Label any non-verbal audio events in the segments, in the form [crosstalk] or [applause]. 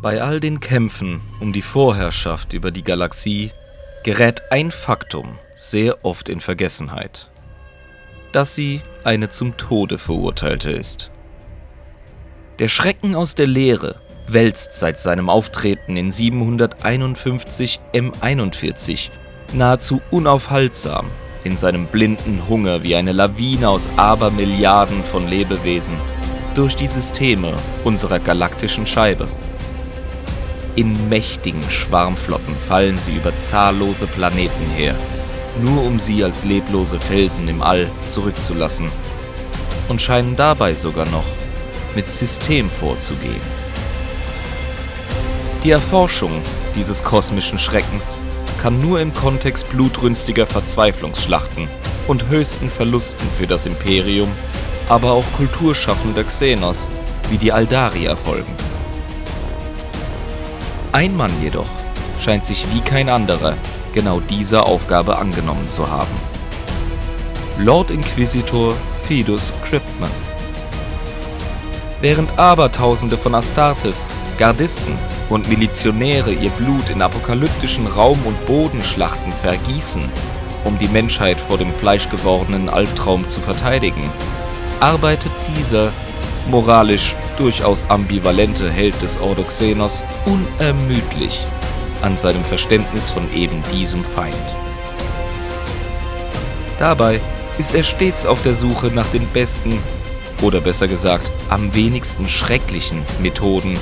Bei all den Kämpfen um die Vorherrschaft über die Galaxie gerät ein Faktum sehr oft in Vergessenheit. Dass sie eine zum Tode verurteilte ist. Der Schrecken aus der Leere wälzt seit seinem Auftreten in 751 M41 nahezu unaufhaltsam in seinem blinden Hunger wie eine Lawine aus Abermilliarden von Lebewesen durch die Systeme unserer galaktischen Scheibe. In mächtigen Schwarmflotten fallen sie über zahllose Planeten her, nur um sie als leblose Felsen im All zurückzulassen und scheinen dabei sogar noch mit System vorzugehen. Die Erforschung dieses kosmischen Schreckens kann nur im Kontext blutrünstiger Verzweiflungsschlachten und höchsten Verlusten für das Imperium, aber auch kulturschaffender Xenos wie die Aldari erfolgen. Ein Mann jedoch scheint sich wie kein anderer genau dieser Aufgabe angenommen zu haben. Lord Inquisitor Fidus Cryptman. Während Abertausende von Astartes, Gardisten und Milizionäre ihr Blut in apokalyptischen Raum- und Bodenschlachten vergießen, um die Menschheit vor dem fleischgewordenen Albtraum zu verteidigen, arbeitet dieser moralisch durchaus ambivalente Held des Ordoxenos unermüdlich an seinem Verständnis von eben diesem Feind. Dabei ist er stets auf der Suche nach den besten, oder besser gesagt, am wenigsten schrecklichen Methoden,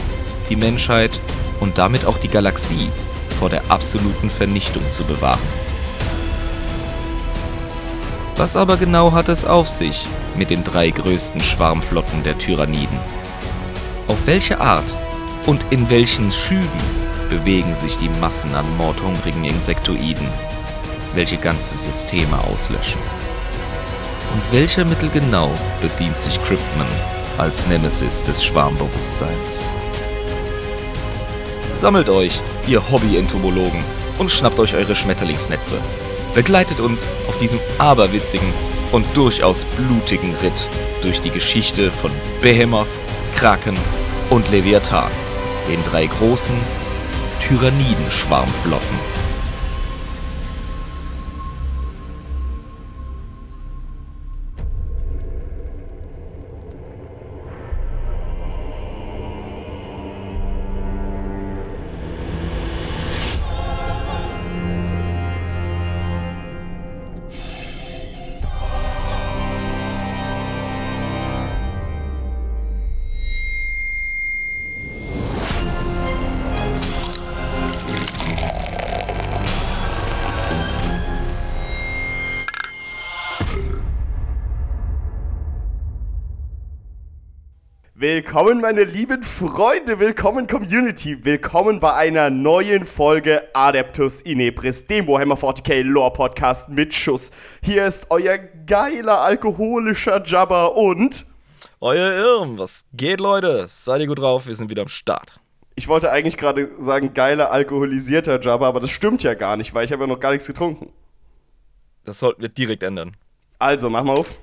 die Menschheit und damit auch die Galaxie vor der absoluten Vernichtung zu bewahren. Was aber genau hat es auf sich mit den drei größten Schwarmflotten der Tyranniden? Auf welche Art und in welchen Schüben bewegen sich die Massen an mordhungrigen Insektoiden, welche ganze Systeme auslöschen? Und welcher Mittel genau bedient sich Cryptman als Nemesis des Schwarmbewusstseins? Sammelt euch, ihr Hobby-Entomologen, und schnappt euch eure Schmetterlingsnetze. Begleitet uns auf diesem aberwitzigen und durchaus blutigen Ritt durch die Geschichte von Behemoth, Kraken und Leviathan, den drei großen Tyrannidenschwarmflotten. Willkommen, meine lieben Freunde, willkommen, Community, willkommen bei einer neuen Folge Adeptus Inepris, dem Warhammer 40k Lore Podcast mit Schuss. Hier ist euer geiler alkoholischer Jabber und. Euer Irm, was geht, Leute? Seid ihr gut drauf? Wir sind wieder am Start. Ich wollte eigentlich gerade sagen, geiler alkoholisierter Jabber, aber das stimmt ja gar nicht, weil ich habe ja noch gar nichts getrunken. Das sollten wir direkt ändern. Also, mach mal auf.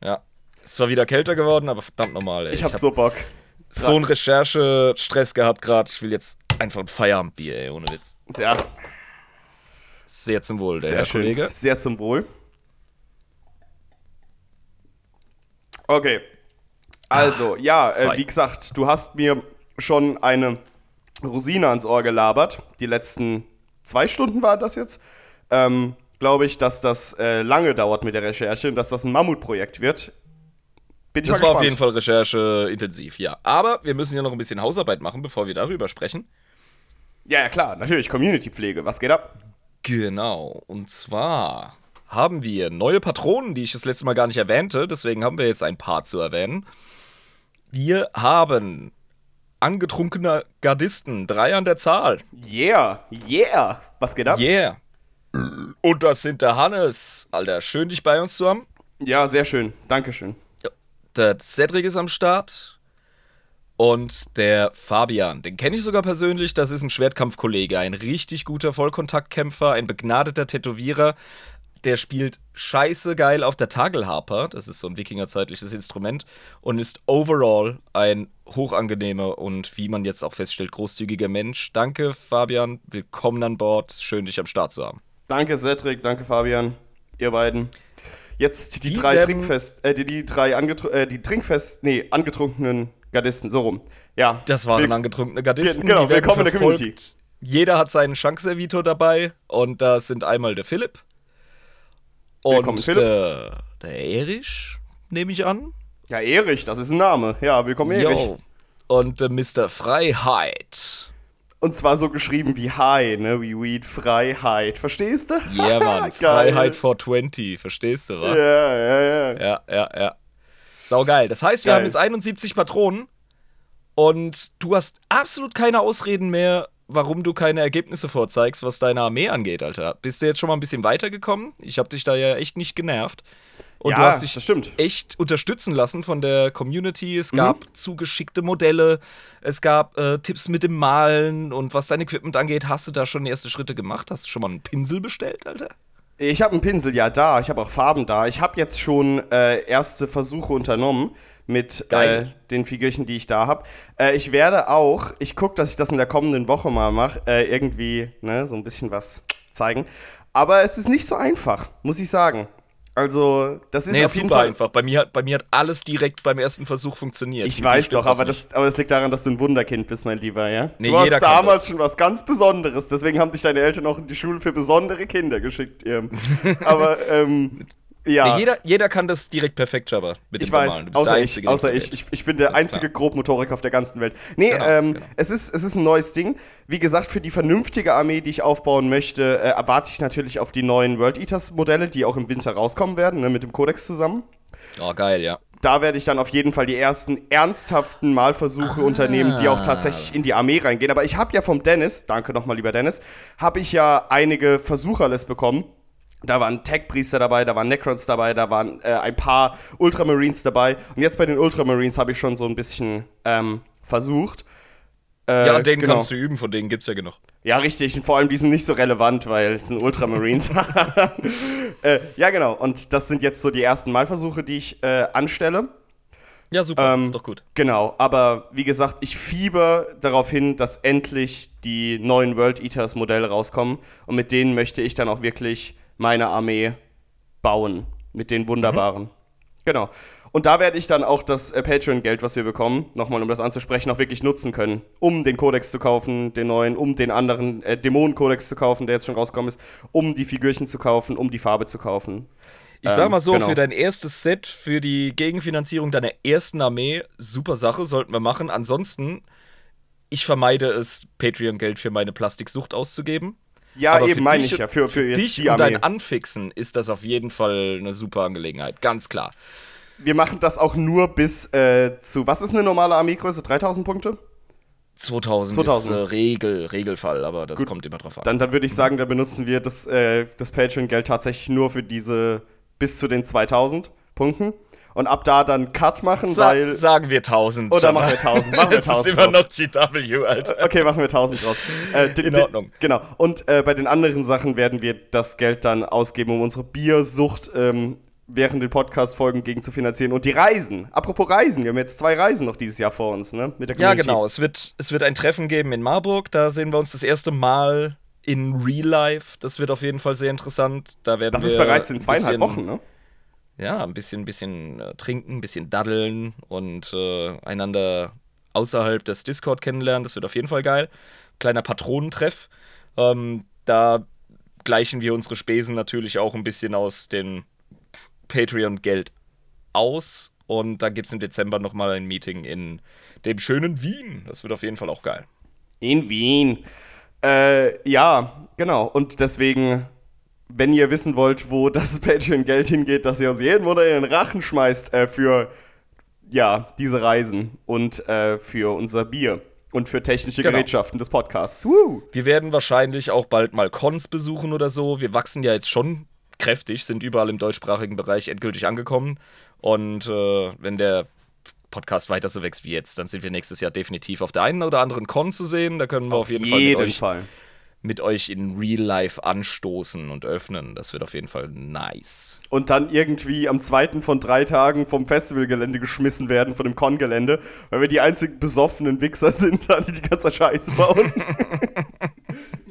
Ja. Es zwar wieder kälter geworden, aber verdammt normal, ey. Ich hab, ich hab so Bock. So einen Recherche-Stress gehabt gerade. Ich will jetzt einfach ein Feierabendbier, ey, ohne Witz. Ja. Sehr zum Wohl, der Sehr Herr schön. Kollege. Sehr zum Wohl. Okay. Also, ja, äh, wie gesagt, du hast mir schon eine Rosine ans Ohr gelabert. Die letzten zwei Stunden waren das jetzt. Ähm, Glaube ich, dass das äh, lange dauert mit der Recherche und dass das ein Mammutprojekt wird. Bin ich Das war gespannt. auf jeden Fall Recherche intensiv, ja. Aber wir müssen ja noch ein bisschen Hausarbeit machen, bevor wir darüber sprechen. Ja, ja, klar, natürlich. Community-Pflege. Was geht ab? Genau. Und zwar haben wir neue Patronen, die ich das letzte Mal gar nicht erwähnte. Deswegen haben wir jetzt ein paar zu erwähnen. Wir haben angetrunkene Gardisten, drei an der Zahl. Yeah, yeah. Was geht ab? Yeah. Und das sind der Hannes. Alter, schön dich bei uns zu haben. Ja, sehr schön. Dankeschön. Der Cedric ist am Start. Und der Fabian, den kenne ich sogar persönlich. Das ist ein Schwertkampfkollege, ein richtig guter Vollkontaktkämpfer, ein begnadeter Tätowierer. Der spielt scheiße geil auf der Tagelharper. Das ist so ein wikingerzeitliches Instrument. Und ist overall ein hochangenehmer und wie man jetzt auch feststellt, großzügiger Mensch. Danke, Fabian. Willkommen an Bord. Schön, dich am Start zu haben. Danke, Cedric. Danke, Fabian. Ihr beiden. Jetzt die, die drei Trinkfest, äh, die, die drei äh, die Trinkfest, nee, angetrunkenen Gardisten, so rum. Ja. Das waren Will angetrunkene Gardisten. Genau, willkommen in der Community. Jeder hat seinen Schankservitor dabei und da sind einmal der Philipp und willkommen, Philipp. der, der Erich, nehme ich an. Ja, Erich, das ist ein Name. Ja, willkommen, Erich. Yo. Und äh, Mr. Freiheit. Und zwar so geschrieben wie Hi, ne? Wie Weed Freiheit. Verstehst du? Ja, yeah, Mann. [laughs] Freiheit for 20. Verstehst du, wa? Ja, ja, ja. Ja, ja, ja. Sau geil. Das heißt, wir geil. haben jetzt 71 Patronen und du hast absolut keine Ausreden mehr, warum du keine Ergebnisse vorzeigst, was deine Armee angeht, Alter. Bist du jetzt schon mal ein bisschen weitergekommen? Ich hab dich da ja echt nicht genervt. Und ja, du hast dich echt unterstützen lassen von der Community. Es gab mhm. zugeschickte Modelle, es gab äh, Tipps mit dem Malen und was dein Equipment angeht, hast du da schon erste Schritte gemacht? Hast du schon mal einen Pinsel bestellt, Alter? Ich habe einen Pinsel ja da, ich habe auch Farben da. Ich habe jetzt schon äh, erste Versuche unternommen mit äh, den Figürchen, die ich da habe. Äh, ich werde auch, ich gucke, dass ich das in der kommenden Woche mal mache, äh, irgendwie ne, so ein bisschen was zeigen. Aber es ist nicht so einfach, muss ich sagen. Also, das ist nee, auf jeden super Fall einfach. Bei mir, hat, bei mir hat alles direkt beim ersten Versuch funktioniert. Ich weiß doch, aber das, aber das liegt daran, dass du ein Wunderkind bist, mein Lieber, ja? Nee, du hast damals schon was ganz Besonderes, deswegen haben dich deine Eltern auch in die Schule für besondere Kinder geschickt. [laughs] aber, ähm, ja. Jeder, jeder kann das direkt perfekt, Jabba. Mit ich weiß, außer ich. Außer ich. ich. ich. bin der einzige Grobmotoriker auf der ganzen Welt. Nee, genau, ähm, genau. Es, ist, es ist ein neues Ding. Wie gesagt, für die vernünftige Armee, die ich aufbauen möchte, äh, erwarte ich natürlich auf die neuen World Eaters Modelle, die auch im Winter rauskommen werden, ne, mit dem Codex zusammen. Oh, geil, ja. Da werde ich dann auf jeden Fall die ersten ernsthaften Malversuche ah. unternehmen, die auch tatsächlich in die Armee reingehen. Aber ich habe ja vom Dennis, danke nochmal lieber Dennis, habe ich ja einige Versucherlist bekommen da waren Tech-Priester dabei, da waren Necrons dabei, da waren äh, ein paar Ultramarines dabei. Und jetzt bei den Ultramarines habe ich schon so ein bisschen ähm, versucht. Äh, ja, denen genau. kannst du üben, von denen gibt es ja genug. Ja, richtig. Und vor allem, die sind nicht so relevant, weil es sind Ultramarines. [laughs] [laughs] äh, ja, genau. Und das sind jetzt so die ersten Malversuche, die ich äh, anstelle. Ja, super, ähm, ist doch gut. Genau, aber wie gesagt, ich fieber darauf hin, dass endlich die neuen World Eaters Modelle rauskommen und mit denen möchte ich dann auch wirklich meine Armee bauen. Mit den wunderbaren. Mhm. Genau. Und da werde ich dann auch das äh, Patreon-Geld, was wir bekommen, nochmal um das anzusprechen, auch wirklich nutzen können, um den Kodex zu kaufen, den neuen, um den anderen äh, Dämonen-Kodex zu kaufen, der jetzt schon rausgekommen ist, um die Figürchen zu kaufen, um die Farbe zu kaufen. Ich sag ähm, mal so, genau. für dein erstes Set, für die Gegenfinanzierung deiner ersten Armee, super Sache, sollten wir machen. Ansonsten, ich vermeide es, Patreon-Geld für meine Plastiksucht auszugeben. Ja, Aber eben meine ich ja, für, für jetzt dich die Armee. und dein Anfixen ist das auf jeden Fall eine super Angelegenheit, ganz klar. Wir machen das auch nur bis äh, zu, was ist eine normale Armeegröße? 3000 Punkte? 2000, 2000. ist äh, Regel, Regelfall, aber das Gut. kommt immer drauf an. Dann, dann würde ich sagen, da benutzen wir das, äh, das Patreon-Geld tatsächlich nur für diese bis zu den 2000 Punkten und ab da dann Cut machen, Sa weil. Sagen wir 1000. Oder machen wir 1000. Machen [laughs] wir 1000. das ist immer noch GW, Alter. Okay, machen wir 1000 draus. Äh, In Ordnung. Genau. Und äh, bei den anderen Sachen werden wir das Geld dann ausgeben, um unsere Biersucht ähm, während den Podcast-Folgen gegen zu finanzieren. Und die Reisen. Apropos Reisen, wir haben jetzt zwei Reisen noch dieses Jahr vor uns, ne? Mit der ja, genau. Es wird, es wird ein Treffen geben in Marburg. Da sehen wir uns das erste Mal in Real Life. Das wird auf jeden Fall sehr interessant. Da werden das ist bereits in zweieinhalb Wochen, ne? Ja, ein bisschen, bisschen äh, trinken, ein bisschen daddeln und äh, einander außerhalb des Discord kennenlernen. Das wird auf jeden Fall geil. Kleiner Patronentreff. Ähm, da gleichen wir unsere Spesen natürlich auch ein bisschen aus dem Patreon-Geld aus. Und da gibt es im Dezember nochmal ein Meeting in dem schönen Wien. Das wird auf jeden Fall auch geil. In Wien. Äh, ja, genau. Und deswegen wenn ihr wissen wollt, wo das [laughs] Patreon-Geld hingeht, dass ihr uns jeden Monat in den Rachen schmeißt äh, für ja, diese Reisen und äh, für unser Bier und für technische genau. Gerätschaften des Podcasts. Woo. Wir werden wahrscheinlich auch bald mal Cons besuchen oder so. Wir wachsen ja jetzt schon kräftig, sind überall im deutschsprachigen Bereich endgültig angekommen. Und äh, wenn der Podcast weiter so wächst wie jetzt, dann sind wir nächstes Jahr definitiv auf der einen oder anderen Con zu sehen. Da können wir auf, auf jeden, jeden Fall mit euch Fall mit euch in Real Life anstoßen und öffnen. Das wird auf jeden Fall nice. Und dann irgendwie am zweiten von drei Tagen vom Festivalgelände geschmissen werden, von dem Con-Gelände, weil wir die einzigen besoffenen Wichser [laughs] sind, die die ganze Scheiße bauen. [laughs]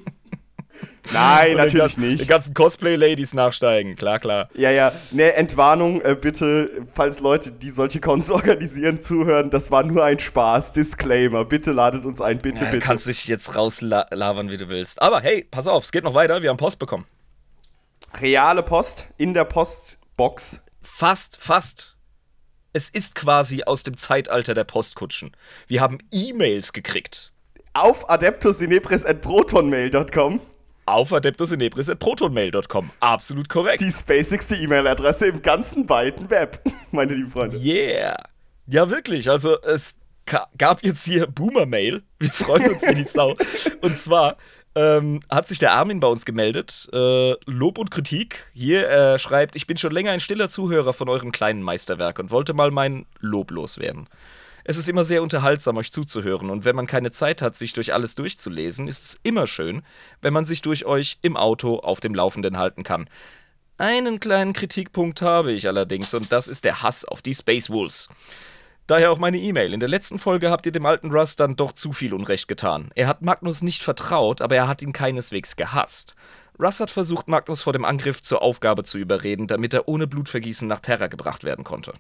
Nein, natürlich den, nicht. Die ganzen Cosplay-Ladies nachsteigen, klar, klar. Ja, ja. Ne, Entwarnung, äh, bitte, falls Leute, die solche Cons [laughs] organisieren, zuhören, das war nur ein Spaß. Disclaimer, bitte ladet uns ein, bitte, ja, bitte. Du kannst dich jetzt rauslabern, wie du willst. Aber hey, pass auf, es geht noch weiter, wir haben Post bekommen. Reale Post in der Postbox. Fast, fast. Es ist quasi aus dem Zeitalter der Postkutschen. Wir haben E-Mails gekriegt. Auf adeptusinepris.protonmail.com auf adeptusinepris.protonmail.com. Absolut korrekt. Die spacigste E-Mail-Adresse im ganzen weiten Web, [laughs] meine lieben Freunde. Yeah. Ja, wirklich. Also, es gab jetzt hier Boomer-Mail. Wir freuen uns wie die Sau. [laughs] Und zwar ähm, hat sich der Armin bei uns gemeldet. Äh, Lob und Kritik. Hier er äh, schreibt: Ich bin schon länger ein stiller Zuhörer von eurem kleinen Meisterwerk und wollte mal mein Lob loswerden. Es ist immer sehr unterhaltsam, euch zuzuhören, und wenn man keine Zeit hat, sich durch alles durchzulesen, ist es immer schön, wenn man sich durch euch im Auto auf dem Laufenden halten kann. Einen kleinen Kritikpunkt habe ich allerdings, und das ist der Hass auf die Space Wolves. Daher auch meine E-Mail. In der letzten Folge habt ihr dem alten Russ dann doch zu viel Unrecht getan. Er hat Magnus nicht vertraut, aber er hat ihn keineswegs gehasst. Russ hat versucht, Magnus vor dem Angriff zur Aufgabe zu überreden, damit er ohne Blutvergießen nach Terra gebracht werden konnte.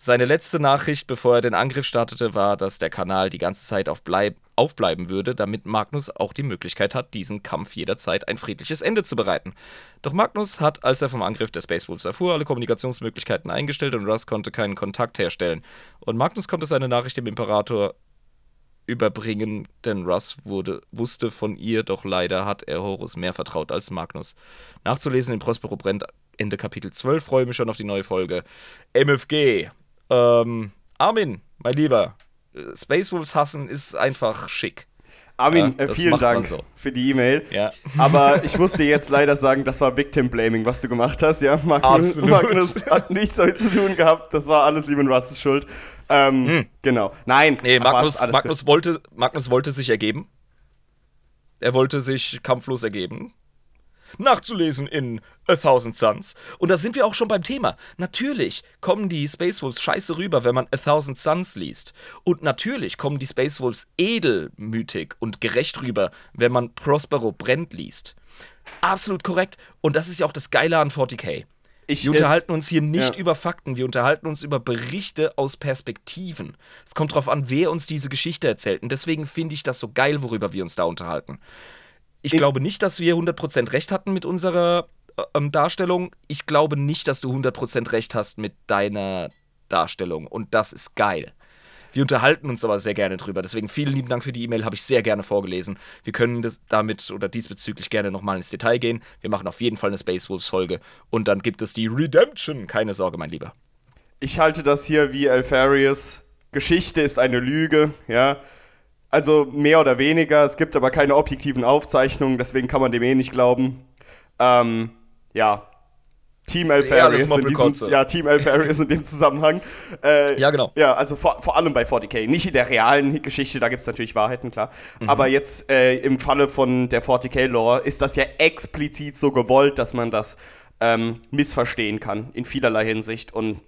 Seine letzte Nachricht, bevor er den Angriff startete, war, dass der Kanal die ganze Zeit auf bleib aufbleiben würde, damit Magnus auch die Möglichkeit hat, diesen Kampf jederzeit ein friedliches Ende zu bereiten. Doch Magnus hat, als er vom Angriff der Space Wolves erfuhr, alle Kommunikationsmöglichkeiten eingestellt und Russ konnte keinen Kontakt herstellen. Und Magnus konnte seine Nachricht dem Imperator überbringen, denn Russ wurde, wusste von ihr, doch leider hat er Horus mehr vertraut als Magnus. Nachzulesen in Prospero Brennt Ende Kapitel 12, freue mich schon auf die neue Folge. MFG, ähm, Armin, mein Lieber, Space Wolves hassen ist einfach schick. Armin, ja, äh, vielen Dank so. für die E-Mail. Ja. Aber ich muss dir jetzt leider sagen, das war Victim Blaming, was du gemacht hast. Ja, Magnus, Magnus hat nichts damit zu tun gehabt. Das war alles Lieben Russes Schuld. Ähm, hm. Genau. Nein. Nee, Magnus, Magnus, wollte, Magnus wollte sich ergeben. Er wollte sich kampflos ergeben nachzulesen in A Thousand Suns. Und da sind wir auch schon beim Thema. Natürlich kommen die Space Wolves scheiße rüber, wenn man A Thousand Suns liest. Und natürlich kommen die Space Wolves edelmütig und gerecht rüber, wenn man Prospero Brent liest. Absolut korrekt. Und das ist ja auch das Geile an 40k. Ich wir unterhalten uns hier nicht ja. über Fakten, wir unterhalten uns über Berichte aus Perspektiven. Es kommt darauf an, wer uns diese Geschichte erzählt. Und deswegen finde ich das so geil, worüber wir uns da unterhalten. Ich glaube nicht, dass wir 100% recht hatten mit unserer äh, ähm, Darstellung. Ich glaube nicht, dass du 100% recht hast mit deiner Darstellung. Und das ist geil. Wir unterhalten uns aber sehr gerne drüber. Deswegen vielen lieben Dank für die E-Mail, habe ich sehr gerne vorgelesen. Wir können das damit oder diesbezüglich gerne nochmal ins Detail gehen. Wir machen auf jeden Fall eine Space Wolves Folge. Und dann gibt es die Redemption. Keine Sorge, mein Lieber. Ich halte das hier wie Alfarius. Geschichte ist eine Lüge, ja. Also mehr oder weniger. Es gibt aber keine objektiven Aufzeichnungen, deswegen kann man dem eh nicht glauben. Ähm, ja. Team Alfarius in diesem, ja, Team Alfarius in dem Zusammenhang. Äh, ja, genau. Ja, also vor, vor allem bei 40k. Nicht in der realen Geschichte, da gibt es natürlich Wahrheiten, klar. Mhm. Aber jetzt äh, im Falle von der 40k-Lore ist das ja explizit so gewollt, dass man das ähm, missverstehen kann, in vielerlei Hinsicht. Und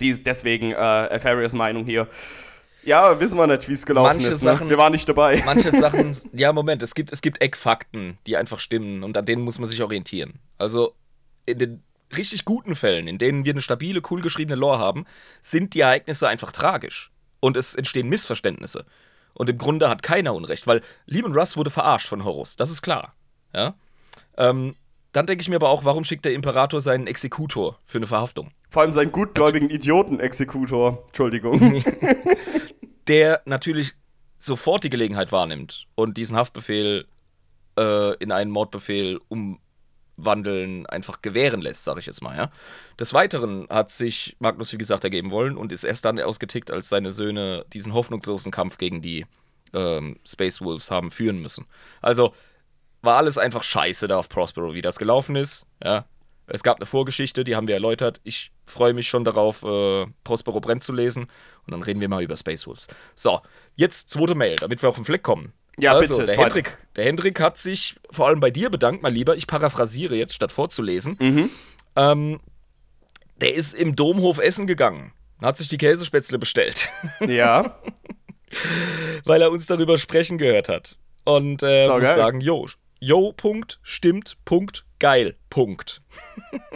dies, deswegen äh, Alfarius Meinung hier ja, wissen wir nicht, wie es gelaufen manche ist. Ne? Sachen, Wir waren nicht dabei. [laughs] Manche Sachen, [laughs] ja, Moment, es gibt, es gibt Eckfakten, die einfach stimmen und an denen muss man sich orientieren. Also in den richtig guten Fällen, in denen wir eine stabile, cool geschriebene Lore haben, sind die Ereignisse einfach tragisch. Und es entstehen Missverständnisse. Und im Grunde hat keiner Unrecht, weil Lehman Russ wurde verarscht von Horus, das ist klar. Ja? Ähm, dann denke ich mir aber auch, warum schickt der Imperator seinen Exekutor für eine Verhaftung? Vor allem seinen gutgläubigen Idioten-Exekutor. Entschuldigung. [laughs] der natürlich sofort die Gelegenheit wahrnimmt und diesen Haftbefehl äh, in einen Mordbefehl umwandeln, einfach gewähren lässt, sage ich jetzt mal, ja. Des Weiteren hat sich Magnus, wie gesagt, ergeben wollen und ist erst dann ausgetickt, als seine Söhne diesen hoffnungslosen Kampf gegen die ähm, Space Wolves haben führen müssen. Also war alles einfach scheiße da auf Prospero, wie das gelaufen ist, ja. Es gab eine Vorgeschichte, die haben wir erläutert. Ich freue mich schon darauf, äh, Prospero Brent zu lesen. Und dann reden wir mal über Space Wolves. So, jetzt zweite Mail, damit wir auf den Fleck kommen. Ja, also, bitte. Der Hendrik, der Hendrik hat sich vor allem bei dir bedankt, mein Lieber. Ich paraphrasiere jetzt, statt vorzulesen. Mhm. Ähm, der ist im Domhof essen gegangen. Hat sich die Käsespätzle bestellt. [laughs] Ja. Weil er uns darüber sprechen gehört hat. Und äh, muss sagen, jo, jo, Punkt, stimmt, Punkt, geil, Punkt.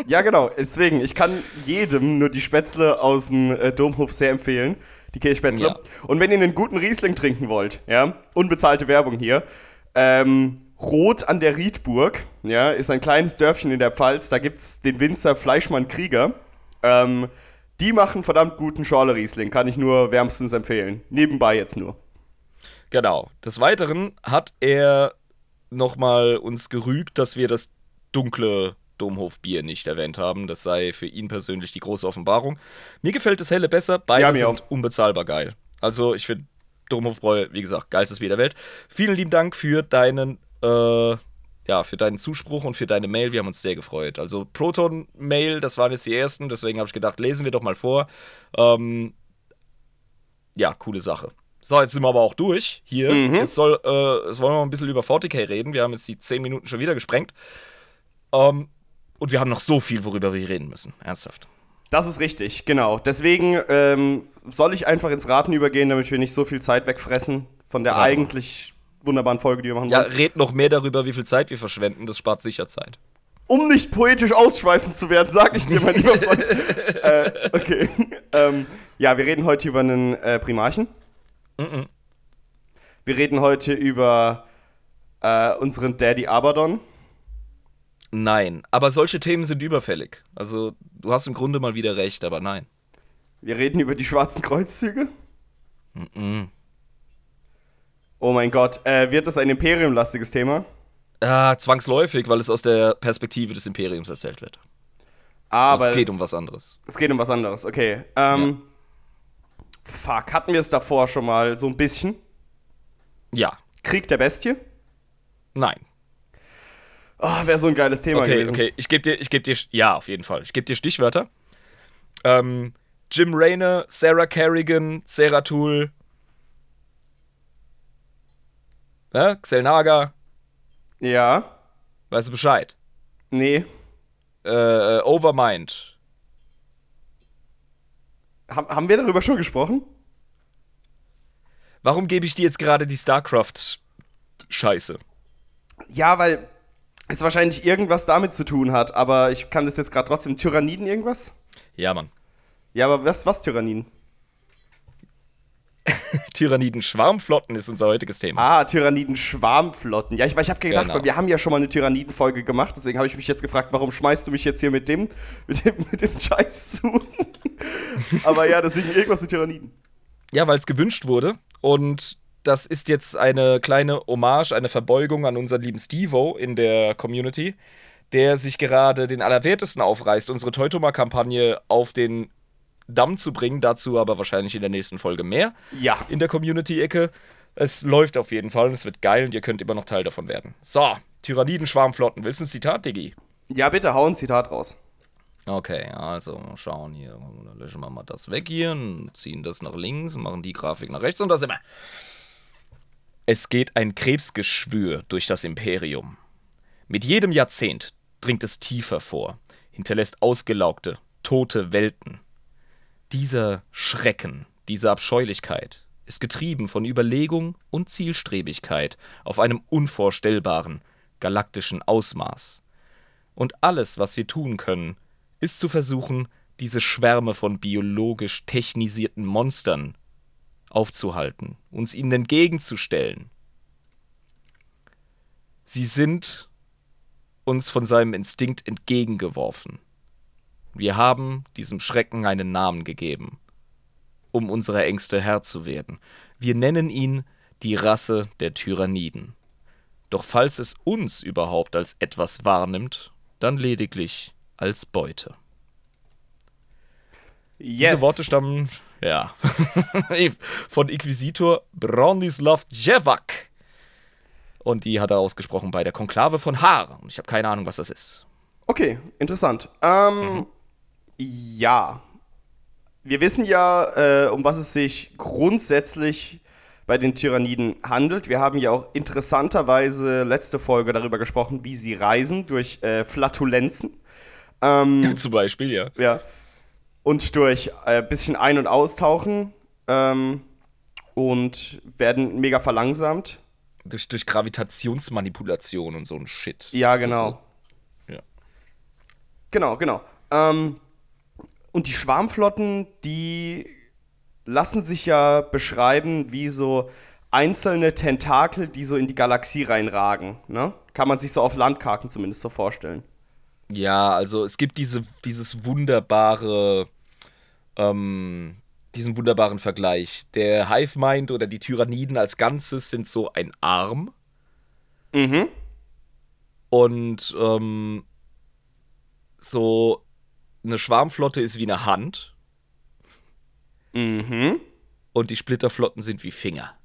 Ja, genau. Deswegen, ich kann jedem nur die Spätzle aus dem äh, Domhof sehr empfehlen. Die Käsespätzle. Ja. Und wenn ihr einen guten Riesling trinken wollt, ja, unbezahlte Werbung hier, ähm, Rot an der Riedburg, ja, ist ein kleines Dörfchen in der Pfalz. Da gibt es den Winzer Fleischmann Krieger. Ähm, die machen verdammt guten Schorle Riesling, kann ich nur wärmstens empfehlen. Nebenbei jetzt nur. Genau. Des Weiteren hat er nochmal uns gerügt, dass wir das dunkle Domhofbier nicht erwähnt haben. Das sei für ihn persönlich die große Offenbarung. Mir gefällt das helle besser. Beide ja, sind auch. unbezahlbar geil. Also ich finde Domhofbräu, wie gesagt, geilstes Bier der Welt. Vielen lieben Dank für deinen äh, ja, für deinen Zuspruch und für deine Mail. Wir haben uns sehr gefreut. Also Proton-Mail, das waren jetzt die ersten, deswegen habe ich gedacht, lesen wir doch mal vor. Ähm, ja, coole Sache. So, jetzt sind wir aber auch durch hier. Mhm. Jetzt, soll, äh, jetzt wollen wir mal ein bisschen über 40k reden. Wir haben jetzt die 10 Minuten schon wieder gesprengt. Ähm, und wir haben noch so viel, worüber wir reden müssen. Ernsthaft. Das ist richtig, genau. Deswegen ähm, soll ich einfach ins Raten übergehen, damit wir nicht so viel Zeit wegfressen von der Rate eigentlich wunderbaren Folge, die wir machen Ja, wollen. red noch mehr darüber, wie viel Zeit wir verschwenden. Das spart sicher Zeit. Um nicht poetisch ausschweifend zu werden, sag ich dir, mein lieber [laughs] Freund. äh, okay. [laughs] Ähm, ja, wir reden heute über einen äh, Primarchen. Mm -mm. Wir reden heute über äh, unseren Daddy Abaddon. Nein, aber solche Themen sind überfällig. Also, du hast im Grunde mal wieder recht, aber nein. Wir reden über die schwarzen Kreuzzüge. Mm Oh mein Gott, äh, wird das ein Imperium-lastiges Thema? Ja, zwangsläufig, weil es aus der Perspektive des Imperiums erzählt wird. Aber es geht es, um was anderes. Es geht um was anderes, okay. Ähm, ja. Fuck, hatten wir es davor schon mal so ein bisschen? Ja. Krieg der Bestie? Nein. Oh, Wäre so ein geiles Thema okay, gewesen. Okay, ich gebe dir, ich geb dir, ja, auf jeden Fall. Ich gebe dir Stichwörter. Ähm, Jim Rayner, Sarah Kerrigan, Seratul, Ne? Xelnaga. Ja. Weißt du Bescheid? Nee. Äh, Overmind. Haben, haben wir darüber schon gesprochen? Warum gebe ich dir jetzt gerade die StarCraft-Scheiße? Ja, weil es wahrscheinlich irgendwas damit zu tun hat, aber ich kann das jetzt gerade trotzdem. Tyranniden irgendwas? Ja, Mann. Ja, aber was, was Tyranniden? [laughs] Tyranniden-Schwarmflotten ist unser heutiges Thema. Ah, Tyranniden-Schwarmflotten. Ja, ich, ich habe gedacht, genau. wir haben ja schon mal eine Tyranniden-Folge gemacht, deswegen habe ich mich jetzt gefragt, warum schmeißt du mich jetzt hier mit dem, [laughs] mit dem, mit dem Scheiß zu? [laughs] Aber ja, deswegen irgendwas mit Tyranniden. Ja, weil es gewünscht wurde und das ist jetzt eine kleine Hommage, eine Verbeugung an unseren lieben Stevo in der Community, der sich gerade den Allerwertesten aufreißt, unsere Teutoma-Kampagne auf den Damm zu bringen. Dazu aber wahrscheinlich in der nächsten Folge mehr. Ja. In der Community-Ecke. Es läuft auf jeden Fall und es wird geil und ihr könnt immer noch Teil davon werden. So, Tyranniden-Schwarmflotten. Willst du ein Zitat, Diggi? Ja, bitte, hau ein Zitat raus. Okay, also schauen hier. Löschen wir mal das weg hier und ziehen das nach links und machen die Grafik nach rechts und da sind wir. Es geht ein Krebsgeschwür durch das Imperium. Mit jedem Jahrzehnt dringt es tiefer vor, hinterlässt ausgelaugte, tote Welten. Dieser Schrecken, diese Abscheulichkeit ist getrieben von Überlegung und Zielstrebigkeit auf einem unvorstellbaren, galaktischen Ausmaß. Und alles, was wir tun können, ist zu versuchen, diese Schwärme von biologisch technisierten Monstern aufzuhalten, uns ihnen entgegenzustellen. Sie sind uns von seinem Instinkt entgegengeworfen. Wir haben diesem Schrecken einen Namen gegeben, um unserer Ängste Herr zu werden. Wir nennen ihn die Rasse der Tyranniden. Doch falls es uns überhaupt als etwas wahrnimmt, dann lediglich als Beute. Yes. Diese Worte stammen, ja, [laughs] von Inquisitor Bronislav Jevak. Und die hat er ausgesprochen bei der Konklave von Haar. Und ich habe keine Ahnung, was das ist. Okay, interessant. Ähm, mhm. Ja. Wir wissen ja, äh, um was es sich grundsätzlich bei den Tyranniden handelt. Wir haben ja auch interessanterweise letzte Folge darüber gesprochen, wie sie reisen durch äh, Flatulenzen. Ähm, [laughs] Zum Beispiel, ja. Ja. Und durch ein äh, bisschen Ein- und Austauchen ähm, und werden mega verlangsamt. Durch, durch Gravitationsmanipulation und so ein Shit. Ja, genau. Also, ja. Genau, genau. Ähm, und die Schwarmflotten, die lassen sich ja beschreiben wie so einzelne Tentakel, die so in die Galaxie reinragen. Ne? Kann man sich so auf Landkarten zumindest so vorstellen. Ja, also es gibt diese, dieses wunderbare, ähm, diesen wunderbaren Vergleich. Der Hive Mind oder die Tyranniden als Ganzes sind so ein Arm. Mhm. Und ähm, so eine Schwarmflotte ist wie eine Hand. Mhm. Und die Splitterflotten sind wie Finger.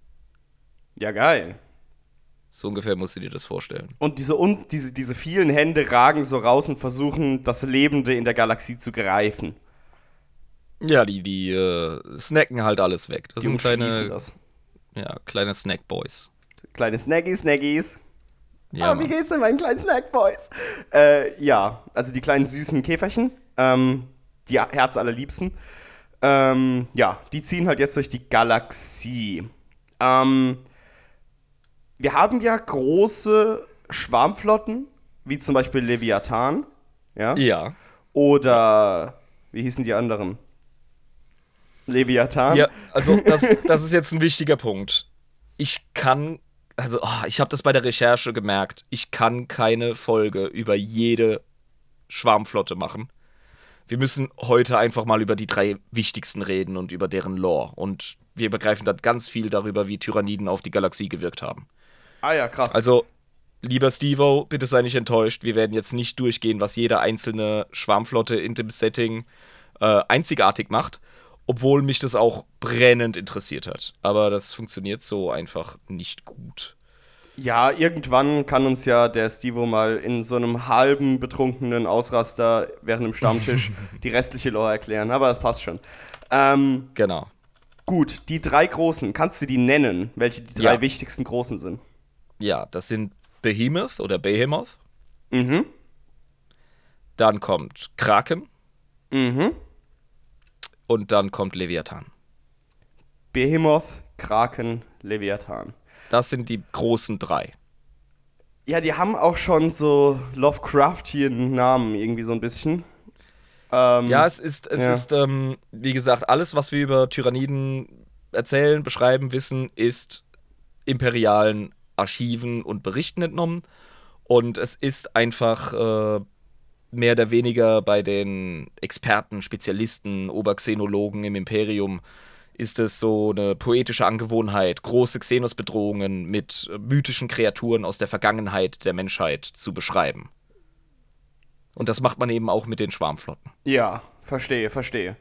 Ja, geil. So ungefähr musst du dir das vorstellen. Und diese, un diese, diese vielen Hände ragen so raus und versuchen, das Lebende in der Galaxie zu greifen. Ja, die, die äh, snacken halt alles weg. Das die sind kleine, das. Ja, kleine Snackboys. Kleine Snaggies, Snaggies. Ja, ah, wie geht's denn meinen kleinen Snackboys? Äh, ja, also die kleinen süßen Käferchen, ähm, die Herz allerliebsten. Ähm, ja, die ziehen halt jetzt durch die Galaxie. Ähm, wir haben ja große Schwarmflotten, wie zum Beispiel Leviathan. Ja. Ja. Oder, wie hießen die anderen? Leviathan. Ja, also das, das ist jetzt ein wichtiger Punkt. Ich kann, also oh, ich habe das bei der Recherche gemerkt, ich kann keine Folge über jede Schwarmflotte machen. Wir müssen heute einfach mal über die drei wichtigsten reden und über deren Lore. Und wir begreifen dann ganz viel darüber, wie Tyranniden auf die Galaxie gewirkt haben. Ah ja, krass. Also, lieber Stevo, bitte sei nicht enttäuscht. Wir werden jetzt nicht durchgehen, was jede einzelne Schwarmflotte in dem Setting äh, einzigartig macht obwohl mich das auch brennend interessiert hat. Aber das funktioniert so einfach nicht gut. Ja, irgendwann kann uns ja der Stevo mal in so einem halben betrunkenen Ausraster während dem Stammtisch [laughs] die restliche Lore erklären, aber das passt schon. Ähm, genau. Gut, die drei großen, kannst du die nennen, welche die drei ja. wichtigsten großen sind? Ja, das sind Behemoth oder Behemoth. Mhm. Dann kommt Kraken. Mhm. Und dann kommt Leviathan. Behemoth, Kraken, Leviathan. Das sind die großen drei. Ja, die haben auch schon so Lovecraftian Namen irgendwie so ein bisschen. Ähm, ja, es ist, es ja. ist ähm, wie gesagt, alles, was wir über Tyranniden erzählen, beschreiben, wissen, ist imperialen Archiven und Berichten entnommen. Und es ist einfach äh, mehr oder weniger bei den Experten, Spezialisten, Oberxenologen im Imperium ist es so eine poetische Angewohnheit, große Xenos-Bedrohungen mit mythischen Kreaturen aus der Vergangenheit der Menschheit zu beschreiben. Und das macht man eben auch mit den Schwarmflotten. Ja, verstehe, verstehe.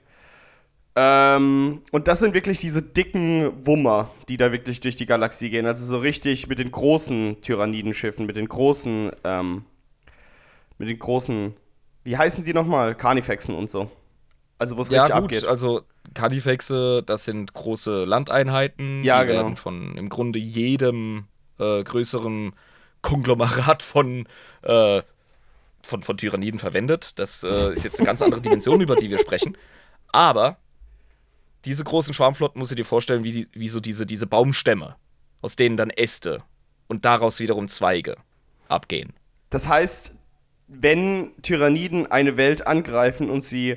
Ähm, und das sind wirklich diese dicken Wummer, die da wirklich durch die Galaxie gehen. Also so richtig mit den großen Tyrannidenschiffen, mit den großen ähm, mit den großen, wie heißen die nochmal? Carnifexen und so. Also wo es ja, richtig gut, abgeht. Also Carnifexe, das sind große Landeinheiten. Ja, die genau. werden von im Grunde jedem äh, größeren Konglomerat von, äh, von, von Tyranniden verwendet. Das äh, ist jetzt eine ganz andere Dimension, über die wir sprechen. Aber diese großen Schwarmflotten musst du dir vorstellen, wie, die, wie so diese, diese Baumstämme, aus denen dann Äste und daraus wiederum Zweige abgehen. Das heißt, wenn Tyranniden eine Welt angreifen und sie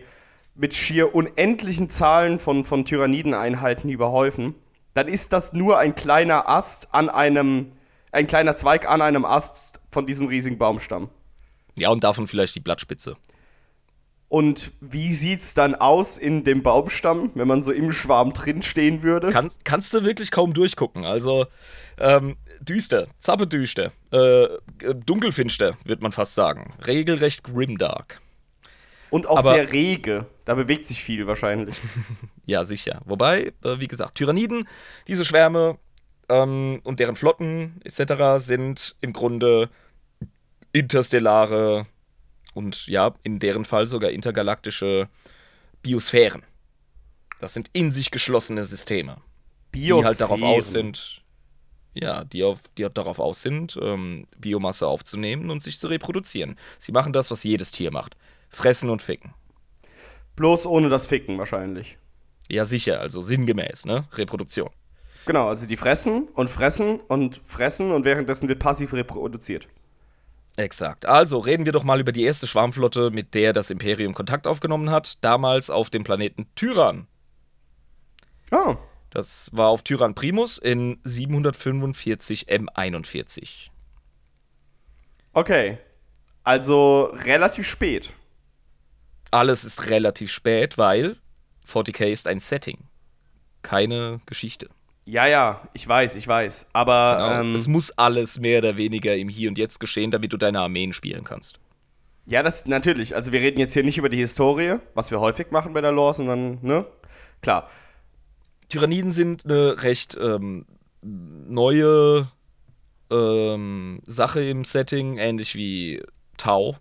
mit schier unendlichen Zahlen von, von Tyrannideneinheiten überhäufen, dann ist das nur ein kleiner Ast an einem, ein kleiner Zweig an einem Ast von diesem riesigen Baumstamm. Ja, und davon vielleicht die Blattspitze. Und wie sieht's dann aus in dem Baumstamm, wenn man so im Schwarm drinstehen würde? Kann, kannst du wirklich kaum durchgucken. Also, ähm, düster, zappedüster, äh, dunkelfinster, wird man fast sagen. Regelrecht grimdark. Und auch Aber, sehr rege. Da bewegt sich viel wahrscheinlich. [laughs] ja, sicher. Wobei, äh, wie gesagt, Tyranniden, diese Schwärme ähm, und deren Flotten etc. sind im Grunde interstellare und ja, in deren Fall sogar intergalaktische Biosphären. Das sind in sich geschlossene Systeme. die halt darauf aus sind, ja, die, auf, die darauf aus sind, ähm, Biomasse aufzunehmen und sich zu reproduzieren. Sie machen das, was jedes Tier macht. Fressen und ficken. Bloß ohne das Ficken wahrscheinlich. Ja, sicher, also sinngemäß, ne? Reproduktion. Genau, also die fressen und fressen und fressen und währenddessen wird passiv reproduziert. Exakt. Also reden wir doch mal über die erste Schwarmflotte, mit der das Imperium Kontakt aufgenommen hat, damals auf dem Planeten Tyran. Ah. Das war auf Tyran Primus in 745 M41. Okay. Also relativ spät. Alles ist relativ spät, weil 40k ist ein Setting. Keine Geschichte. Ja, ja, ich weiß, ich weiß. Aber Genau. ähm, es muss alles mehr oder weniger im Hier und Jetzt geschehen, damit du deine Armeen spielen kannst. ja, das natürlich. Also wir reden jetzt hier nicht über die Historie, was wir häufig machen bei der Lore, sondern, ne? Klar. Tyranniden sind eine recht ähm, neue ähm, Sache im Setting, ähnlich wie Tau.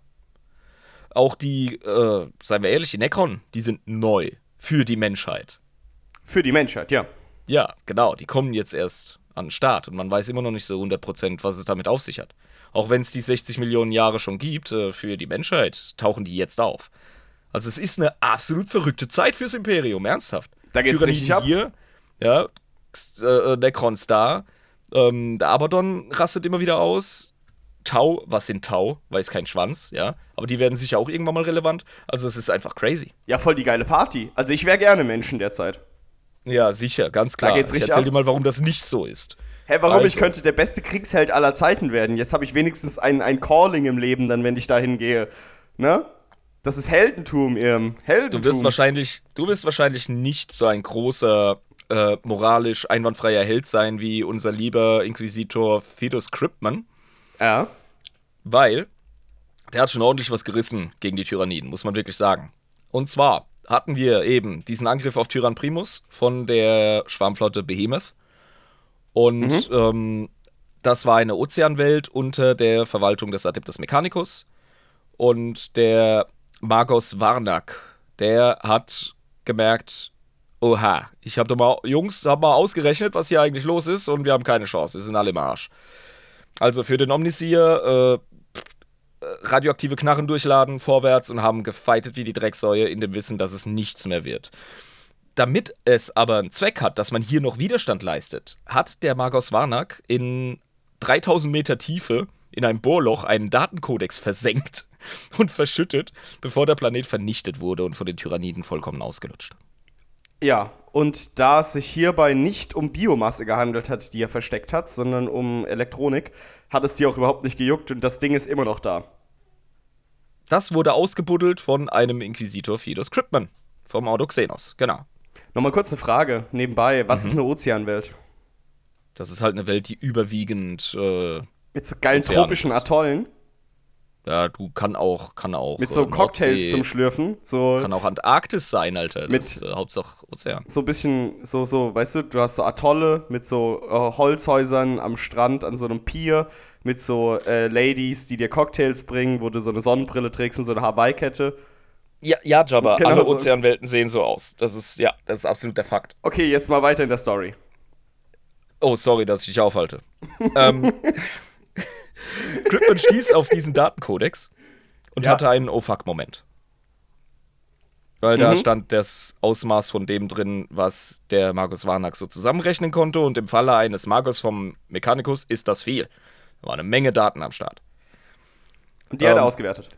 Auch die, äh, seien wir ehrlich, die Necron, die sind neu für die Menschheit. Für die Menschheit, ja. Ja, genau, die kommen jetzt erst an den Start und man weiß immer noch nicht so 100%, was es damit auf sich hat. Auch wenn es die 60 Millionen Jahre schon gibt, äh, für die Menschheit tauchen die jetzt auf. Also es ist eine absolut verrückte Zeit fürs Imperium, ernsthaft. Da geht's Tyranniden richtig ab. Hier, ja, äh, Necrons da, ähm, der Abaddon rastet immer wieder aus. Tau, was sind Tau? Weiß kein Schwanz, ja. Aber die werden sicher auch irgendwann mal relevant. Also es ist einfach crazy. Ja, voll die geile Party. Also ich wäre gerne Menschen derzeit. Ja, sicher, ganz klar. geht's ich richtig erzähl ab. dir mal, warum das nicht so ist. Hä, warum? Ich Also. könnte der beste Kriegsheld aller Zeiten werden. Jetzt habe ich wenigstens ein, ein Calling im Leben, dann, wenn ich dahin gehe. Ne? Das ist Heldentum, Irm. Heldentum. Du wirst wahrscheinlich, du wirst wahrscheinlich nicht so ein großer, äh, moralisch einwandfreier Held sein wie unser lieber Inquisitor Fidus Cryptman, Ja. weil der hat schon ordentlich was gerissen gegen die Tyranniden, muss man wirklich sagen. Und zwar hatten wir eben diesen Angriff auf Tyrann Primus von der Schwarmflotte Behemoth. Und ähm, das war eine Ozeanwelt unter der Verwaltung des Adeptus Mechanicus. Und der Magos Varnak, der hat gemerkt, oha, ich habe doch mal, Jungs, hab mal ausgerechnet, was hier eigentlich los ist und wir haben keine Chance, wir sind alle im Arsch. Also für den Omnisier äh, radioaktive Knarren durchladen, vorwärts und haben gefightet wie die Drecksäue in dem Wissen, dass es nichts mehr wird. Damit es aber einen Zweck hat, dass man hier noch Widerstand leistet, hat der Magos Varnak in 3000 Meter Tiefe in einem Bohrloch einen Datenkodex versenkt [laughs] und verschüttet, bevor der Planet vernichtet wurde und von den Tyranniden vollkommen ausgelutscht. Ja, und da es sich hierbei nicht um Biomasse gehandelt hat, die er versteckt hat, sondern um Elektronik, hat es die auch überhaupt nicht gejuckt und das Ding ist immer noch da. Das wurde ausgebuddelt von einem Inquisitor Fidus Cryptman vom Audoxenos, genau. Nochmal kurz eine Frage nebenbei. Mhm. Was ist eine Ozeanwelt? Das ist halt eine Welt, die überwiegend, äh, Mit so geilen Ozean tropischen ist. Atollen? Ja, du kann auch, kann auch. Mit so äh, Cocktails Nordsee- zum Schlürfen? So, Kann auch Antarktis sein, Alter. Das Mit- ist äh, Hauptsache Ozean. so ein bisschen, so, so, weißt du, du hast so Atolle mit so äh, Holzhäusern am Strand an so einem Pier mit so äh, Ladies, die dir Cocktails bringen, wo du so eine Sonnenbrille trägst und so eine Hawaii-Kette. Ja, ja, Jabba, Genau alle so. Ozeanwelten sehen so aus. Das ist, ja, das ist absolut der Fakt. Okay, jetzt mal weiter in der Story. Oh, sorry, dass ich dich aufhalte. [laughs] ähm, Crypton stieß auf diesen Datenkodex und Ja. hatte einen Oh-Fuck-Moment. Weil da Mhm. stand das Ausmaß von dem drin, was der Magus Varnak so zusammenrechnen konnte. Und im Falle eines Magos vom Mechanicus ist das viel. Da war eine Menge Daten am Start. Und die hat er Ähm, ausgewertet.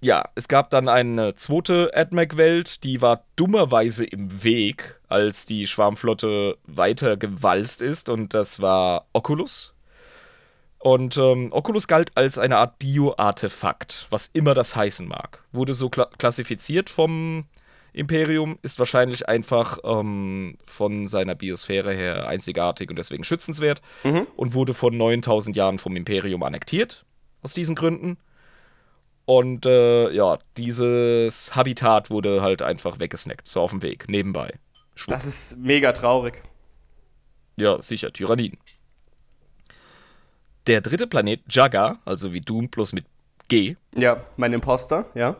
Ja, es gab dann eine zweite AdMac-Welt, die war dummerweise im Weg, als die Schwarmflotte weiter gewalzt ist, und das war Oculus. Und ähm, Oculus galt als eine Art Bio-Artefakt, was immer das heißen mag. Wurde so kla klassifiziert vom Imperium, ist wahrscheinlich einfach ähm, von seiner Biosphäre her einzigartig und deswegen schützenswert und wurde vor 9000 Jahren vom Imperium annektiert, aus diesen Gründen. Und äh, ja, dieses Habitat wurde halt einfach weggesnackt, so auf dem Weg, nebenbei. Schwupp. Das ist mega traurig. Ja, sicher, Tyranniden. Der dritte Planet, Jaga, also wie Doom plus mit G, Ja, mein Imposter, ja.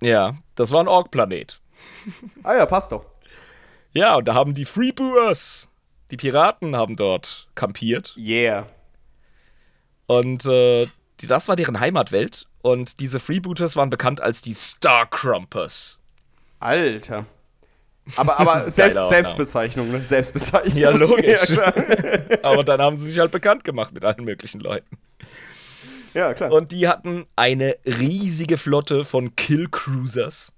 ja, das war ein Ork-Planet. [laughs] Ah ja, passt doch. Ja, und da haben die Freeboers Die Piraten haben dort kampiert. Yeah. Und äh, das war deren Heimatwelt. Und diese Freebooters waren bekannt als die Starcrumpers. Alter. Aber, aber Selbst, Selbstbezeichnung, ne? Selbstbezeichnung. Ja, logisch. [laughs] Ja. [laughs] Aber dann haben sie sich halt bekannt gemacht mit allen möglichen Leuten. Ja, klar. Und die hatten eine riesige Flotte von Killcruisers.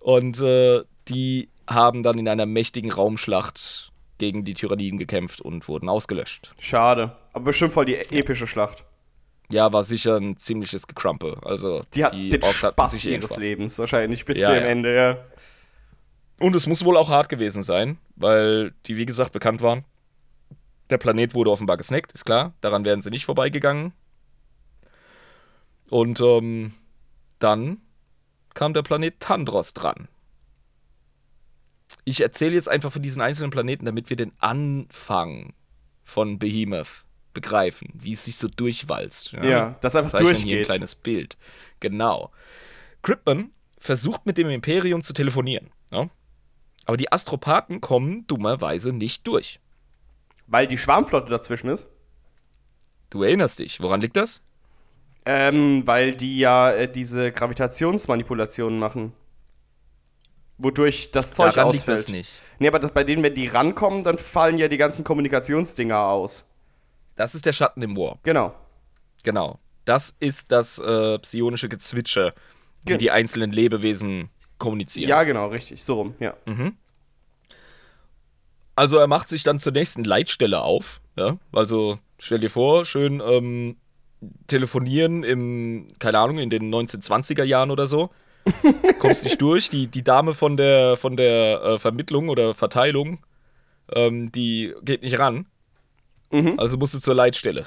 Und äh, die haben dann in einer mächtigen Raumschlacht gegen die Tyranniden gekämpft und wurden ausgelöscht. Schade. Aber bestimmt voll die epische Schlacht. Ja, war sicher ein ziemliches Gekrumpe. Also Die hat den Orks hatten Spaß ihres Spaß. Lebens wahrscheinlich bis Ja, zum ja. Ende, ja. Und es muss wohl auch hart gewesen sein, weil die, wie gesagt, bekannt waren. Der Planet wurde offenbar gesnackt, ist klar. Daran wären sie nicht vorbeigegangen. Und ähm, dann kam der Planet Tandros dran. Ich erzähle jetzt einfach von diesen einzelnen Planeten, damit wir den Anfang von Behemoth begreifen, wie es sich so durchwalzt. Ja, das einfach Zeichnen hier ein durchgeht. kleines Bild. Genau. Crippen versucht mit dem Imperium zu telefonieren. Ja? Aber die Astropathen kommen dummerweise nicht durch. Weil die Schwarmflotte dazwischen ist. Du erinnerst dich. Woran liegt das? Ähm, weil die ja äh, diese Gravitationsmanipulationen machen. Wodurch das Zeug Daran ausfällt. liegt das nicht. Nee, aber das, bei denen, wenn die rankommen, dann fallen ja die ganzen Kommunikationsdinger aus. Das ist der Schatten im Warp. Genau. Genau. Das ist das äh, psionische Gezwitscher, wie Ge- die einzelnen Lebewesen kommunizieren. Ja, genau, richtig. So rum, ja. Also er macht sich dann zur nächsten Leitstelle auf. Ja? Also stell dir vor, schön ähm, telefonieren im, keine Ahnung, in den 1920er Jahren oder so. [laughs] Kommst nicht durch. Die, die Dame von der, von der äh, Vermittlung oder Verteilung, ähm, die geht nicht ran. Also musst du zur Leitstelle.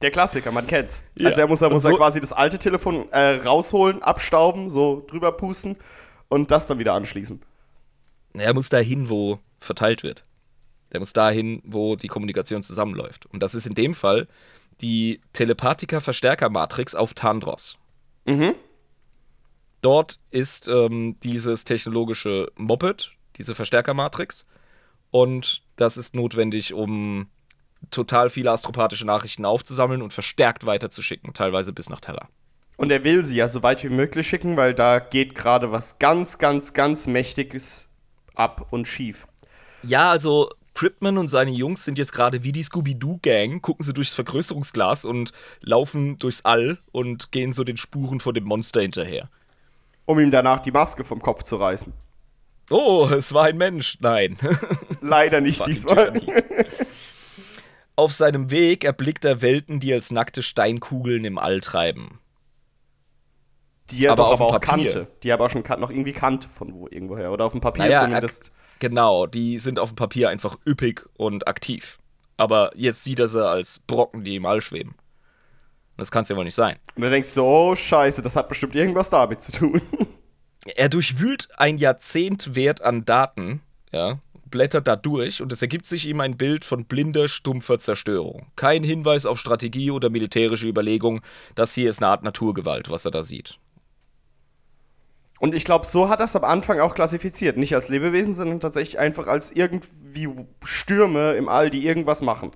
Der Klassiker, man kennt's. Ja. Also er muss, er muss so- er quasi das alte Telefon äh, rausholen, abstauben, so drüber pusten und das dann wieder anschließen. Er muss dahin, wo verteilt wird. Der muss dahin, wo die Kommunikation zusammenläuft. Und das ist in dem Fall die Telepathika-Verstärker-Matrix auf Tandros. Mhm. Dort ist ähm, dieses technologische Moped, diese Verstärkermatrix. Und das ist notwendig, um total viele astropathische Nachrichten aufzusammeln und verstärkt weiterzuschicken, teilweise bis nach Terra. Und er will sie ja so weit wie möglich schicken, weil da geht gerade was ganz, ganz, ganz Mächtiges ab und schief. Ja, also Cripman und seine Jungs sind jetzt gerade wie die Scooby-Doo-Gang, gucken sie durchs Vergrößerungsglas und laufen durchs All und gehen so den Spuren von dem Monster hinterher. Um ihm danach die Maske vom Kopf zu reißen. Oh, es war ein Mensch. Nein. [laughs] Leider nicht diesmal. Auf seinem Weg erblickt er Welten, die als nackte Steinkugeln im All treiben. Die er Aber doch aber auch Papier. kannte. Die er aber auch schon noch irgendwie kannte von wo irgendwoher. Oder auf dem Papier Naja, zumindest. genau, die sind auf dem Papier einfach üppig und aktiv. Aber jetzt sieht er sie als Brocken, die im All schweben. Das kann es ja wohl nicht sein. Und er denkt so, oh scheiße, das hat bestimmt irgendwas damit zu tun. [laughs] Er durchwühlt ein Jahrzehnt Wert an Daten, ja, blättert da durch und es ergibt sich ihm ein Bild von blinder, stumpfer Zerstörung. Kein Hinweis auf Strategie oder militärische Überlegung. Das hier ist eine Art Naturgewalt, was er da sieht. Und ich glaube, so hat er es am Anfang auch klassifiziert. Nicht als Lebewesen, sondern tatsächlich einfach als irgendwie Stürme im All, die irgendwas machen.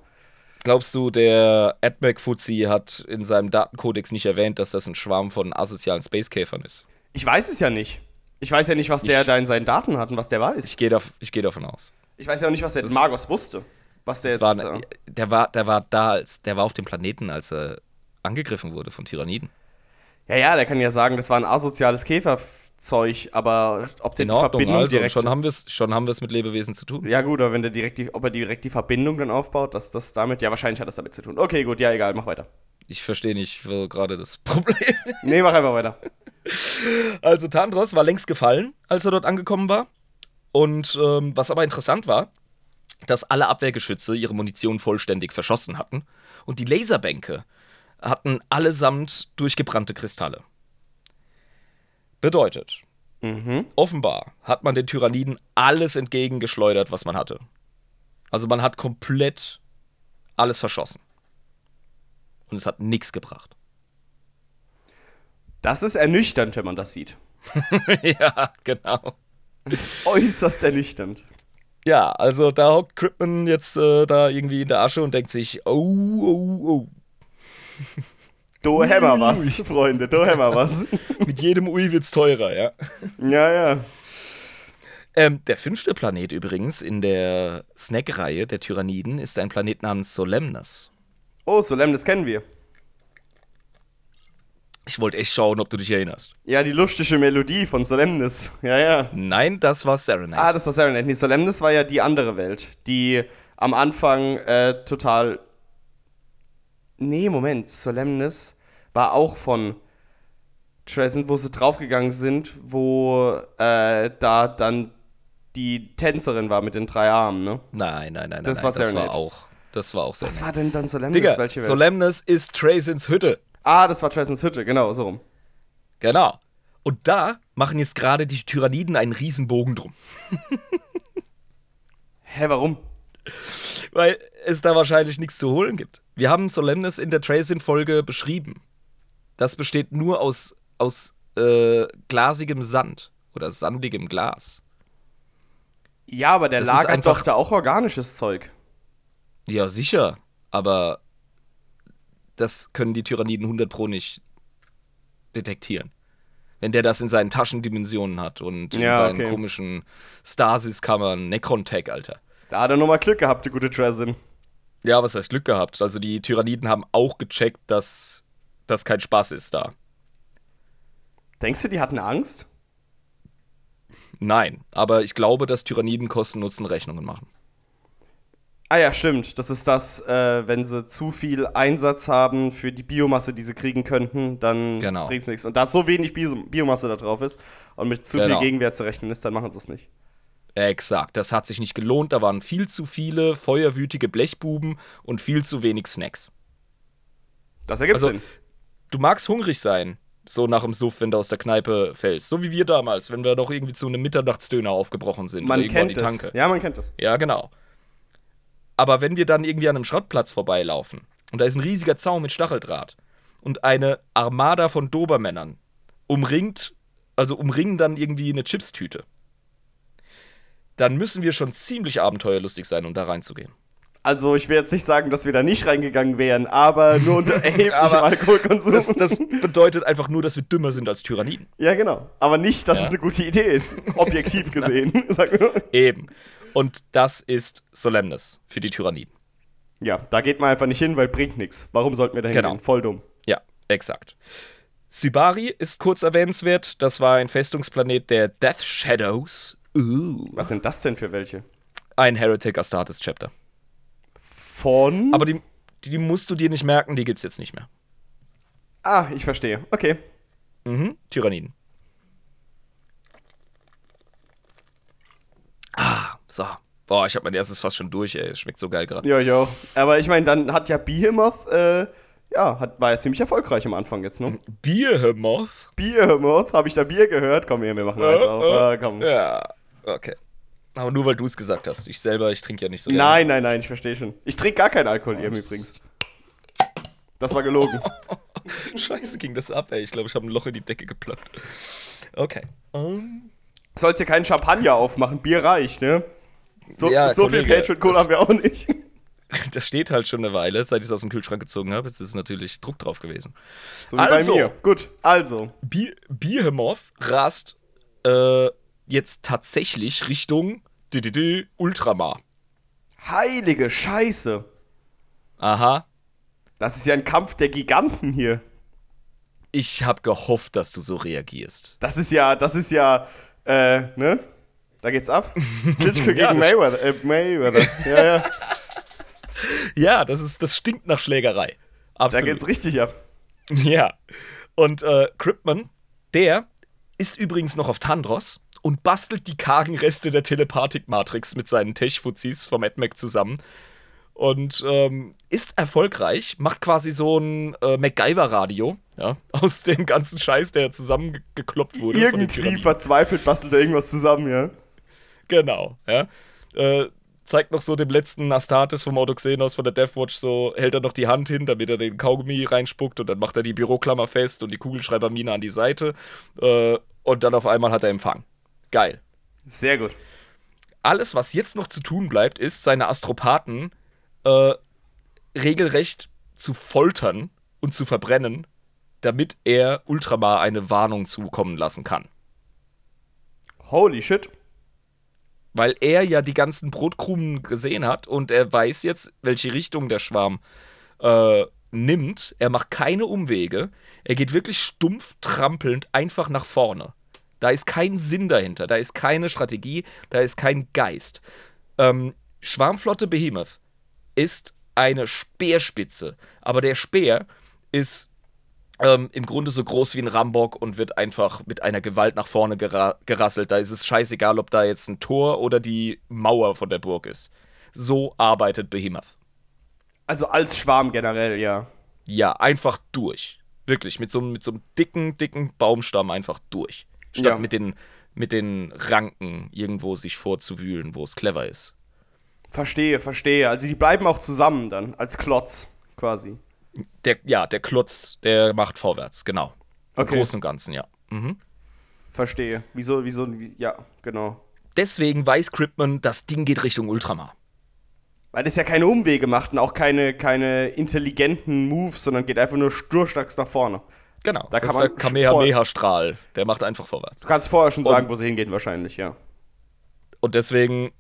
Glaubst du, der AdMac Fuzzi hat in seinem Datenkodex nicht erwähnt, dass das ein Schwarm von asozialen Spacekäfern ist? Ich weiß es ja nicht. Ich weiß ja nicht, was der Ich- da in seinen Daten hat und was der weiß. Ich gehe geh davon aus. Ich weiß ja auch nicht, was der Magos wusste. Was der Das jetzt. war, äh, der, war, der war da, als, der war auf dem Planeten, als er angegriffen wurde von Tyranniden. ja, ja, der kann ja sagen, das war ein asoziales Käferzeug, aber ob der die Ordnung, Verbindung also direkt. schon haben wir es schon haben wir's mit Lebewesen zu tun. ja, gut, aber wenn der direkt die, ob er direkt die Verbindung dann aufbaut, dass das damit. Ja, wahrscheinlich hat das damit zu tun. Okay, gut, ja, egal, mach weiter. Ich verstehe nicht wo gerade das [laughs] Problem. Nee, mach einfach weiter. Also Tandros war längst gefallen, als er dort angekommen war. Und ähm, was aber interessant war, dass alle Abwehrgeschütze ihre Munition vollständig verschossen hatten und die Laserbänke hatten allesamt durchgebrannte Kristalle. Bedeutet, Mhm. offenbar hat man den Tyranniden alles entgegengeschleudert, was man hatte. Also man hat komplett alles verschossen. Und es hat nichts gebracht. Das ist ernüchternd, wenn man das sieht. [laughs] ja, genau. Ist äußerst ernüchternd. Ja, also da hockt Crippen jetzt äh, da irgendwie in der Asche und denkt sich, oh, oh, oh. Do hämmer was, Freunde, do hämmer was. [laughs] Mit jedem Ui wird's teurer, ja. Ja, ja. Ähm, der fünfte Planet übrigens in der Snack-Reihe der Tyranniden ist ein Planet namens Solemnus. Oh, Solemn, kennen wir. Ich wollte echt schauen, ob du dich erinnerst. Ja, die lustige Melodie von Solemnis. Ja, ja. Nein, das war Serenade. Ah, das war Serenade. Nee, Solemnis war ja die andere Welt, die am Anfang äh, total. Nee, Moment. Solemnis war auch von Trescent, wo sie draufgegangen sind, wo äh, da dann die Tänzerin war mit den drei Armen, ne? Nein, nein, nein, Das nein, war das war Serenade. auch. Das war auch Serenade. Was war denn dann Solemnis? Digga, Welche Welt? Solemnus ist Traysons Hütte. Ah, das war Trescents Hütte, genau, so rum. Genau. Und da machen jetzt gerade die Tyranniden einen Riesenbogen drum. [laughs] Hä, warum? Weil es da wahrscheinlich nichts zu holen gibt. Wir haben Solemnus in der Tracing-Folge beschrieben. Das besteht nur aus, aus äh, glasigem Sand oder sandigem Glas. Ja, aber der Das lagert einfach- doch da auch organisches Zeug. Ja, sicher. Aber das können die Tyranniden 100 Pro nicht detektieren. Wenn der das in seinen Taschendimensionen hat und in Ja, seinen okay. komischen Stasis-Kammern, Necron-Tech, Alter. Da hat er nochmal Glück gehabt, der gute Tresin. Ja, was heißt Glück gehabt? Also die Tyranniden haben auch gecheckt, dass das kein Spaß ist da. Denkst du, die hatten Angst? Nein, aber ich glaube, dass Tyranniden Kosten-Nutzen-Rechnungen machen. Ah ja, stimmt. Das ist das, äh, wenn sie zu viel Einsatz haben für die Biomasse, die sie kriegen könnten, dann Genau. bringt's nichts. Und da so wenig Bio Biomasse da drauf ist und mit zu Genau. viel Gegenwert zu rechnen ist, dann machen sie es nicht. Exakt, das hat sich nicht gelohnt. Da waren viel zu viele feuerwütige Blechbuben und viel zu wenig Snacks. Das ergibt Also, Sinn. Du magst hungrig sein, so nach dem Suff, wenn du aus der Kneipe fällst. So wie wir damals, wenn wir doch irgendwie zu einem Mitternachtsdöner aufgebrochen sind. Man kennt die es. Tanke. Ja, man kennt es. Ja, genau. Aber wenn wir dann irgendwie an einem Schrottplatz vorbeilaufen und da ist ein riesiger Zaun mit Stacheldraht und eine Armada von Dobermännern umringt, also umringen dann irgendwie eine Chipstüte, dann müssen wir schon ziemlich abenteuerlustig sein, um da reinzugehen. Also, ich will jetzt nicht sagen, dass wir da nicht reingegangen wären, aber nur unter [laughs] erheblichem Alkoholkonsum. Das, das bedeutet einfach nur, dass wir dümmer sind als Tyranniden. ja, genau. Aber nicht, dass Ja. es eine gute Idee ist. [laughs] Objektiv gesehen. [laughs] Eben. Und das ist Solemnus für die Tyranniden. Ja, da geht man einfach nicht hin, weil bringt nichts. Warum sollten wir da Genau. hingehen? Voll dumm. Ja, exakt. Sibari ist kurz erwähnenswert. Das war ein Festungsplanet der Death Shadows. Uh. Was sind das denn für welche? Ein Heretic Astartes Chapter. Von. Aber die, die musst du dir nicht merken, die gibt's jetzt nicht mehr. ah, ich verstehe. Okay. Mhm, Tyranniden. Ah, so. Boah, ich hab mein erstes fast schon durch, ey. Es schmeckt so geil gerade. Ja, ja. Aber ich meine, dann hat ja Behemoth, äh, ja, hat, war ja ziemlich erfolgreich am Anfang jetzt, ne? Behemoth? Behemoth, habe ich da Bier gehört? Komm her, wir machen eins auf. Ah, komm. Ja, okay. Aber nur weil du es gesagt hast. Ich selber, ich trinke ja nicht so gerne. Nein, nein, nein, ich verstehe schon. Ich trinke gar keinen Alkohol eben übrigens. Das war gelogen. [laughs] Scheiße, ging das ab, ey. Ich glaube, ich habe ein Loch in die Decke geplappt. Okay. Um, Sollst dir keinen Champagner aufmachen, Bier reicht, ne? So, Ja, so viel Kollege, Patreon Cola das- haben wir auch nicht. [laughs] das steht halt schon eine Weile, seit ich es aus dem Kühlschrank gezogen habe. Jetzt ist natürlich Druck drauf gewesen. So wie Also. bei mir. Gut, also. Be Behemoth rast äh, jetzt tatsächlich Richtung dü -dü -dü, Ultramar. Heilige Scheiße. Aha. Das ist ja ein Kampf der Giganten hier. Ich habe gehofft, dass du so reagierst. Das ist ja, das ist ja, äh, ne? Da geht's ab. [laughs] Klitschko Ja, gegen Mayweather. Äh, Mayweather. Ja, ja. [laughs] Ja, das ist, das stinkt nach Schlägerei. Da Absolut. geht's richtig ab. [laughs] Ja. Und äh, Cryptman, der ist übrigens noch auf Tandros und bastelt die kargen Reste der Telepathik-Matrix mit seinen Tech-Fuzis vom AdMac zusammen. Und ähm, ist erfolgreich, macht quasi so ein äh, MacGyver-Radio, ja, aus dem ganzen Scheiß, der zusammengekloppt wurde. Irgendwie verzweifelt bastelt er irgendwas zusammen, ja. Genau, ja. Äh, zeigt noch so dem letzten Astartes vom Autoxenos von der Deathwatch so, hält er noch die Hand hin, damit er den Kaugummi reinspuckt und dann macht er die Büroklammer fest und die Kugelschreibermine an die Seite äh, und dann auf einmal hat er Empfang. Geil. Sehr gut. alles, was jetzt noch zu tun bleibt, ist, seine Astropathen äh, regelrecht zu foltern und zu verbrennen, damit er Ultramar eine Warnung zukommen lassen kann. Holy shit. Weil er ja die ganzen Brotkrumen gesehen hat und er weiß jetzt, welche Richtung der Schwarm äh, nimmt. Er macht keine Umwege. Er geht wirklich stumpf trampelnd einfach nach vorne. Da ist kein Sinn dahinter, da ist keine Strategie, da ist kein Geist. Ähm, Schwarmflotte Behemoth ist eine Speerspitze, aber der Speer ist ähm, im Grunde so groß wie ein Rambock und wird einfach mit einer Gewalt nach vorne gera gerasselt. Da ist es scheißegal, ob da jetzt ein Tor oder die Mauer von der Burg ist. So arbeitet Behemoth. Also als Schwarm generell, ja. Ja, einfach durch. Wirklich, mit so, mit so einem dicken, dicken Baumstamm einfach durch. Statt Ja. mit, den, mit den Ranken irgendwo sich vorzuwühlen, wo es clever ist. Verstehe, verstehe. Also die bleiben auch zusammen dann, als Klotz quasi. Der, ja, der Klotz, der macht vorwärts, genau. Im Okay. Großen und Ganzen, ja. Mhm. Verstehe. Wieso, wieso, wie, ja, genau. Deswegen weiß Cryptman, das Ding geht Richtung Ultramar. Weil das ja keine Umwege macht und auch keine, keine intelligenten Moves, sondern geht einfach nur sturstracks nach vorne. Genau, Da das kann ist der Kamehameha-Strahl. Der macht einfach vorwärts. Du kannst vorher schon sagen, Und- wo sie hingehen wahrscheinlich, ja. Und deswegen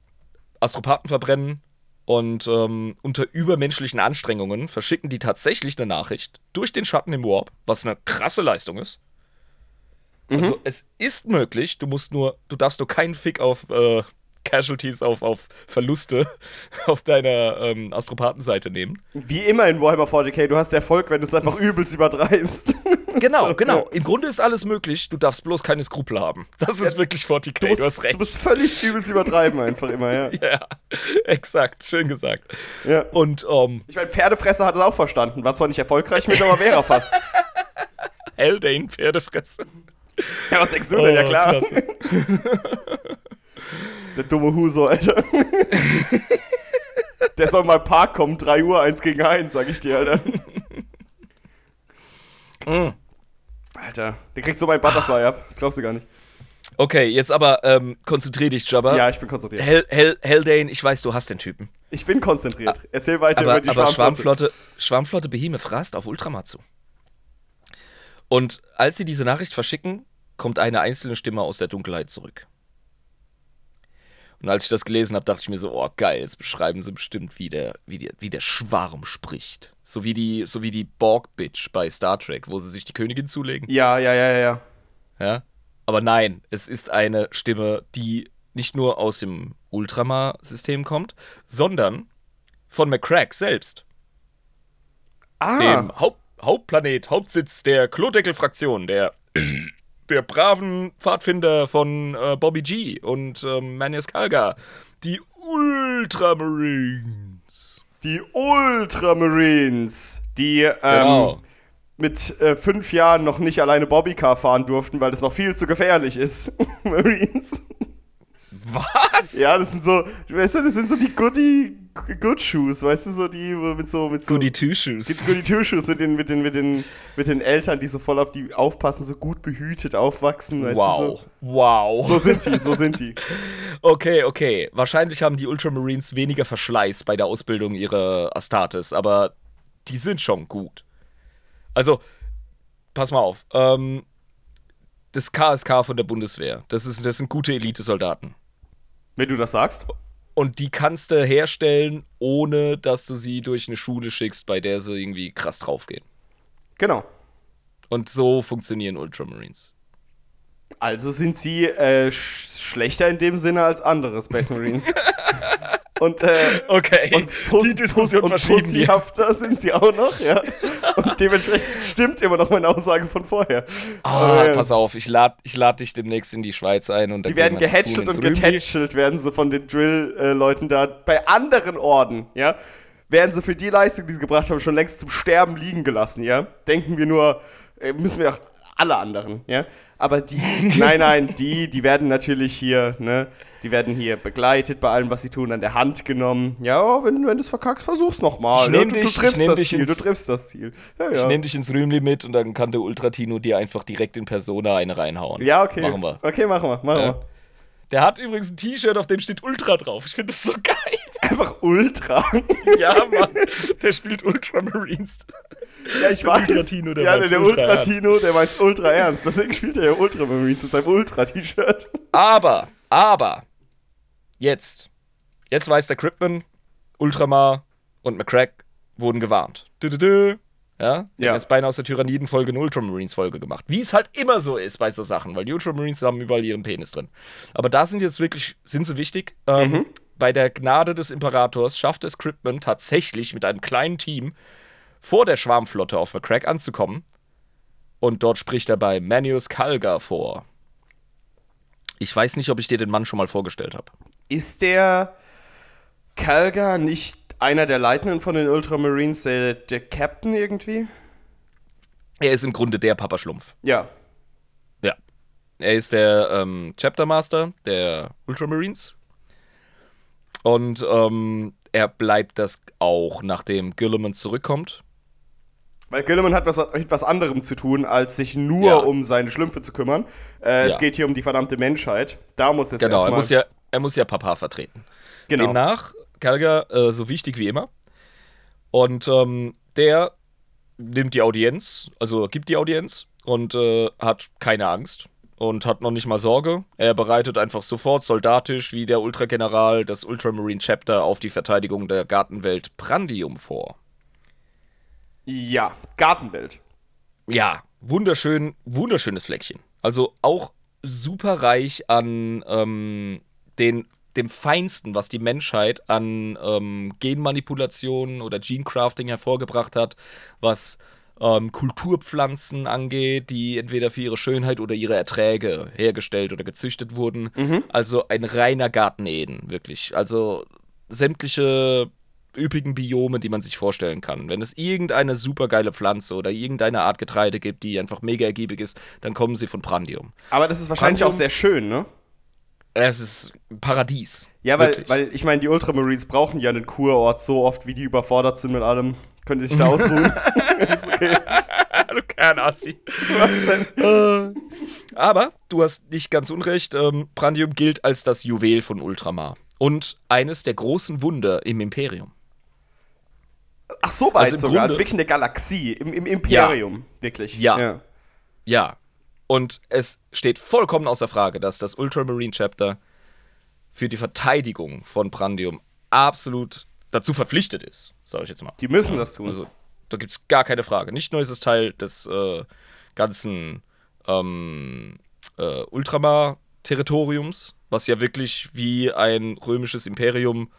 Astropathen verbrennen und ähm, unter übermenschlichen Anstrengungen verschicken die tatsächlich eine Nachricht durch den Schatten im Warp, was eine krasse Leistung ist. Also es ist möglich, du musst nur, du darfst nur keinen Fick auf äh, Casualties, auf, auf Verluste [laughs] auf deiner ähm, Astropathenseite nehmen. Wie immer in Warhammer 40k, du hast Erfolg, wenn du es einfach [laughs] übelst übertreibst. [laughs] Genau, So, genau. ja. Im Grunde ist alles möglich, du darfst bloß keine Skrupel haben. Das ist wirklich 40k, Du du, hast musst, recht. du musst völlig übelst übertreiben einfach immer, ja. ja, exakt, schön gesagt. ja. Und ähm, Ich meine, Pferdefresser hat es auch verstanden. War zwar nicht erfolgreich mit, aber wäre er fast. Haldane, Pferdefresse. Ja, was denkst du denn? ja Oh, klar. Der dumme Huso, Alter. [laughs] Der soll mal Park kommen, 3 Uhr, 1 gegen 1, sag ich dir, Alter. Mm. Alter, der kriegt so mein Butterfly ab. Das glaubst du gar nicht. Okay, jetzt aber ähm, konzentrier dich, Jabba. Ja, ich bin konzentriert. Hel Hel Haldane, ich weiß, du hast den Typen. Ich bin konzentriert. Erzähl weiter Aber, über die aber Schwarmflotte. Schwarmflotte, Schwarmflotte Behemoth rast auf Ultramar zu. Und als sie diese Nachricht verschicken, kommt eine einzelne Stimme aus der Dunkelheit zurück. Und als ich das gelesen habe, dachte ich mir so, oh geil, jetzt beschreiben sie bestimmt, wie der, wie der, wie der Schwarm spricht. So wie die, so wie die Borg-Bitch bei Star Trek, wo sie sich die Königin zulegen. Ja, ja, ja, ja, ja. Ja? Aber nein, es ist eine Stimme, die nicht nur aus dem Ultramar-System kommt, sondern von McCrack selbst, Ah, dem Haupt Hauptplanet, Hauptsitz der Klodeckel-Fraktion, der, der braven Pfadfinder von äh, Bobby G und ähm, Manius Kalga, die Ultramarines. die Ultramarines, die ähm, Genau. mit äh, fünf Jahren noch nicht alleine Bobbycar fahren durften, weil das noch viel zu gefährlich ist. [laughs] Marines. Was? Ja, das sind so, weißt du, das sind so die Goody Good Shoes, weißt du, so die mit so mit so Goody die Two-Shoes. Goody Two Shoes mit den mit den mit den mit den Eltern, die so voll auf die aufpassen, so gut behütet aufwachsen, weißt Wow. du Wow. so. So sind die, so sind die. [laughs] Okay, okay. Wahrscheinlich haben die Ultramarines weniger Verschleiß bei der Ausbildung ihrer Astartes, aber die sind schon gut. Also, pass mal auf. Ähm, das KSK von der Bundeswehr, das, ist, das sind gute Elitesoldaten. Wenn du das sagst. Und die kannst du herstellen, ohne dass du sie durch eine Schule schickst, bei der sie irgendwie krass draufgehen. Genau. Und so funktionieren Ultramarines. Also sind sie äh, sch schlechter in dem Sinne als andere Space Marines. [laughs] und äh, Okay, und, Puss, die Diskussion Puss und pussyhafter sind sie auch noch, ja. Und dementsprechend stimmt immer noch meine Aussage von vorher. Ah, ja. pass auf, ich lade ich lad dich demnächst in die Schweiz ein. Und Die werden gehätschelt und getätschelt, werden sie von den Drill-Leuten da. Bei anderen Orden, ja, werden sie für die Leistung, die sie gebracht haben, schon längst zum Sterben liegen gelassen, ja. Denken wir nur, äh, müssen wir auch alle anderen, ja. Aber die, [laughs] nein, nein, die, die werden natürlich hier, ne, die werden hier begleitet bei allem, was sie tun, an der Hand genommen. Ja, oh, wenn, wenn du es verkackst, versuch's nochmal. Ich Ne? Du, dich- du ich triffst das Ziel, du ins- triffst das Ziel. Ja, Ich ja. nehme dich ins Rühmli mit und dann kann der Ultratino dir einfach direkt in Persona eine reinhauen. ja, okay. Machen wir. Okay, machen wir, machen Ja. wir. Der hat übrigens ein T-Shirt, auf dem steht Ultra drauf. Ich finde das so [laughs] geil. Einfach Ultra. Ja, Mann. Der spielt Ultramarines. Ja, ich Der weiß. Ultratino, der ja, der ultra Ultratino, der meint ultra ernst. Deswegen spielt er ja Ultramarines mit seinem Ultra-T-Shirt. Aber, aber, jetzt. Jetzt weiß der Cripman, Ultramar und McCrack wurden gewarnt. Dü -dü -dü. Ja, Ja. haben jetzt beinahe aus der Tyranniden-Folge eine Ultramarines-Folge gemacht. Wie es halt immer so ist bei so Sachen, weil die Ultramarines haben überall ihren Penis drin. Aber da sind jetzt wirklich, sind sie wichtig. Ähm, Bei der Gnade des Imperators schafft es Cripman tatsächlich mit einem kleinen Team vor der Schwarmflotte auf McCrack anzukommen. Und dort spricht er bei Manius Kalga vor. Ich weiß nicht, ob ich dir den Mann schon mal vorgestellt habe. Ist der Kalga nicht einer der Leitenden von den Ultramarines, der, der Captain irgendwie? Er ist im Grunde der Papa Schlumpf. Ja. Ja. Er ist der ähm, Chapter Master der Ultramarines. Und ähm, er bleibt das auch, nachdem Gilliman zurückkommt. Weil Gilliman hat was, mit was anderem zu tun, als sich nur Ja. um seine Schlümpfe zu kümmern. Äh, Es Ja. geht hier um die verdammte Menschheit. Da muss jetzt Genau, er muss, ja, er muss ja Papa vertreten. genau. Demnach, Kalga, äh, so wichtig wie immer. Und ähm, der nimmt die Audienz, also gibt die Audienz und äh, hat keine Angst und hat noch nicht mal Sorge. Er bereitet einfach sofort soldatisch wie der Ultrageneral das Ultramarine Chapter auf die Verteidigung der Gartenwelt Prandium vor. Ja, Gartenwelt. Ja, wunderschön, wunderschönes Fleckchen. Also auch super reich an ähm, den, dem Feinsten, was die Menschheit an ähm, Genmanipulationen oder Genecrafting hervorgebracht hat, was ähm, Kulturpflanzen angeht, die entweder für ihre Schönheit oder ihre Erträge hergestellt oder gezüchtet wurden. Also ein reiner Garten Eden, wirklich. Also sämtliche üppigen Biome, die man sich vorstellen kann. Wenn es irgendeine supergeile Pflanze oder irgendeine Art Getreide gibt, die einfach mega ergiebig ist, dann kommen sie von Prandium. Aber das ist wahrscheinlich Prandium- auch sehr schön, ne? Es ist Paradies. Ja, weil, Wirklich. weil ich meine, die Ultramarines brauchen ja einen Kurort so oft, wie die überfordert sind mit allem. Können die sich da ausruhen? [laughs] ist [laughs] okay. du Kernassi. Äh, Aber du hast nicht ganz unrecht. Ähm, Prandium gilt als das Juwel von Ultramar. Und eines der großen Wunder im Imperium. Ach, so weit Also sogar. Grunde- Als wirklich in der Galaxie, im, im Imperium. Wirklich. Ja. Ja. Und es steht vollkommen außer Frage, dass das Ultramarine Chapter für die Verteidigung von Prandium absolut dazu verpflichtet ist, sage ich jetzt mal. Die müssen das tun. Also, da gibt es gar keine Frage. Nicht nur ist es Teil des äh, ganzen ähm, äh, Ultramar-Territoriums, was ja wirklich wie ein römisches Imperium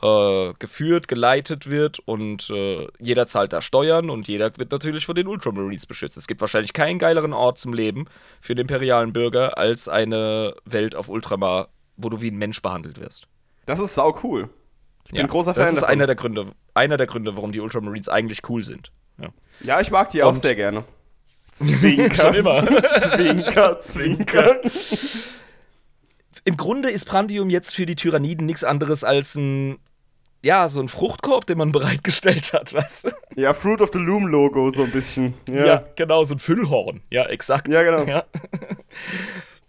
äh, geführt, geleitet wird und äh, jeder zahlt da Steuern und jeder wird natürlich von den Ultramarines beschützt. Es gibt wahrscheinlich keinen geileren Ort zum Leben für den imperialen Bürger als eine Welt auf Ultramar, wo du wie ein Mensch behandelt wirst. Das ist sau cool. Ich bin Ja, ein großer Fan Das ist davon. einer der Gründe, einer der Gründe, warum die Ultramarines eigentlich cool sind. Ja. ja, ich mag die auch Und- sehr gerne. Zwinker. [laughs] Schon immer. [laughs] Zwinker, [laughs] Zwinker. Im Grunde ist Prandium jetzt für die Tyranniden nichts anderes als ein, ja, so ein Fruchtkorb, den man bereitgestellt hat, weißt du? Ja, Fruit of the Loom Logo so ein bisschen. Ja. Ja, genau, so ein Füllhorn. Ja, exakt. Ja, genau. Ja.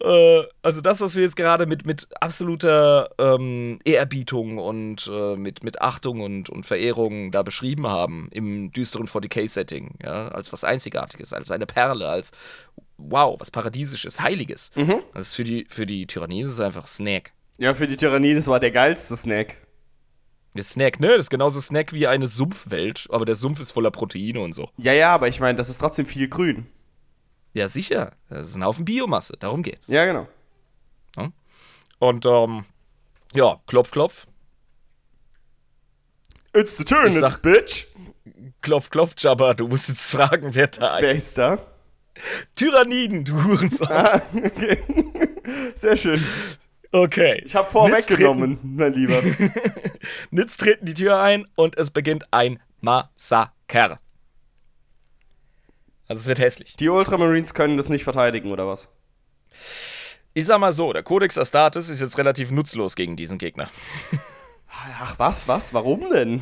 Äh, also das, was wir jetzt gerade mit, mit absoluter ähm, Ehrerbietung und äh, mit, mit Achtung und, und Verehrung da beschrieben haben im düsteren 40k-Setting, ja, als was Einzigartiges, als eine Perle, als wow, was Paradiesisches, Heiliges. Mhm. Das ist für die, für die Tyranniden ist es einfach Snack. Ja, für die Tyrannie, das war der geilste Snack. Der Snack, ne? Das ist genauso Snack wie eine Sumpfwelt, aber der Sumpf ist voller Proteine und so. Ja, ja, aber ich meine, das ist trotzdem viel grün. Ja, sicher. Das ist ein Haufen Biomasse, darum geht's. Ja, genau. Und, ähm, ja, klopf, klopf. It's the turn, Ich it's sag- bitch. Klopf, klopf, Jabba, du musst jetzt fragen, wer da Wer ein. ist da? Tyranniden, du Hurensohn. Ah, okay. Sehr schön. Okay. Ich habe vorweggenommen, mein Lieber. [laughs] Nitz treten die Tür ein und es beginnt ein Massaker. Also es wird hässlich. Die Ultramarines können das nicht verteidigen, oder was? Ich sag mal so, der Codex Astartes ist jetzt relativ nutzlos gegen diesen Gegner. [laughs] Ach was, was? Warum denn?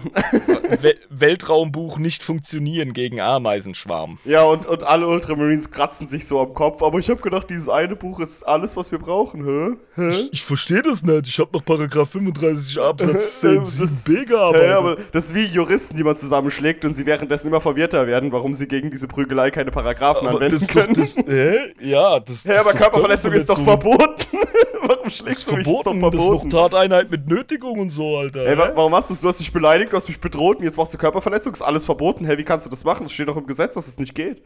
We Weltraumbuch nicht funktionieren gegen Ameisenschwarm. Ja, und, und alle Ultramarines kratzen sich so am Kopf. Aber ich habe gedacht, dieses eine Buch ist alles, was wir brauchen. Hä? Hä? Ich, ich verstehe das nicht. Ich habe noch Paragraph 35 Absatz 10 Das- 7b gearbeitet. Ja, aber das ist wie Juristen, die man zusammenschlägt und sie währenddessen immer verwirrter werden, warum sie gegen diese Prügelei keine Paragraphen aber anwenden das ist doch können. das, hä? Ja, das, Hä, das aber Körperverletzung ist doch verboten. Das schlägst du mich? Das ist verboten. doch Das ist noch verboten. Tateinheit mit Nötigung und so, Alter. Ey, wa warum hast du es? Du hast mich beleidigt, du hast mich bedroht und jetzt machst du Körperverletzung, ist alles verboten. Hä, wie kannst du das machen? Das steht doch im Gesetz, dass es nicht geht.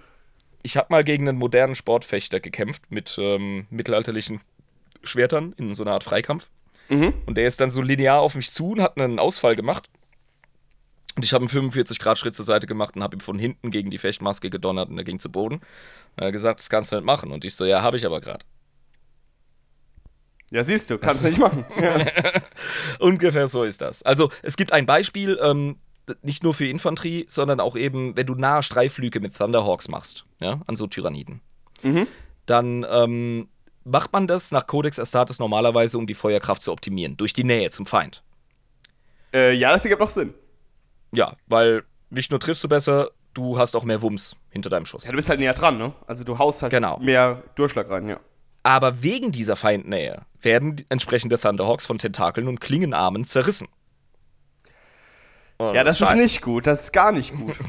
Ich habe mal gegen einen modernen Sportfechter gekämpft mit ähm, mittelalterlichen Schwertern in so einer Art Freikampf. Und der ist dann so linear auf mich zu und hat einen Ausfall gemacht. Und ich habe einen 45-Grad-Schritt zur Seite gemacht und habe ihm von hinten gegen die Fechtmaske gedonnert und er ging zu Boden. Und er hat gesagt, das kannst du nicht machen. Und ich so, ja, habe ich aber gerade. Ja, siehst du, kannst du nicht machen. [laughs] Ja. Ungefähr so ist das. Also es gibt ein Beispiel, ähm, nicht nur für Infanterie, sondern auch eben, wenn du nahe Streiflüge mit Thunderhawks machst, ja, an so Tyranniden, dann ähm, macht man das nach Codex Astartes normalerweise, um die Feuerkraft zu optimieren, durch die Nähe zum Feind. äh, ja, das ergibt auch Sinn. Ja, weil nicht nur triffst du besser, du hast auch mehr Wumms hinter deinem Schuss. Ja, du bist halt näher dran, ne? Also du haust halt Genau. mehr Durchschlag rein, ja. Aber wegen dieser Feindnähe werden entsprechende Thunderhawks von Tentakeln und Klingenarmen zerrissen. Und Ja, das ist scheiße. nicht gut, das ist gar nicht gut. [laughs]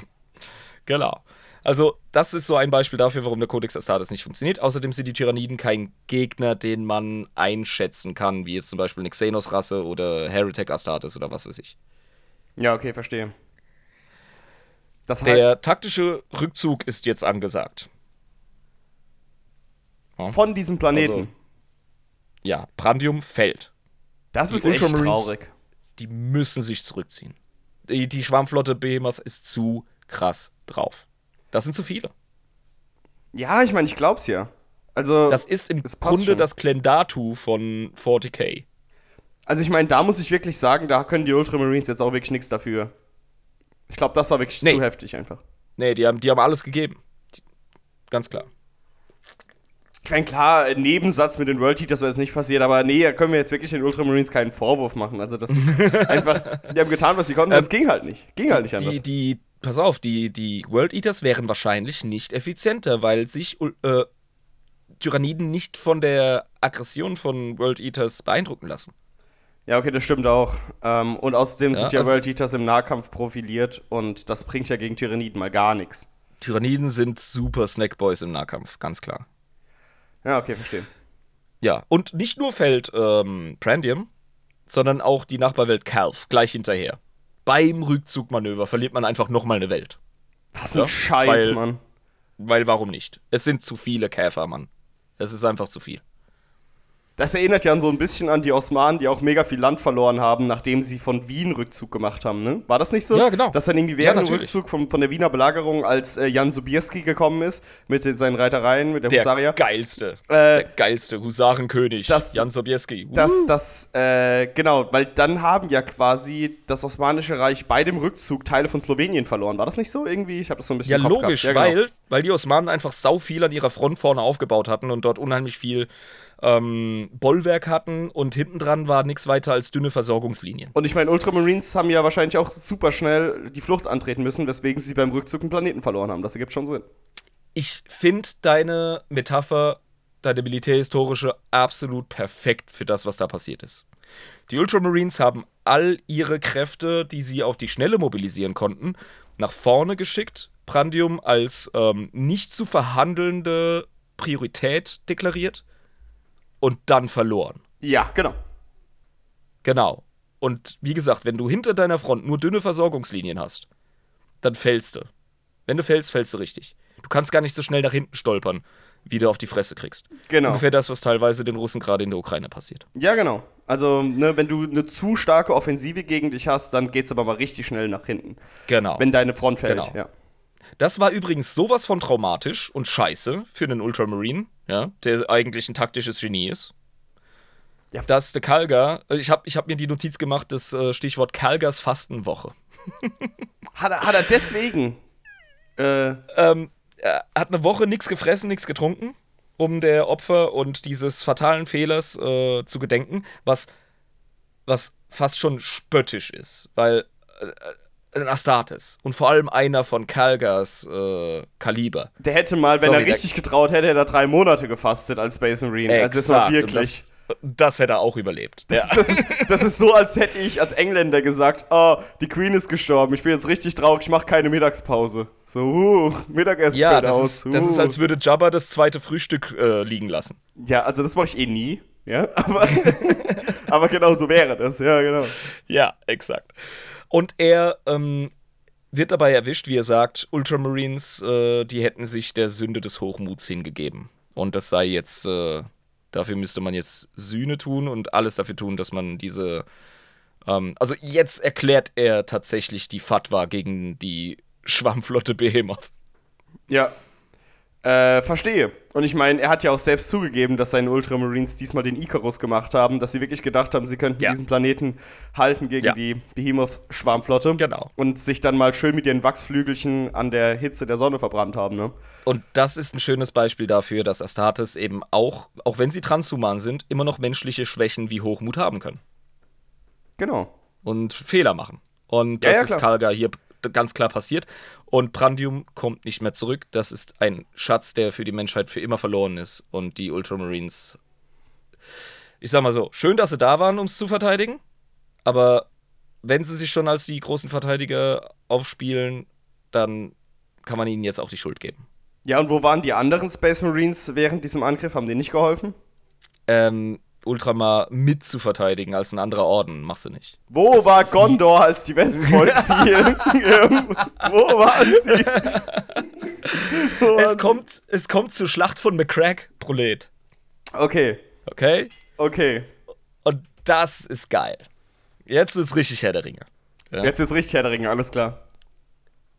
Genau. Also, das ist so ein Beispiel dafür, warum der Codex Astartes nicht funktioniert. Außerdem sind die Tyranniden kein Gegner, den man einschätzen kann, wie jetzt zum Beispiel eine Xenos-Rasse oder Heretic Astartes oder was weiß ich. ja, okay, verstehe. Das heißt, Der taktische Rückzug ist jetzt angesagt. Von diesem Planeten. Also, Ja, Prandium fällt. das die ist echt traurig. Die müssen sich zurückziehen. Die, die Schwarmflotte Behemoth ist zu krass drauf. Das sind zu viele. Ja, ich meine, ich glaub's ja. Also, Das ist im Grunde schon. das Klendatu von 40k. also ich meine, da muss ich wirklich sagen, da können die Ultramarines jetzt auch wirklich nichts dafür. Ich glaube, das war wirklich Nee. zu heftig einfach. Nee, die haben, die haben alles gegeben. Die, ganz klar. Meine, klar, Nebensatz mit den World Heaters wäre jetzt nicht passiert, aber nee, da können wir jetzt wirklich den Ultramarines keinen Vorwurf machen. Also das ist [laughs] einfach, die haben getan, was sie konnten, das ging halt nicht. Ging halt nicht anders. Die, die, pass auf, die, die World Eaters wären wahrscheinlich nicht effizienter, weil sich äh, Tyranniden nicht von der Aggression von World Eaters beeindrucken lassen. Ja, okay, das stimmt auch. Ähm, und außerdem Ja, sind ja also- World Eaters im Nahkampf profiliert und das bringt ja gegen Tyranniden mal gar nichts. Tyranniden sind super Snackboys im Nahkampf, ganz klar. Ja, okay, verstehe. Ja, und nicht nur fällt ähm, Prandium, sondern auch die Nachbarwelt Calf gleich hinterher. Beim Rückzugmanöver verliert man einfach nochmal eine Welt. Was ein Ja, Scheiß, weil- Mann. Weil warum nicht? Es sind zu viele Käfer, Mann. Es ist einfach zu viel. Das erinnert ja so ein bisschen an die Osmanen, die auch mega viel Land verloren haben, nachdem sie von Wien Rückzug gemacht haben, ne? War das nicht so? Ja, genau. Dass dann irgendwie Ja, während dem natürlich. Rückzug vom, von der Wiener Belagerung, als äh, Jan Sobieski gekommen ist, mit den, seinen Reitereien, mit der, Der Husarier, geilste. Äh, der geilste Husarenkönig. das- Jan Sobieski. dass das, äh, genau, weil dann haben ja quasi das Osmanische Reich bei dem Rückzug Teile von Slowenien verloren. War das nicht so irgendwie? Ich habe das so ein bisschen Ja, logisch. Ja, genau. weil, weil die Osmanen einfach sau viel an ihrer Front vorne aufgebaut hatten und dort unheimlich viel ähm, Bollwerk hatten und hinten dran war nichts weiter als dünne Versorgungslinien. Und ich meine, Ultramarines haben ja wahrscheinlich auch super schnell die Flucht antreten müssen, weswegen sie beim Rückzug einen Planeten verloren haben. Das ergibt schon Sinn. Ich finde deine Metapher, deine militärhistorische, absolut perfekt für das, was da passiert ist. Die Ultramarines haben all ihre Kräfte, die sie auf die Schnelle mobilisieren konnten, nach vorne geschickt, Prandium als ähm, nicht zu verhandelnde Priorität deklariert und dann verloren. Ja, genau. Genau. Und wie gesagt, wenn du hinter deiner Front nur dünne Versorgungslinien hast, dann fällst du. Wenn du fällst, fällst du richtig. Du kannst gar nicht so schnell nach hinten stolpern, wie du auf die Fresse kriegst. Genau. Ungefähr das, was teilweise den Russen gerade in der Ukraine passiert. Ja, genau. Also, ne, wenn du eine zu starke Offensive gegen dich hast, dann geht's aber mal richtig schnell nach hinten. Genau. Wenn deine Front fällt, Genau. ja. Das war übrigens sowas von traumatisch und scheiße für einen Ultramarine, ja, der eigentlich ein taktisches Genie ist. Ja. Dass der Kalgar, äh, ich habe ich hab mir die Notiz gemacht, das äh, Stichwort Kalgars Fastenwoche. Hat er, hat er deswegen. Äh, ähm, er hat eine Woche nichts gefressen, nichts getrunken, um der Opfer und dieses fatalen Fehlers äh, zu gedenken, was was fast schon spöttisch ist, weil äh, ein Astartes und vor allem einer von Kalgas äh, Kaliber. Der hätte mal, wenn Sorry, er richtig getraut hätte, hätte er drei Monate gefastet als Space Marine. Also jetzt mal Exakt, und wirklich. Das, das hätte er auch überlebt. Das, ja. das, ist, [laughs] das ist so, als hätte ich als Engländer gesagt, oh, die Queen ist gestorben, ich bin jetzt richtig traurig, ich mache keine Mittagspause. So, uh, Mittagessen Ja, fällt aus. ist, das ist, uh. als würde Jabba das zweite Frühstück äh, liegen lassen. Ja, also das mache ich eh nie, ja, [laughs] aber, aber genau so wäre das, ja, genau. Ja, exakt. Und er ähm, wird dabei erwischt, wie er sagt, Ultramarines, äh, die hätten sich der Sünde des Hochmuts hingegeben. Und das sei jetzt, äh, dafür müsste man jetzt Sühne tun und alles dafür tun, dass man diese. Ähm, also jetzt erklärt er tatsächlich die Fatwa gegen die Schwammflotte Behemoth. Ja. Äh, verstehe. Und ich meine, er hat ja auch selbst zugegeben, dass seine Ultramarines diesmal den Icarus gemacht haben, dass sie wirklich gedacht haben, sie könnten Ja. diesen Planeten halten gegen Ja. die Behemoth-Schwarmflotte. Genau. Und sich dann mal schön mit ihren Wachsflügelchen an der Hitze der Sonne verbrannt haben, ne? Und das ist ein schönes Beispiel dafür, dass Astartes eben auch, auch wenn sie transhuman sind, immer noch menschliche Schwächen wie Hochmut haben können. Genau. und Fehler machen. Und das ja, ist. Kalga hier ganz klar passiert. Und Prandium kommt nicht mehr zurück. Das ist ein Schatz, der für die Menschheit für immer verloren ist. Und die Ultramarines, ich sag mal so, schön, dass sie da waren, um es zu verteidigen. Aber wenn sie sich schon als die großen Verteidiger aufspielen, dann kann man ihnen jetzt auch die Schuld geben. Ja, und wo waren die anderen Space Marines während diesem Angriff? Haben denen nicht geholfen? Ähm, Ultramar mit zu verteidigen als ein anderer Orden, machst du nicht. Wo Das war Gondor, als die Westfront [laughs] fielen? Ähm, wo waren sie? [laughs] Wo waren Es kommt, es kommt zur Schlacht von McCrack, Prolet. sie? Okay, Okay? okay. Und das ist geil. Jetzt wird's richtig Herr der Ringe. Ja. Jetzt wird's richtig Herr der Ringe, alles klar.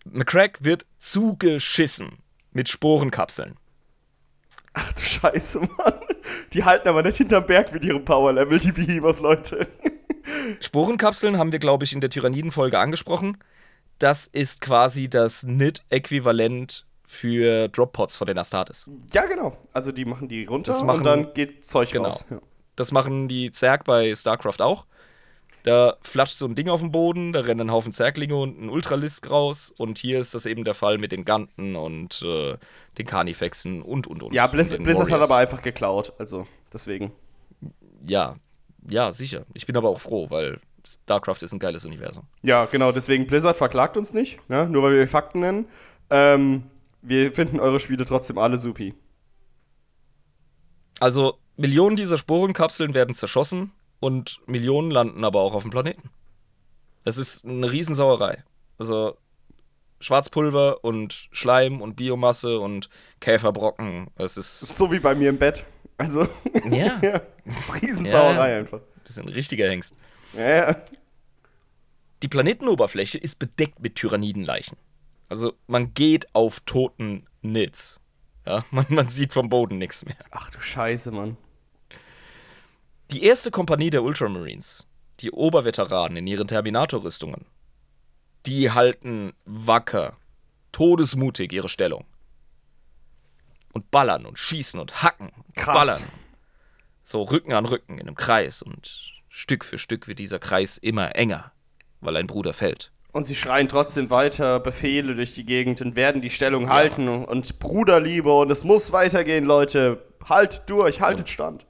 McCrack wird zugeschissen mit Sporenkapseln. Ach du Scheiße, Mann. Die halten aber nicht hinterm Berg mit ihrem Power-Level, die Behemoth-Leute. Sporenkapseln haben wir, glaube ich, in der Tyranniden-Folge angesprochen. Das ist quasi das NIT-Äquivalent für Droppots von den Astartes. Ja, genau. Also die machen die runter Das machen- und dann geht Zeug Genau. raus. Ja. Das machen die Zerg bei StarCraft auch. Da flatscht so ein Ding auf den Boden, da rennen ein Haufen Zerglinge und ein Ultralisk raus. Und hier ist das eben der Fall mit den Ganten und äh, den Carnifexen und, und, und. Ja, und Blizz den Blizzard hat aber einfach geklaut, also deswegen. Ja, ja, sicher. Ich bin aber auch froh, weil StarCraft ist ein geiles Universum. Ja, genau, deswegen Blizzard verklagt uns nicht, ne? nur weil wir Fakten nennen. Ähm, wir finden eure Spiele trotzdem alle supi. Also, Millionen dieser Sporenkapseln werden zerschossen und Millionen landen aber auch auf dem Planeten. Das ist eine Riesensauerei. Also, Schwarzpulver und Schleim und Biomasse und Käferbrocken. Es ist So wie bei mir im Bett. Also, Ja. [laughs] ja, das ist Riesensauerei Ja. einfach. Das ist ein richtiger Hengst. Ja, ja. Die Planetenoberfläche ist bedeckt mit Tyrannidenleichen. Also man geht auf toten Nits. Ja, [laughs] man, man sieht vom Boden nichts mehr. Ach du Scheiße, Mann. Die erste Kompanie der Ultramarines, die Oberveteranen in ihren Terminator-Rüstungen, die halten wacker, todesmutig ihre Stellung. Und ballern und schießen und hacken. und Krass. Ballern. So Rücken an Rücken in einem Kreis und Stück für Stück wird dieser Kreis immer enger, weil ein Bruder fällt. Und sie schreien trotzdem weiter Befehle durch die Gegend und werden die Stellung halten und, und Bruderliebe und es muss weitergehen, Leute. Haltet durch, haltet Stand.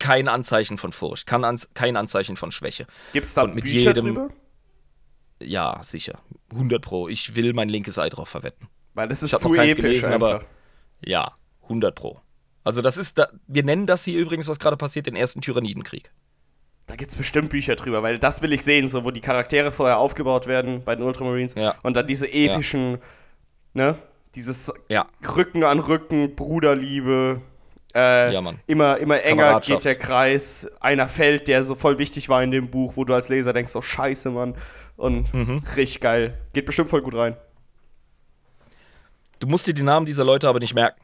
Kein Anzeichen von Furcht, kein, Anz kein Anzeichen von Schwäche. Gibt's da Und mit Bücher jedem- drüber? Ja, sicher. 100 Pro. Ich will mein linkes Ei drauf verwetten. Weil das ist Ich zu episch gelesen, einfach. aber ja, 100 Pro. Also das ist, da, wir nennen das hier übrigens, was gerade passiert, den ersten Tyrannidenkrieg. Da gibt's bestimmt Bücher drüber, weil das will ich sehen, so wo die Charaktere vorher aufgebaut werden bei den Ultramarines Ja. und dann diese epischen, ne, dieses Ja, Rücken an Rücken, Bruderliebe, äh, Ja, immer, immer enger geht der Kreis, einer fällt, der so voll wichtig war in dem Buch, wo du als Leser denkst, oh scheiße, Mann, und Mhm. richtig geil, geht bestimmt voll gut rein. du musst dir die Namen dieser Leute aber nicht merken.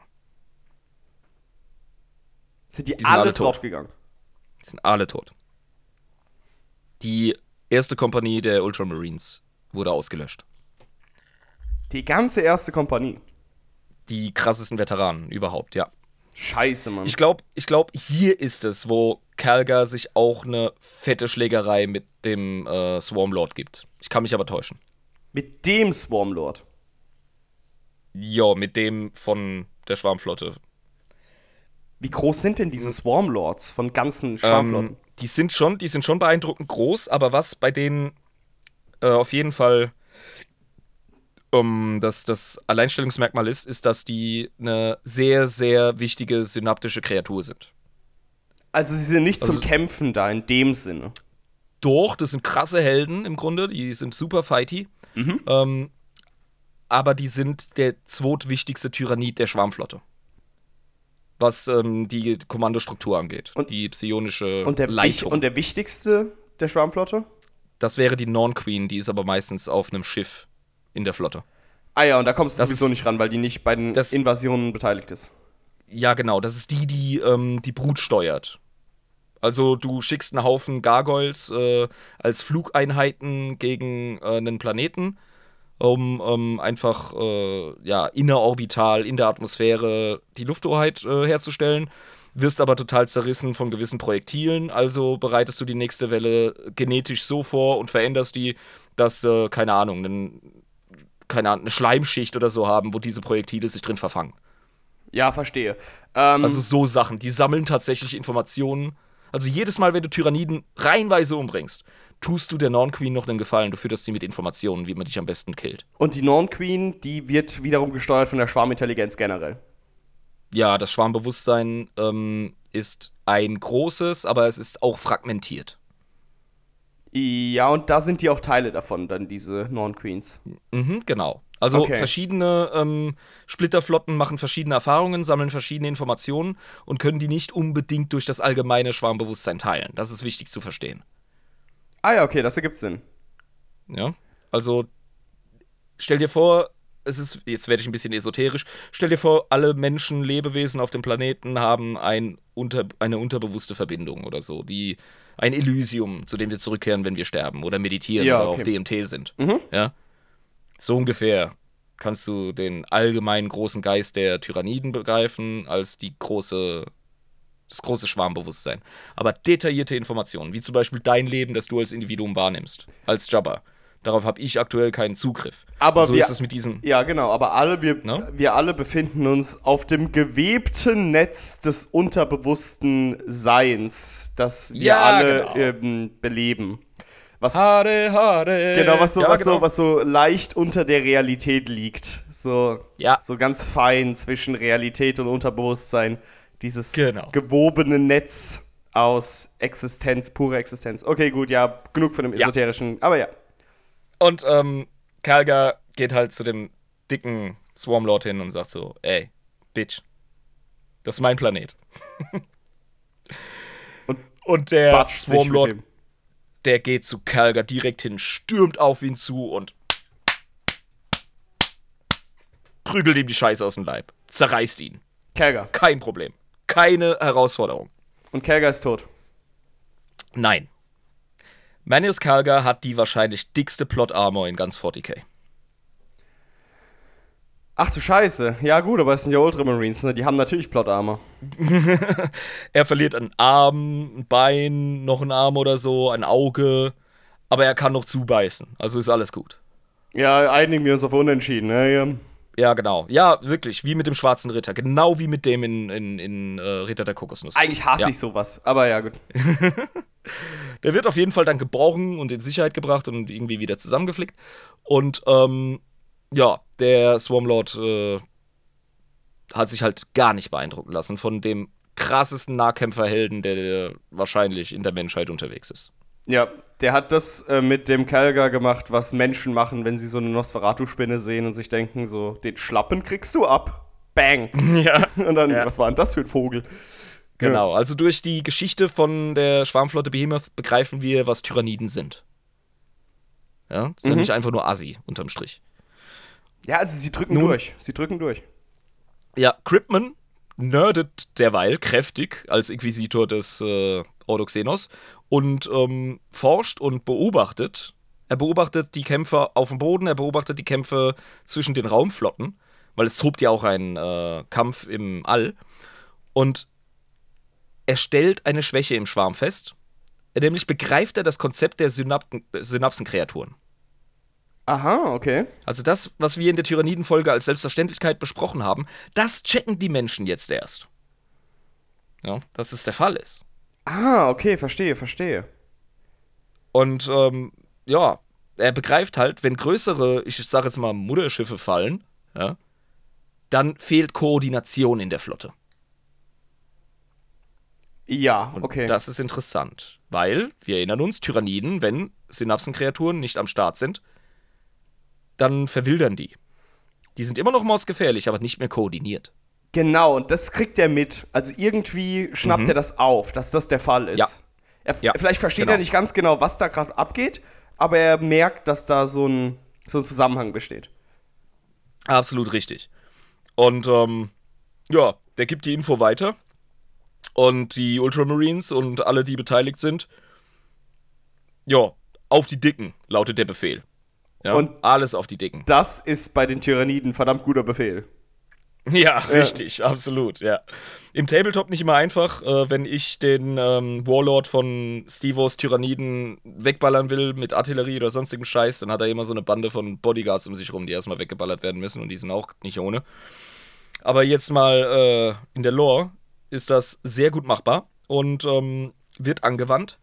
Sind die, Die alle, alle tot. draufgegangen? Die sind alle tot. Die erste Kompanie der Ultramarines wurde ausgelöscht. Die ganze erste Kompanie. Die krassesten Veteranen überhaupt, ja. Scheiße, Mann. Ich glaube, ich glaub, hier ist es, wo Kalgar sich auch eine fette Schlägerei mit dem äh, Swarmlord gibt. Ich kann mich aber täuschen. Mit dem Swarmlord. Ja, mit dem von der Schwarmflotte. Wie groß sind denn diese Swarmlords von ganzen Schwarmflotten? Ähm, die sind schon, die sind schon beeindruckend groß, aber was bei denen äh, auf jeden Fall um, das, das Alleinstellungsmerkmal ist, ist, dass die eine sehr, sehr wichtige synaptische Kreatur sind. Also sie sind nicht Also zum Kämpfen da in dem Sinne. Doch, das sind krasse Helden im Grunde, die sind super fighty. Ähm, aber die sind der zweitwichtigste Tyrannid der Schwarmflotte. Was ähm, die Kommandostruktur angeht. Und- die psionische Und der, Leitung. und der wichtigste der Schwarmflotte? das wäre die Non Queen, die ist aber meistens auf einem Schiff in der Flotte. Ah ja, und da kommst du Das sowieso nicht ran, weil die nicht bei den Invasionen beteiligt ist. Ja, genau. Das ist die, die ähm, die Brut steuert. Also du schickst einen Haufen Gargoyles äh, als Flugeinheiten gegen äh, einen Planeten, um ähm, einfach äh, ja, innerorbital in der Atmosphäre die Lufthoheit äh, herzustellen. Wirst aber total zerrissen von gewissen Projektilen, also bereitest du die nächste Welle genetisch so vor und veränderst die, dass, äh, keine Ahnung, einen, keine Ahnung, eine Schleimschicht oder so haben, wo diese Projektile sich drin verfangen. Ja, verstehe. Ähm, Also so Sachen, die sammeln tatsächlich Informationen. Also jedes Mal, wenn du Tyranniden reihenweise umbringst, tust du der Non Queen noch einen Gefallen. Du fütterst sie mit Informationen, wie man dich am besten killt. und die Non Queen, die wird wiederum gesteuert von der Schwarmintelligenz generell. Ja, das Schwarmbewusstsein ähm, ist ein großes, aber es ist auch fragmentiert. Ja, und da sind die auch Teile davon, dann diese Non Queens. Mhm, genau. Also Okay. verschiedene ähm, Splitterflotten machen verschiedene Erfahrungen, sammeln verschiedene Informationen und können die nicht unbedingt durch das allgemeine Schwarmbewusstsein teilen. Das ist wichtig zu verstehen. Ah ja, okay, das ergibt Sinn. Ja. Also, stell dir vor, es ist, jetzt werde ich ein bisschen esoterisch, stell dir vor, alle Menschen, Lebewesen auf dem Planeten haben ein unter, eine unterbewusste Verbindung oder so, die ein Elysium, zu dem wir zurückkehren, wenn wir sterben oder meditieren Ja, oder okay. auf DMT sind. Ja. So ungefähr kannst du den allgemeinen großen Geist der Tyranniden begreifen als die große das große Schwarmbewusstsein. Aber detaillierte Informationen, wie zum Beispiel dein Leben, das du als Individuum wahrnimmst, als Jabba. Darauf habe ich aktuell keinen Zugriff. Aber so wir- ist es mit diesen. Ja, genau, aber alle, wir, Ne? wir alle befinden uns auf dem gewebten Netz des unterbewussten Seins, das wir Ja, alle genau. ähm, beleben. Was, Hare, hare. genau, was, so, ja, was, genau. so, was so leicht unter der Realität liegt. So, Ja. so ganz fein zwischen Realität und Unterbewusstsein. Dieses Genau. gewobene Netz aus Existenz, pure Existenz. Okay, gut, ja, genug von dem Ja. esoterischen, aber ja. Und ähm, Kalga geht halt zu dem dicken Swarmlord hin und sagt so: Ey, Bitch, das ist mein Planet. [laughs] Und und der Swarmlord der geht zu Kalga direkt hin, stürmt auf ihn zu und prügelt ihm die Scheiße aus dem Leib. Zerreißt ihn. Kelger. Kein Problem. Keine Herausforderung. Und Kelger ist tot. Nein. Manius Kalga hat die wahrscheinlich dickste Plot-Armor in ganz 40k. Ach du Scheiße. Ja gut, aber es sind ja Ultramarines, ne? Die haben natürlich Plot-Armor. [laughs] Er verliert einen Arm, ein Bein, noch einen Arm oder so, ein Auge. Aber er kann noch zubeißen. Also ist alles gut. Ja, einigen wir uns auf Unentschieden, ne? Ja. Genau. Ja, wirklich. Wie mit dem schwarzen Ritter. Genau wie mit dem in, in, in äh, Ritter der Kokosnuss. Eigentlich hasse ja. ich sowas, aber ja gut. [laughs] Der wird auf jeden Fall dann gebrochen und in Sicherheit gebracht und irgendwie wieder zusammengeflickt. Und ähm, ja, der Swarmlord äh, hat sich halt gar nicht beeindrucken lassen von dem krassesten Nahkämpferhelden, der, der wahrscheinlich in der Menschheit unterwegs ist. Ja, der hat das äh, mit dem Kelger gemacht, was Menschen machen, wenn sie so eine Nosferatu-Spinne sehen und sich denken, so, den Schlappen kriegst du ab. Bang. [laughs] Ja. Und dann, Ja. was war denn das für ein Vogel? Genau, also durch die Geschichte von der Schwarmflotte Behemoth begreifen wir, was Tyranniden sind. Ja, sind Mhm. nicht einfach nur Assi, unterm Strich. Ja, also sie drücken Nun- durch. Sie drücken durch. Ja, Cripman nerdet derweil kräftig als Inquisitor des äh, Ordoxenos und ähm, forscht und beobachtet. Er beobachtet die Kämpfe auf dem Boden, er beobachtet die Kämpfe zwischen den Raumflotten, weil es tobt ja auch ein äh, Kampf im All. Und er stellt eine Schwäche im Schwarm fest. Nämlich begreift er das Konzept der Synapten, Synapsenkreaturen. Aha, okay. Also das, was wir in der Tyrannidenfolge als Selbstverständlichkeit besprochen haben, das checken die Menschen jetzt erst. Ja, dass es der Fall ist. Ah, okay, verstehe, verstehe. Und ähm, ja, er begreift halt, wenn größere, ich sage jetzt mal, Mutterschiffe fallen, ja, dann fehlt Koordination in der Flotte. Ja, Und okay. das ist interessant, weil wir erinnern uns, Tyranniden, wenn Synapsenkreaturen nicht am Start sind, dann verwildern die. Die sind immer noch mausgefährlich, aber nicht mehr koordiniert. Genau, und das kriegt er mit. Also irgendwie schnappt er das auf, dass das der Fall ist. Mhm. Ja. Er, Ja, vielleicht versteht genau. er nicht ganz genau, was da gerade abgeht, aber er merkt, dass da so ein, so ein Zusammenhang besteht. Absolut richtig. Und ähm, ja, der gibt die Info weiter. Und die Ultramarines und alle, die beteiligt sind, ja, auf die Dicken, lautet der Befehl. Ja, Und- alles auf die Dicken. Das ist bei den Tyranniden verdammt guter Befehl. [laughs] Ja, richtig, absolut, ja. Im Tabletop nicht immer einfach, äh, wenn ich den ähm, Warlord von Stevos Tyranniden wegballern will mit Artillerie oder sonstigem Scheiß, dann hat er immer so eine Bande von Bodyguards um sich rum, die erstmal weggeballert werden müssen und die sind auch nicht ohne. Aber jetzt mal äh, in der Lore ist das sehr gut machbar und ähm, wird angewandt.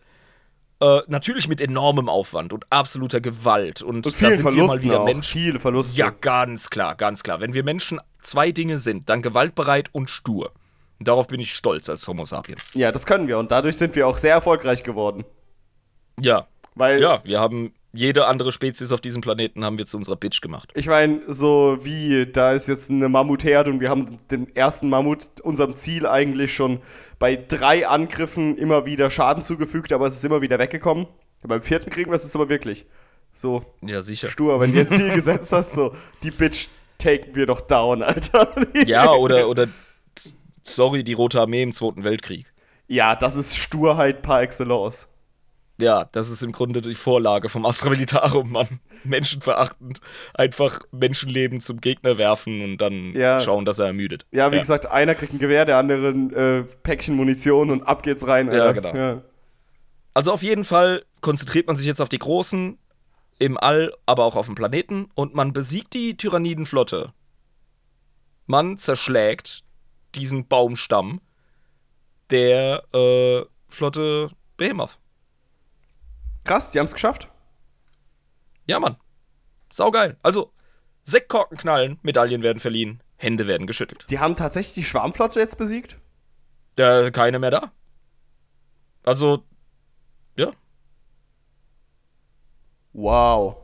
Äh, natürlich mit enormem Aufwand und absoluter Gewalt. Und, Und da vielen sind wir mal Verlusten wieder auch. Menschen. Viele Verluste. Ja, ganz klar, ganz klar. Wenn wir Menschen zwei Dinge sind, dann gewaltbereit und stur. Und darauf bin ich stolz als Homo sapiens. ja, das können wir. Und dadurch sind wir auch sehr erfolgreich geworden. Ja, Weil, ja, wir haben jede andere Spezies auf diesem Planeten haben wir zu unserer Bitch gemacht. ich meine, so wie, da ist jetzt eine Mammutherde und wir haben den ersten Mammut unserem Ziel eigentlich schon bei drei Angriffen immer wieder Schaden zugefügt, aber es ist immer wieder weggekommen. Beim vierten kriegen wir es aber wirklich. So, Ja, sicher. stur, wenn du ein Ziel gesetzt hast, so, die Bitch taken wir doch down, Alter. [laughs] Ja, oder, oder, sorry, die Rote Armee im Zweiten Weltkrieg. Ja, das ist Sturheit par excellence. Ja, das ist im Grunde die Vorlage vom Astra Militarum, Mann. Menschenverachtend. Einfach Menschenleben zum Gegner werfen und dann Ja. schauen, dass er ermüdet. Ja, wie gesagt, einer kriegt ein Gewehr, der andere ein äh, Päckchen Munition und ab geht's rein. Ja, Alter. genau. Ja. Also auf jeden Fall konzentriert man sich jetzt auf die Großen im All, aber auch auf dem Planeten und man besiegt die Tyrannidenflotte. Man zerschlägt diesen Baumstamm der äh, Flotte Behemoth. Krass, die haben's geschafft. Ja, Mann. Saugeil. Also, Sektkorken knallen, Medaillen werden verliehen, Hände werden geschüttelt. Die haben tatsächlich die Schwarmflotte jetzt besiegt? Da keine mehr da. Also, ja. Wow.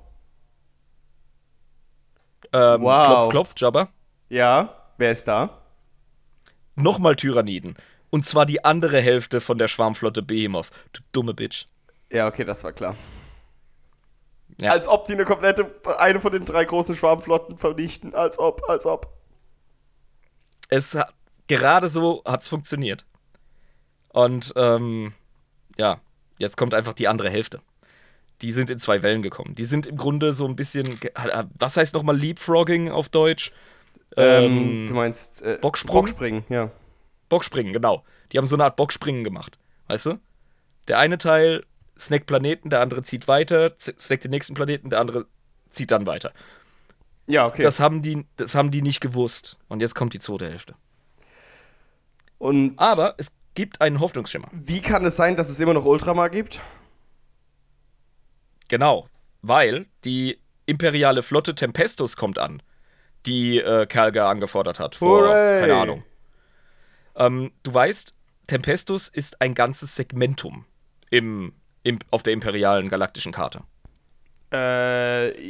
Ähm, Wow. Klopf, klopf, Jabba. Ja, wer ist da? Nochmal Tyranniden. Und zwar die andere Hälfte von der Schwarmflotte Behemoth. Du dumme Bitch. Ja, okay, das war klar. Ja. Als ob die eine komplette, eine von den drei großen Schwarmflotten vernichten. Als ob, als ob. Es hat, gerade so hat es funktioniert. Und ähm, ja, jetzt kommt einfach die andere Hälfte. Die sind in zwei Wellen gekommen. Die sind im Grunde so ein bisschen. Was heißt nochmal Leapfrogging auf Deutsch? Ähm, du meinst äh, Bocksprung? Bockspringen, ja. Bockspringen, genau. Die haben so eine Art Bockspringen gemacht. Weißt du? Der eine Teil snackt Planeten, der andere zieht weiter, snackt den nächsten Planeten, der andere zieht dann weiter. Ja, okay. Das haben die, das haben die nicht gewusst. Und jetzt kommt die zweite Hälfte. Und Aber es gibt einen Hoffnungsschimmer. wie kann es sein, dass es immer noch Ultramar gibt? Genau. Weil die imperiale Flotte Tempestus kommt an, die äh, Kalga angefordert hat. Vor, Hooray! keine Ahnung. Ähm, du weißt, Tempestus ist ein ganzes Segmentum im, auf der imperialen galaktischen Karte. Äh,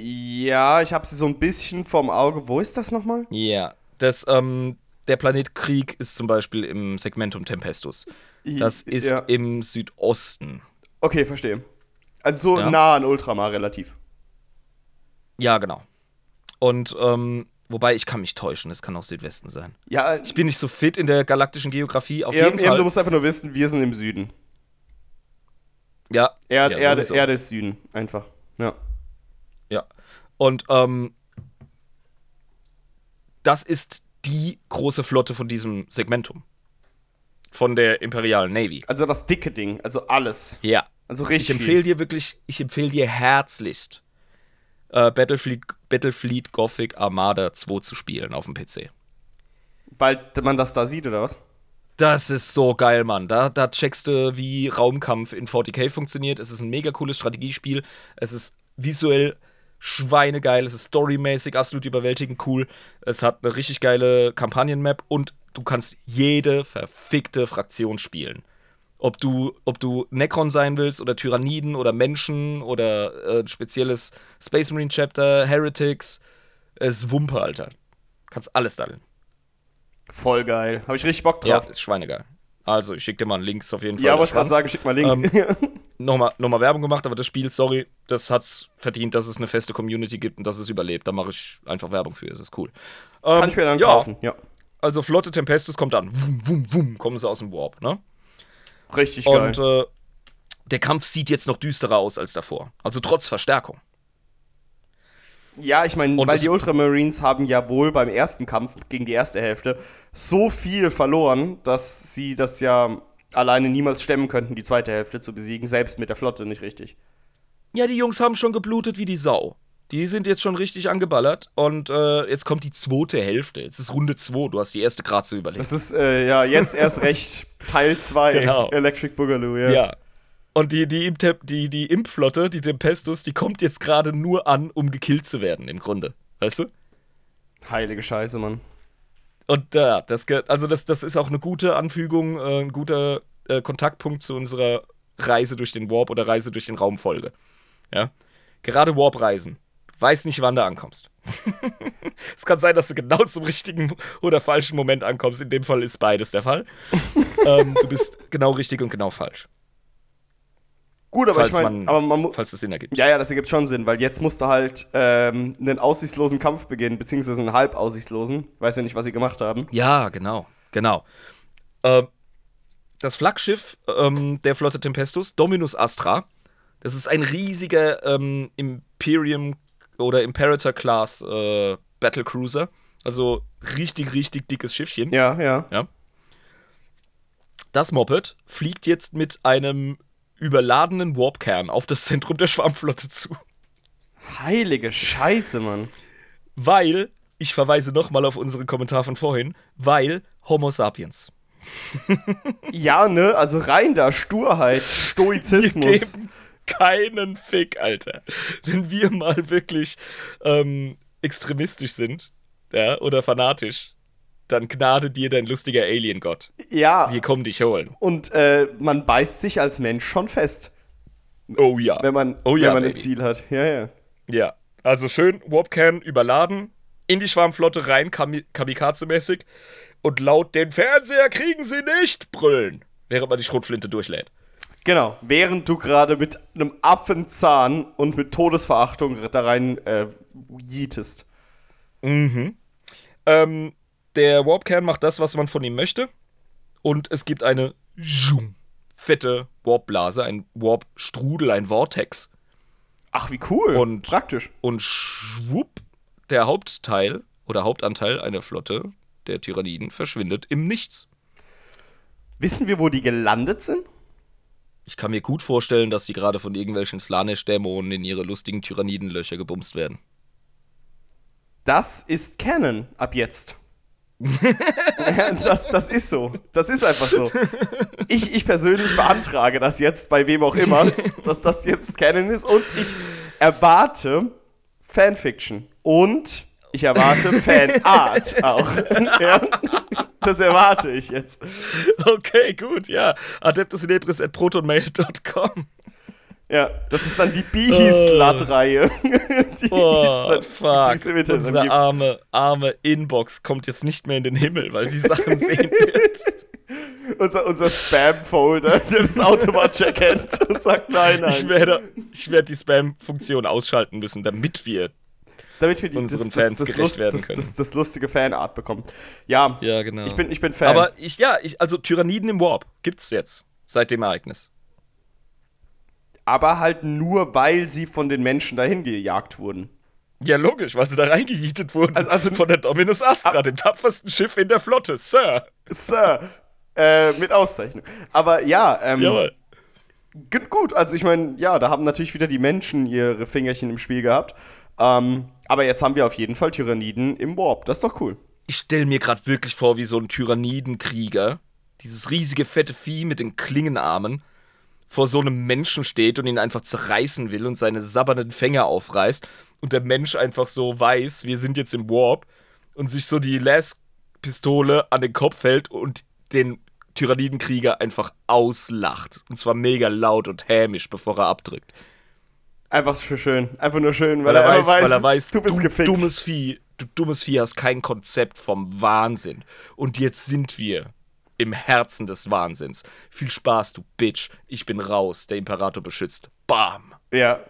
ja, ich habe sie so ein bisschen vorm Auge. Wo ist das nochmal? Ja. Das, ähm, der Planet Krieg ist zum Beispiel im Segmentum Tempestus. Das ist Ja. im Südosten. Okay, verstehe. Also so Ja. nah an Ultramar relativ. Ja, genau. Und, ähm, wobei ich kann mich täuschen, es kann auch Südwesten sein. Ja, Ich bin nicht so fit in der galaktischen Geografie. Auf er, jeden Fall. du musst einfach nur wissen, wir sind im Süden. Ja, Erd, ja, Erde. Erde ist Süden, einfach. Ja. Ja. Und ähm, das ist die große Flotte von diesem Segmentum. von der Imperialen Navy. Also das dicke Ding, also alles. Ja. Also Ich richtig. empfehle dir wirklich, ich empfehle dir herzlichst, äh, Battlefield, Battlefield Gothic Armada 2 zu spielen auf dem PC. Weil man das da sieht, oder was? Das ist so geil, Mann. Da, da checkst du, wie Raumkampf in 40k funktioniert. Es ist ein mega cooles Strategiespiel. Es ist visuell schweinegeil. Es ist storymäßig absolut überwältigend cool. Es hat eine richtig geile Kampagnenmap und du kannst jede verfickte Fraktion spielen. Ob du, ob du Necron sein willst oder Tyranniden oder Menschen oder äh, spezielles Space Marine Chapter, Heretics. Es ist Wumpe, Alter. Kannst alles daddeln. Voll geil. Habe ich richtig Bock Ja, drauf. ist schweinegeil. Also, ich schicke dir mal einen Link ist auf jeden Fall. Ja, der wollte gerade sagen, schick mal Link. [laughs] nochmal noch mal Werbung gemacht, aber das Spiel, sorry, das hat's verdient, dass es eine feste Community gibt und dass es überlebt. Da mache ich einfach Werbung für. Das ist cool. Ähm, Kann ich mir dann ja, kaufen. Ja. Also Flotte Tempestus kommt an. Wum, wum, wum, kommen sie aus dem Warp, ne? Richtig geil. Und äh, der Kampf sieht jetzt noch düsterer aus als davor. Also trotz Verstärkung. Ja, ich meine, weil die Ultramarines haben ja wohl beim ersten Kampf gegen die erste Hälfte so viel verloren, dass sie das ja alleine niemals stemmen könnten, die zweite Hälfte zu besiegen, selbst mit der Flotte nicht richtig. Ja, die Jungs haben schon geblutet wie die Sau. Die sind jetzt schon richtig angeballert und äh, jetzt kommt die zweite Hälfte. Jetzt ist Runde 2. Du hast die erste gerade so überlebt. Das ist äh, ja jetzt erst recht Teil 2 [laughs] Genau. Electric Boogaloo, ja. Ja. Und die, die, die, die Impflotte, die Tempestus, die kommt jetzt gerade nur an, um gekillt zu werden, im Grunde. Weißt du? Heilige Scheiße, Mann. Und ja, das, ge- also das, das ist auch eine gute Anfügung, äh, ein guter äh, Kontaktpunkt zu unserer Reise durch den Warp oder Reise durch den Raumfolge. Ja. Gerade Warp-Reisen. Weiß nicht, wann du ankommst. [laughs] es kann sein, dass du genau zum richtigen oder falschen Moment ankommst. In dem Fall ist beides der Fall. [laughs] ähm, du bist genau richtig und genau falsch. Gut, aber Falls ich meine, aber man Falls das Sinn ergibt. Ja, ja, das ergibt schon Sinn, weil jetzt musst du halt ähm, einen aussichtslosen Kampf beginnen, beziehungsweise einen halb aussichtslosen. Weiß ja nicht, was sie gemacht haben. Ja, genau, genau. Ähm, das Flaggschiff ähm, der Flotte Tempestus, Dominus Astra, das ist ein riesiger ähm, Imperium oder Imperator-Class äh, Battlecruiser. Also richtig, richtig dickes Schiffchen. Ja, ja. Das Moped fliegt jetzt mit einem überladenen Warpkern auf das Zentrum der Schwarmflotte zu. Heilige Scheiße, Mann. Weil, ich verweise nochmal auf unseren Kommentar von vorhin, weil Homo sapiens. [laughs] Ja, ne? Also rein da, Sturheit, Stoizismus. keinen Fick, Alter. Wenn wir mal wirklich ähm, extremistisch sind, ja, oder fanatisch, dann gnade dir dein lustiger Alien-Gott. Ja, Wir kommen dich holen. und äh, man beißt sich als Mensch schon fest, Oh ja. wenn man, oh ja, wenn man ein. Ziel hat. Ja, ja. Ja. Also schön Warpcan überladen, in die Schwarmflotte rein, Kami- Kamikaze-mäßig und laut den Fernseher kriegen sie nicht brüllen, während man die Schrotflinte durchlädt. Genau. Während du gerade mit einem Affenzahn und mit Todesverachtung da rein äh, jietest. Ähm, der Warpkern macht das, was man von ihm möchte. Und es gibt eine fette Warpblase, ein Warpstrudel, ein Vortex. Ach, wie cool. Und- praktisch. Und schwupp, der Hauptteil oder Hauptanteil einer Flotte der Tyranniden verschwindet im Nichts. Wissen wir, wo die gelandet sind? Ich kann mir gut vorstellen, dass sie gerade von irgendwelchen Slanesh-Dämonen in ihre lustigen Tyrannidenlöcher gebumst werden. Das ist Canon ab jetzt. Das, das ist so. Das ist einfach so. Ich, ich persönlich beantrage das jetzt bei wem auch immer, dass das jetzt Canon ist. Und ich erwarte Fanfiction. Und ich erwarte [laughs] Fanart auch. [laughs] Ja, das erwarte ich jetzt. Okay, gut, ja. Adeptusinebris at protonmail.com. Ja, das ist dann die Behe-Slut-Reihe. [laughs] die, Oh, die es fuck. die es Unsere gibt. arme, arme Inbox kommt jetzt nicht mehr in den Himmel, weil sie Sachen [laughs] sehen wird. Unser, unser Spam-Folder, der das automatisch erkennt und sagt nein, nein. Ich werde, ich werde die Spam-Funktion ausschalten müssen, damit wir. damit wir die, unseren Fans gerecht Lust, werden das, können. das, das lustige Fanart bekommen. Ja, Ja, genau. ich, bin, ich bin Fan. Aber ich, ja, ich, also Tyranniden im Warp gibt's jetzt, seit dem Ereignis. Aber halt nur, weil sie von den Menschen dahin gejagt wurden. Ja, logisch, weil sie da reingejietet wurden. Also- also- von der Dominus Astra, dem tapfersten Schiff in der Flotte, Sir. Sir, Äh, mit Auszeichnung. Aber ja, ähm, Jawohl. Gut, also ich meine, ja, da haben natürlich wieder die Menschen ihre Fingerchen im Spiel gehabt. Ähm, aber jetzt haben wir auf jeden Fall Tyranniden im Warp. Das ist doch cool. Ich stelle mir gerade wirklich vor, wie so ein Tyrannidenkrieger, dieses riesige fette Vieh mit den Klingenarmen, vor so einem Menschen steht und ihn einfach zerreißen will und seine sabbernden Fänger aufreißt und der Mensch einfach so weiß, wir sind jetzt im Warp und sich so die Las-Pistole an den Kopf hält und den Tyrannidenkrieger einfach auslacht. Und zwar mega laut und hämisch, bevor er abdrückt. Einfach für schön. Einfach nur schön, Weil, er, weiß, weil er weiß, du bist du gefickt. dummes Vieh, du dummes Vieh hast kein Konzept vom Wahnsinn. Und jetzt sind wir im Herzen des Wahnsinns. Viel Spaß, du Bitch. Ich bin raus. Der Imperator beschützt. Bam. Ja.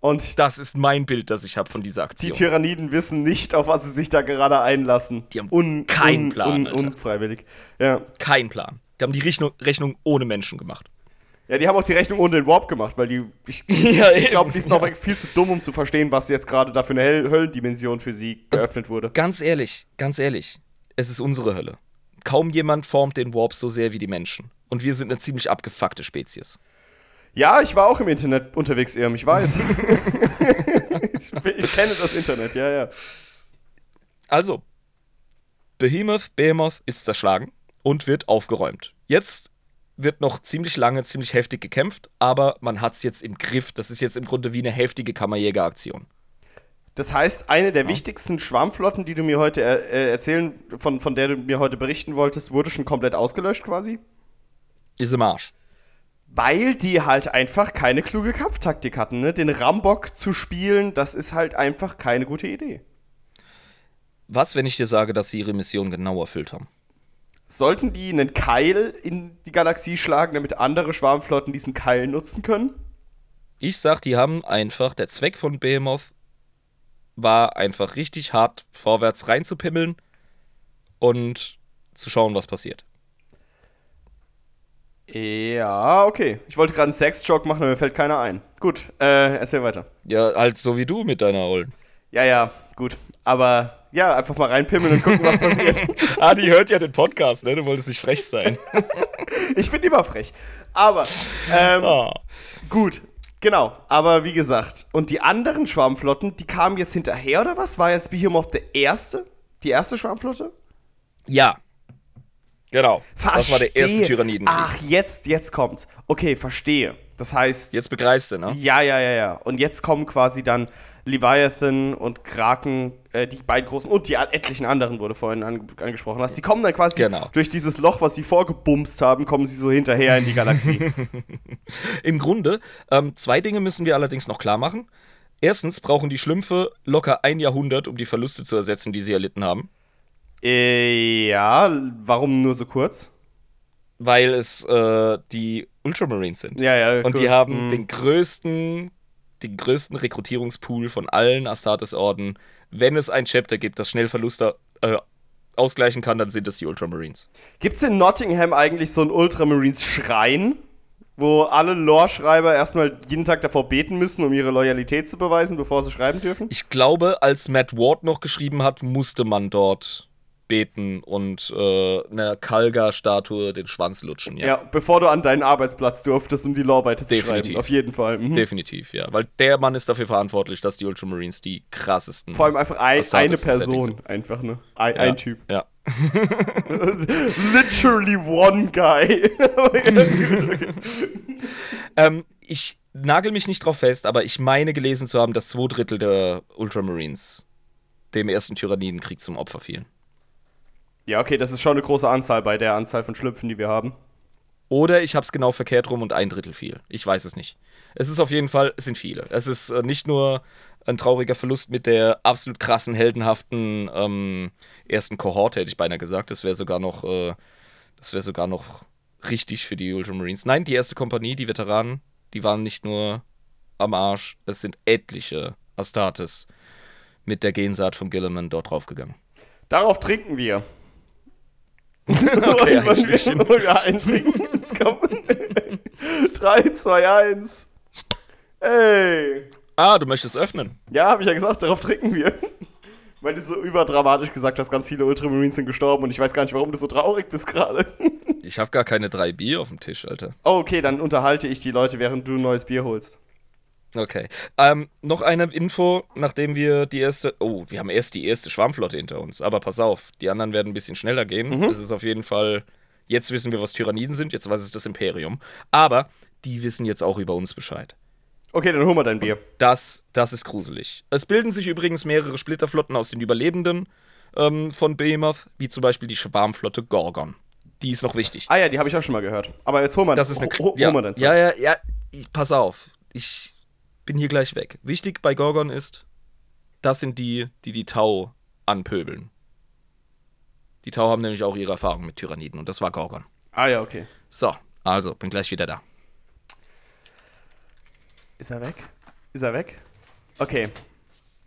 Und Das ist mein Bild, das ich habe von dieser die Aktion. Tyranniden wissen nicht, auf was sie sich da gerade einlassen. Die haben keinen Plan, Alter. Unfreiwillig. Ja. Kein Plan. Die haben die Rechnung, Rechnung ohne Menschen gemacht. Ja, die haben auch die Rechnung ohne den Warp gemacht, weil die. Ich, [laughs] Ja, ich glaube, die sind auch viel zu dumm, um zu verstehen, was jetzt gerade da für eine Höllendimension für sie geöffnet wurde. Ganz ehrlich, ganz ehrlich, es ist unsere Hölle. Kaum jemand formt den Warp so sehr wie die Menschen. Und wir sind eine ziemlich abgefuckte Spezies. Ja, ich war auch im Internet unterwegs, Irm, ich weiß. [laughs] ich, ich kenne das Internet, ja, ja. Also, Behemoth, Behemoth ist zerschlagen und wird aufgeräumt. Jetzt wird noch ziemlich lange, ziemlich heftig gekämpft, aber man hat es jetzt im Griff. Das ist jetzt im Grunde wie eine heftige Kammerjägeraktion. Das heißt, eine der wichtigsten Schwarmflotten, die du mir heute äh, äh, erzählen, von, von der du mir heute berichten wolltest, wurde schon komplett ausgelöscht quasi. Ist im Arsch. Weil die halt einfach keine kluge Kampftaktik hatten. Ne? Den Rambock zu spielen, das ist halt einfach keine gute Idee. Was, wenn ich dir sage, dass sie ihre Mission genau erfüllt haben? Sollten die einen Keil in die Galaxie schlagen, damit andere Schwarmflotten diesen Keil nutzen können? Ich sag, die haben einfach, der Zweck von Behemoth war einfach richtig hart vorwärts reinzupimmeln und zu schauen, was passiert. Ja, okay. Ich wollte gerade einen Sex-Joke machen, aber mir fällt keiner ein. Gut, äh, erzähl weiter. Ja, halt so wie du mit deiner Ollen. Ja, ja, gut. Aber ja, einfach mal reinpimmeln und gucken, was passiert. [laughs] ah, die hört ja den Podcast, ne? Du wolltest nicht frech sein. [laughs] Ich bin immer frech. Aber, ähm, Ah. gut. Genau, aber wie gesagt, und die anderen Schwarmflotten, die kamen jetzt hinterher oder was? War jetzt Behemoth der erste? Die erste Schwarmflotte? Ja. Genau. Das war der erste Verstehe. Tyrannidenkrieg. Ach, jetzt, jetzt kommt's. Okay, verstehe. Das heißt, Jetzt begreifst du, ne? ja, ja, ja, ja. Und jetzt kommen quasi dann Leviathan und Kraken, äh, die beiden großen, und die etlichen anderen, wurde vorhin ange angesprochen hast. Die kommen dann quasi Genau. durch dieses Loch, was sie vorgebumst haben, kommen sie so hinterher in die Galaxie. [laughs] Im Grunde, ähm, zwei Dinge müssen wir allerdings noch klar machen. Erstens brauchen die Schlümpfe locker ein Jahrhundert, um die Verluste zu ersetzen, die sie erlitten haben. äh, ja, warum nur so kurz? Weil es äh, die Ultramarines sind. Ja, ja, Und cool. die haben Mhm. den größten, den größten Rekrutierungspool von allen Astartes-Orden. Wenn es ein Chapter gibt, das schnell Verluste äh, ausgleichen kann, dann sind es die Ultramarines. Gibt's in Nottingham eigentlich so einen Ultramarines-Schrein, wo alle Lore-Schreiber erstmal jeden Tag davor beten müssen, um ihre Loyalität zu beweisen, bevor sie schreiben dürfen? Ich glaube, als Matt Ward noch geschrieben hat, musste man dort beten und äh, einer Kalga-Statue den Schwanz lutschen. Ja. Ja. bevor du an deinen Arbeitsplatz durftest, um die Lore weiterzuschreiben. Definitiv. Auf jeden Fall. Mhm. Definitiv, ja. Weil der Mann ist dafür verantwortlich, dass die Ultramarines die krassesten. Vor allem einfach ein, eine Person, einfach, ne? Ein, ja. ein Typ. Ja. [laughs] Literally one guy. [laughs] Ähm, ich nagel mich nicht drauf fest, aber ich meine gelesen zu haben, dass zwei Drittel der Ultramarines dem ersten Tyrannidenkrieg zum Opfer fielen. Ja, okay, das ist schon eine große Anzahl bei der Anzahl von Schlüpfen, die wir haben. Oder ich habe es genau verkehrt rum und ein Drittel fiel. Ich weiß es nicht. Es ist auf jeden Fall, es sind viele. Es ist äh, nicht nur ein trauriger Verlust mit der absolut krassen, heldenhaften ähm, ersten Kohorte, hätte ich beinahe gesagt. Das wäre sogar noch, äh, das wäre sogar noch richtig für die Ultramarines. Nein, die erste Kompanie, die Veteranen, die waren nicht nur am Arsch. Es sind etliche Astartes mit der Gensaat von Gilliman dort draufgegangen. Darauf trinken wir. Okay, ein Wollen Schlückchen. wir- wollen wir eintrinken? Jetzt kommt. 3, 2, 1. Ey. Ah, du möchtest öffnen. Ja, habe ich ja gesagt, darauf trinken wir. Weil du so überdramatisch gesagt hast, ganz viele Ultramarines sind gestorben und ich weiß gar nicht, warum du so traurig bist gerade. Ich habe gar keine drei Bier auf dem Tisch, Alter. Oh, okay, dann unterhalte ich die Leute, während du ein neues Bier holst. Okay. Ähm, noch eine Info, nachdem wir die erste. Oh, wir haben erst die erste Schwarmflotte hinter uns. Aber pass auf, die anderen werden ein bisschen schneller gehen. Das ist auf jeden Fall. Jetzt wissen wir, was Tyranniden sind, jetzt weiß es das Imperium. Aber die wissen jetzt auch über uns Bescheid. Okay, dann hol mal dein Bier. Das, das ist gruselig. Es bilden sich übrigens mehrere Splitterflotten aus den Überlebenden ähm, von Behemoth, wie zum Beispiel die Schwarmflotte Gorgon. Die ist noch wichtig. Ah ja, die habe ich auch schon mal gehört. Aber jetzt hol mal, Das ist eine. hol ja, mal dein Zeug. ja, ja, ja. Ich, pass auf. Ich bin hier gleich weg. Wichtig bei Gorgon ist, das sind die, die die Tau anpöbeln. Die Tau haben nämlich auch ihre Erfahrung mit Tyranniden und das war Gorgon. Ah ja, okay. So, also, bin gleich wieder da. Ist er weg? Ist er weg? Okay.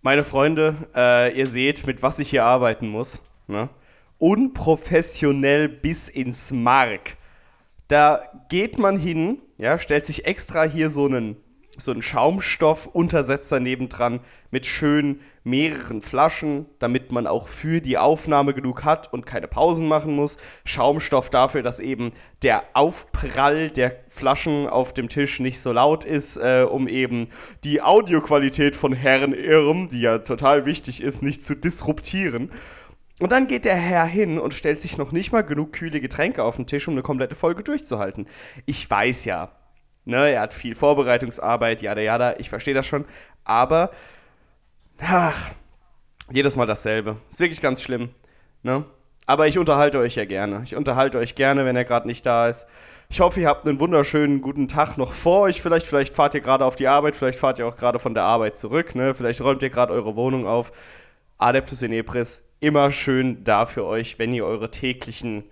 Meine Freunde, äh, ihr seht, mit was ich hier arbeiten muss. Ne? Unprofessionell bis ins Mark. Da geht man hin, ja, stellt sich extra hier so einen, so einen Schaumstoffuntersetzer nebendran mit schön mehreren Flaschen, damit man auch für die Aufnahme genug hat und keine Pausen machen muss. Schaumstoff dafür, dass eben der Aufprall der Flaschen auf dem Tisch nicht so laut ist, äh, um eben die Audioqualität von Herrn Irm, die ja total wichtig ist, nicht zu disruptieren. Und dann geht der Herr hin und stellt sich noch nicht mal genug kühle Getränke auf den Tisch, um eine komplette Folge durchzuhalten. Ich weiß ja, ne, er hat viel Vorbereitungsarbeit, jada jada, ich verstehe das schon, aber ach, jedes Mal dasselbe. Ist wirklich ganz schlimm, ne? Aber ich unterhalte euch ja gerne. Ich unterhalte euch gerne, wenn er gerade nicht da ist. Ich hoffe, ihr habt einen wunderschönen guten Tag noch vor euch. Vielleicht, vielleicht fahrt ihr gerade auf die Arbeit, vielleicht fahrt ihr auch gerade von der Arbeit zurück, ne? Vielleicht räumt ihr gerade eure Wohnung auf. Adeptus Inepris, immer schön da für euch, wenn ihr eure täglichen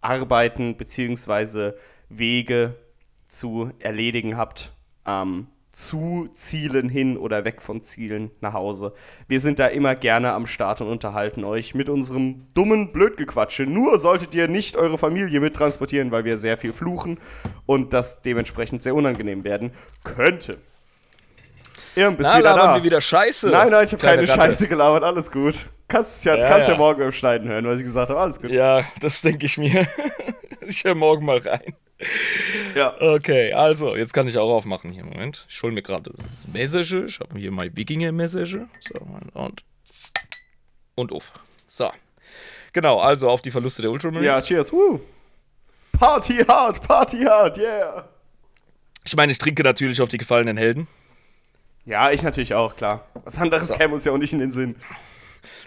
Arbeiten bzw. Wege zu erledigen habt. Ähm, zu Zielen hin oder weg von Zielen nach Hause. Wir sind da immer gerne am Start und unterhalten euch mit unserem dummen Blödgequatsche. Nur solltet ihr nicht eure Familie mittransportieren, weil wir sehr viel fluchen und das dementsprechend sehr unangenehm werden könnte. Irm, bist Na, da? wir wieder Scheiße. Nein, nein, ich habe keine Ratte. Scheiße gelabert, alles gut. Kannst ja, Ja, kannst ja. ja. morgen beim Schneiden hören, was ich gesagt habe, alles gut. Ja, das denke ich mir. [laughs] ich höre morgen mal rein. Ja. Okay, also, jetzt kann ich auch aufmachen hier. Moment. Ich hole mir gerade das Message. Ich habe hier mein Wikinger-Message. So, und. Und auf. So. Genau, also auf die Verluste der Ultramarines. Ja, cheers. Woo. Party hard, party hard, yeah. Ich meine, ich trinke natürlich auf die gefallenen Helden. Ja, ich natürlich auch, klar. Was anderes käme uns ja auch nicht in den Sinn.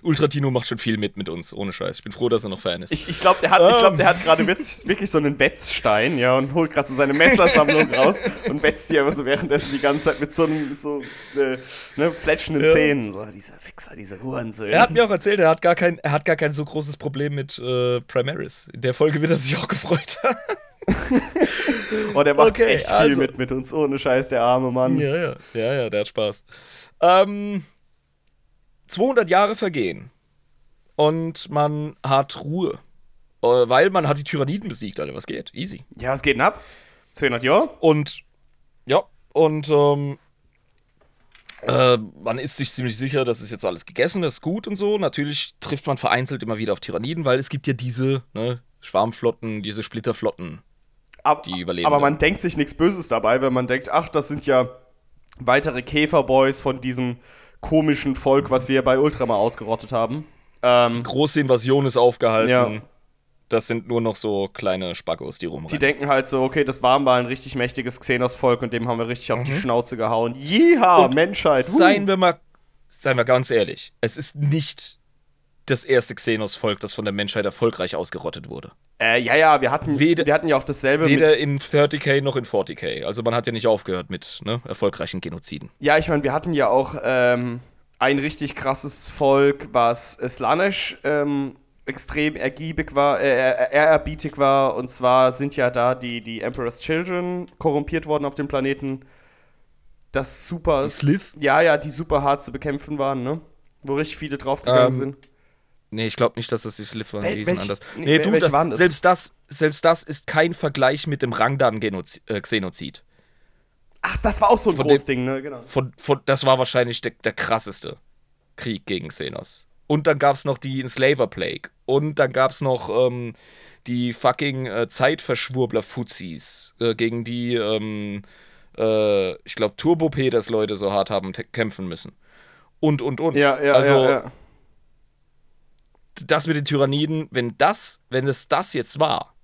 Ultratino macht schon viel mit mit uns, ohne Scheiß. Ich bin froh, dass er noch Fan ist. Ich, ich glaube, der hat, ich glaub, der hat gerade witz- wirklich so einen Wetzstein, ja, und holt gerade so seine Messersammlung [laughs] raus und wetzt die einfach so währenddessen die ganze Zeit mit so einem, mit so, äh, ne, fletschenden Ja. Zähnen. So, dieser Fixer, dieser Hurensöhne. er hat mir auch erzählt, er hat gar kein, er hat gar kein so großes Problem mit äh, Primaris. In der Folge wird er sich auch gefreut haben. oh, der macht Okay, echt viel also- mit mit uns, ohne Scheiß, der arme Mann. Ja, ja. Ja, ja, der hat Spaß. Ähm, 200 Jahre vergehen. Und man hat Ruhe. Äh, Weil man hat die Tyranniden besiegt, Alter. Was geht? Easy. Ja, was geht denn ab? 200 Jahre? Und, ja, und, ähm, äh, man ist sich ziemlich sicher, das ist jetzt alles gegessen, das ist gut und so. Natürlich trifft man vereinzelt immer wieder auf Tyranniden, weil es gibt ja diese, ne, Schwarmflotten, diese Splitterflotten. Ab, Die überleben aber man denkt sich nichts Böses dabei, wenn man denkt, ach, das sind ja weitere Käferboys von diesem komischen Volk, was wir bei Ultramar ausgerottet haben. Ähm, Große Invasion ist aufgehalten. Ja. Das sind nur noch so kleine Spackos, die rumrennen. die denken halt so, okay, das war mal ein richtig mächtiges Xenos-Volk und dem haben wir richtig auf die Mhm. Schnauze gehauen. Jeha, Menschheit. Seien wir mal, seien wir ganz ehrlich, es ist nicht das erste Xenos-Volk, das von der Menschheit erfolgreich ausgerottet wurde. Äh, ja, ja, wir hatten, Weder- wir hatten ja auch dasselbe Weder in 30k noch in 40k. Also man hat ja nicht aufgehört mit ne, erfolgreichen Genoziden. Ja, ich meine, wir hatten ja auch ähm, ein richtig krasses Volk, was Slanisch ähm, extrem ergiebig war, äh, ehrerbietig war. Und zwar sind ja da die, die Emperor's Children korrumpiert worden auf dem Planeten. Das super. Die Slith? Ja, ja, die super hart zu bekämpfen waren, ne? Wo richtig viele draufgegangen Ähm, sind. Nee, ich glaube nicht, dass das die Sliff waren. Wel- Die sind welche- anders. nee, du, das, waren das? Selbst, das, selbst das ist kein Vergleich mit dem Rangdan-Xenozid. Ach, das war auch so ein von großes Ding, ne? Genau. Von, von, das war wahrscheinlich der, der krasseste Krieg gegen Xenos. Und dann gab es noch die Enslaver Plague. Und dann gab es noch ähm, die fucking äh, Zeitverschwurbler-Fuzis, äh, gegen die, ähm, äh, ich glaube, Turbo-Peters Leute so hart haben kämpfen müssen. Und, und, und. Ja, ja, also, ja, ja. Das mit den Tyranniden, wenn das, wenn es das jetzt war,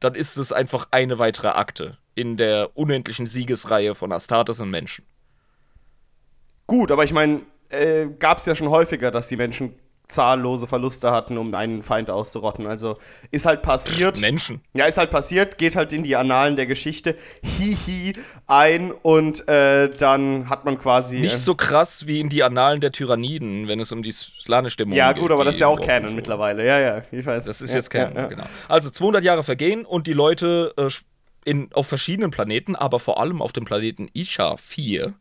dann ist es einfach eine weitere Akte in der unendlichen Siegesreihe von Astartes und Menschen. Gut, aber ich meine, äh, gab es ja schon häufiger, dass die Menschen zahllose Verluste hatten, um einen Feind auszurotten. Also ist halt passiert. Menschen. Ja, ist halt passiert, geht halt in die Annalen der Geschichte, hihi, ein und äh, dann hat man quasi. Nicht äh, so krass wie in die Annalen der Tyranniden, wenn es um die Slanisch-Dämonen Ja, geht. gut, aber das ist ja auch Canon mittlerweile. Ja, ja, ich weiß. Das ist ja, jetzt Canon, ja, ja. genau. Also 200 Jahre vergehen und die Leute äh, in, auf verschiedenen Planeten, aber vor allem auf dem Planeten Isha 4,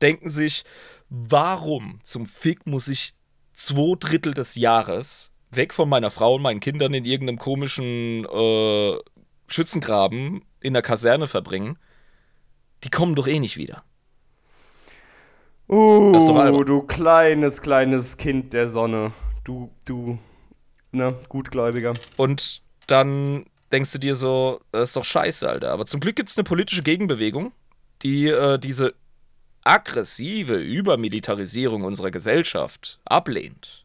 denken sich, warum zum Fick muss ich zwei Drittel des Jahres weg von meiner Frau und meinen Kindern in irgendeinem komischen äh, Schützengraben in der Kaserne verbringen? Die kommen doch eh nicht wieder. Uh, du kleines, kleines Kind der Sonne. Du, du, ne, Gutgläubiger. Und dann denkst du dir so, das ist doch scheiße, Alter. Aber zum Glück gibt es eine politische Gegenbewegung, die äh, diese aggressive Übermilitarisierung unserer Gesellschaft ablehnt.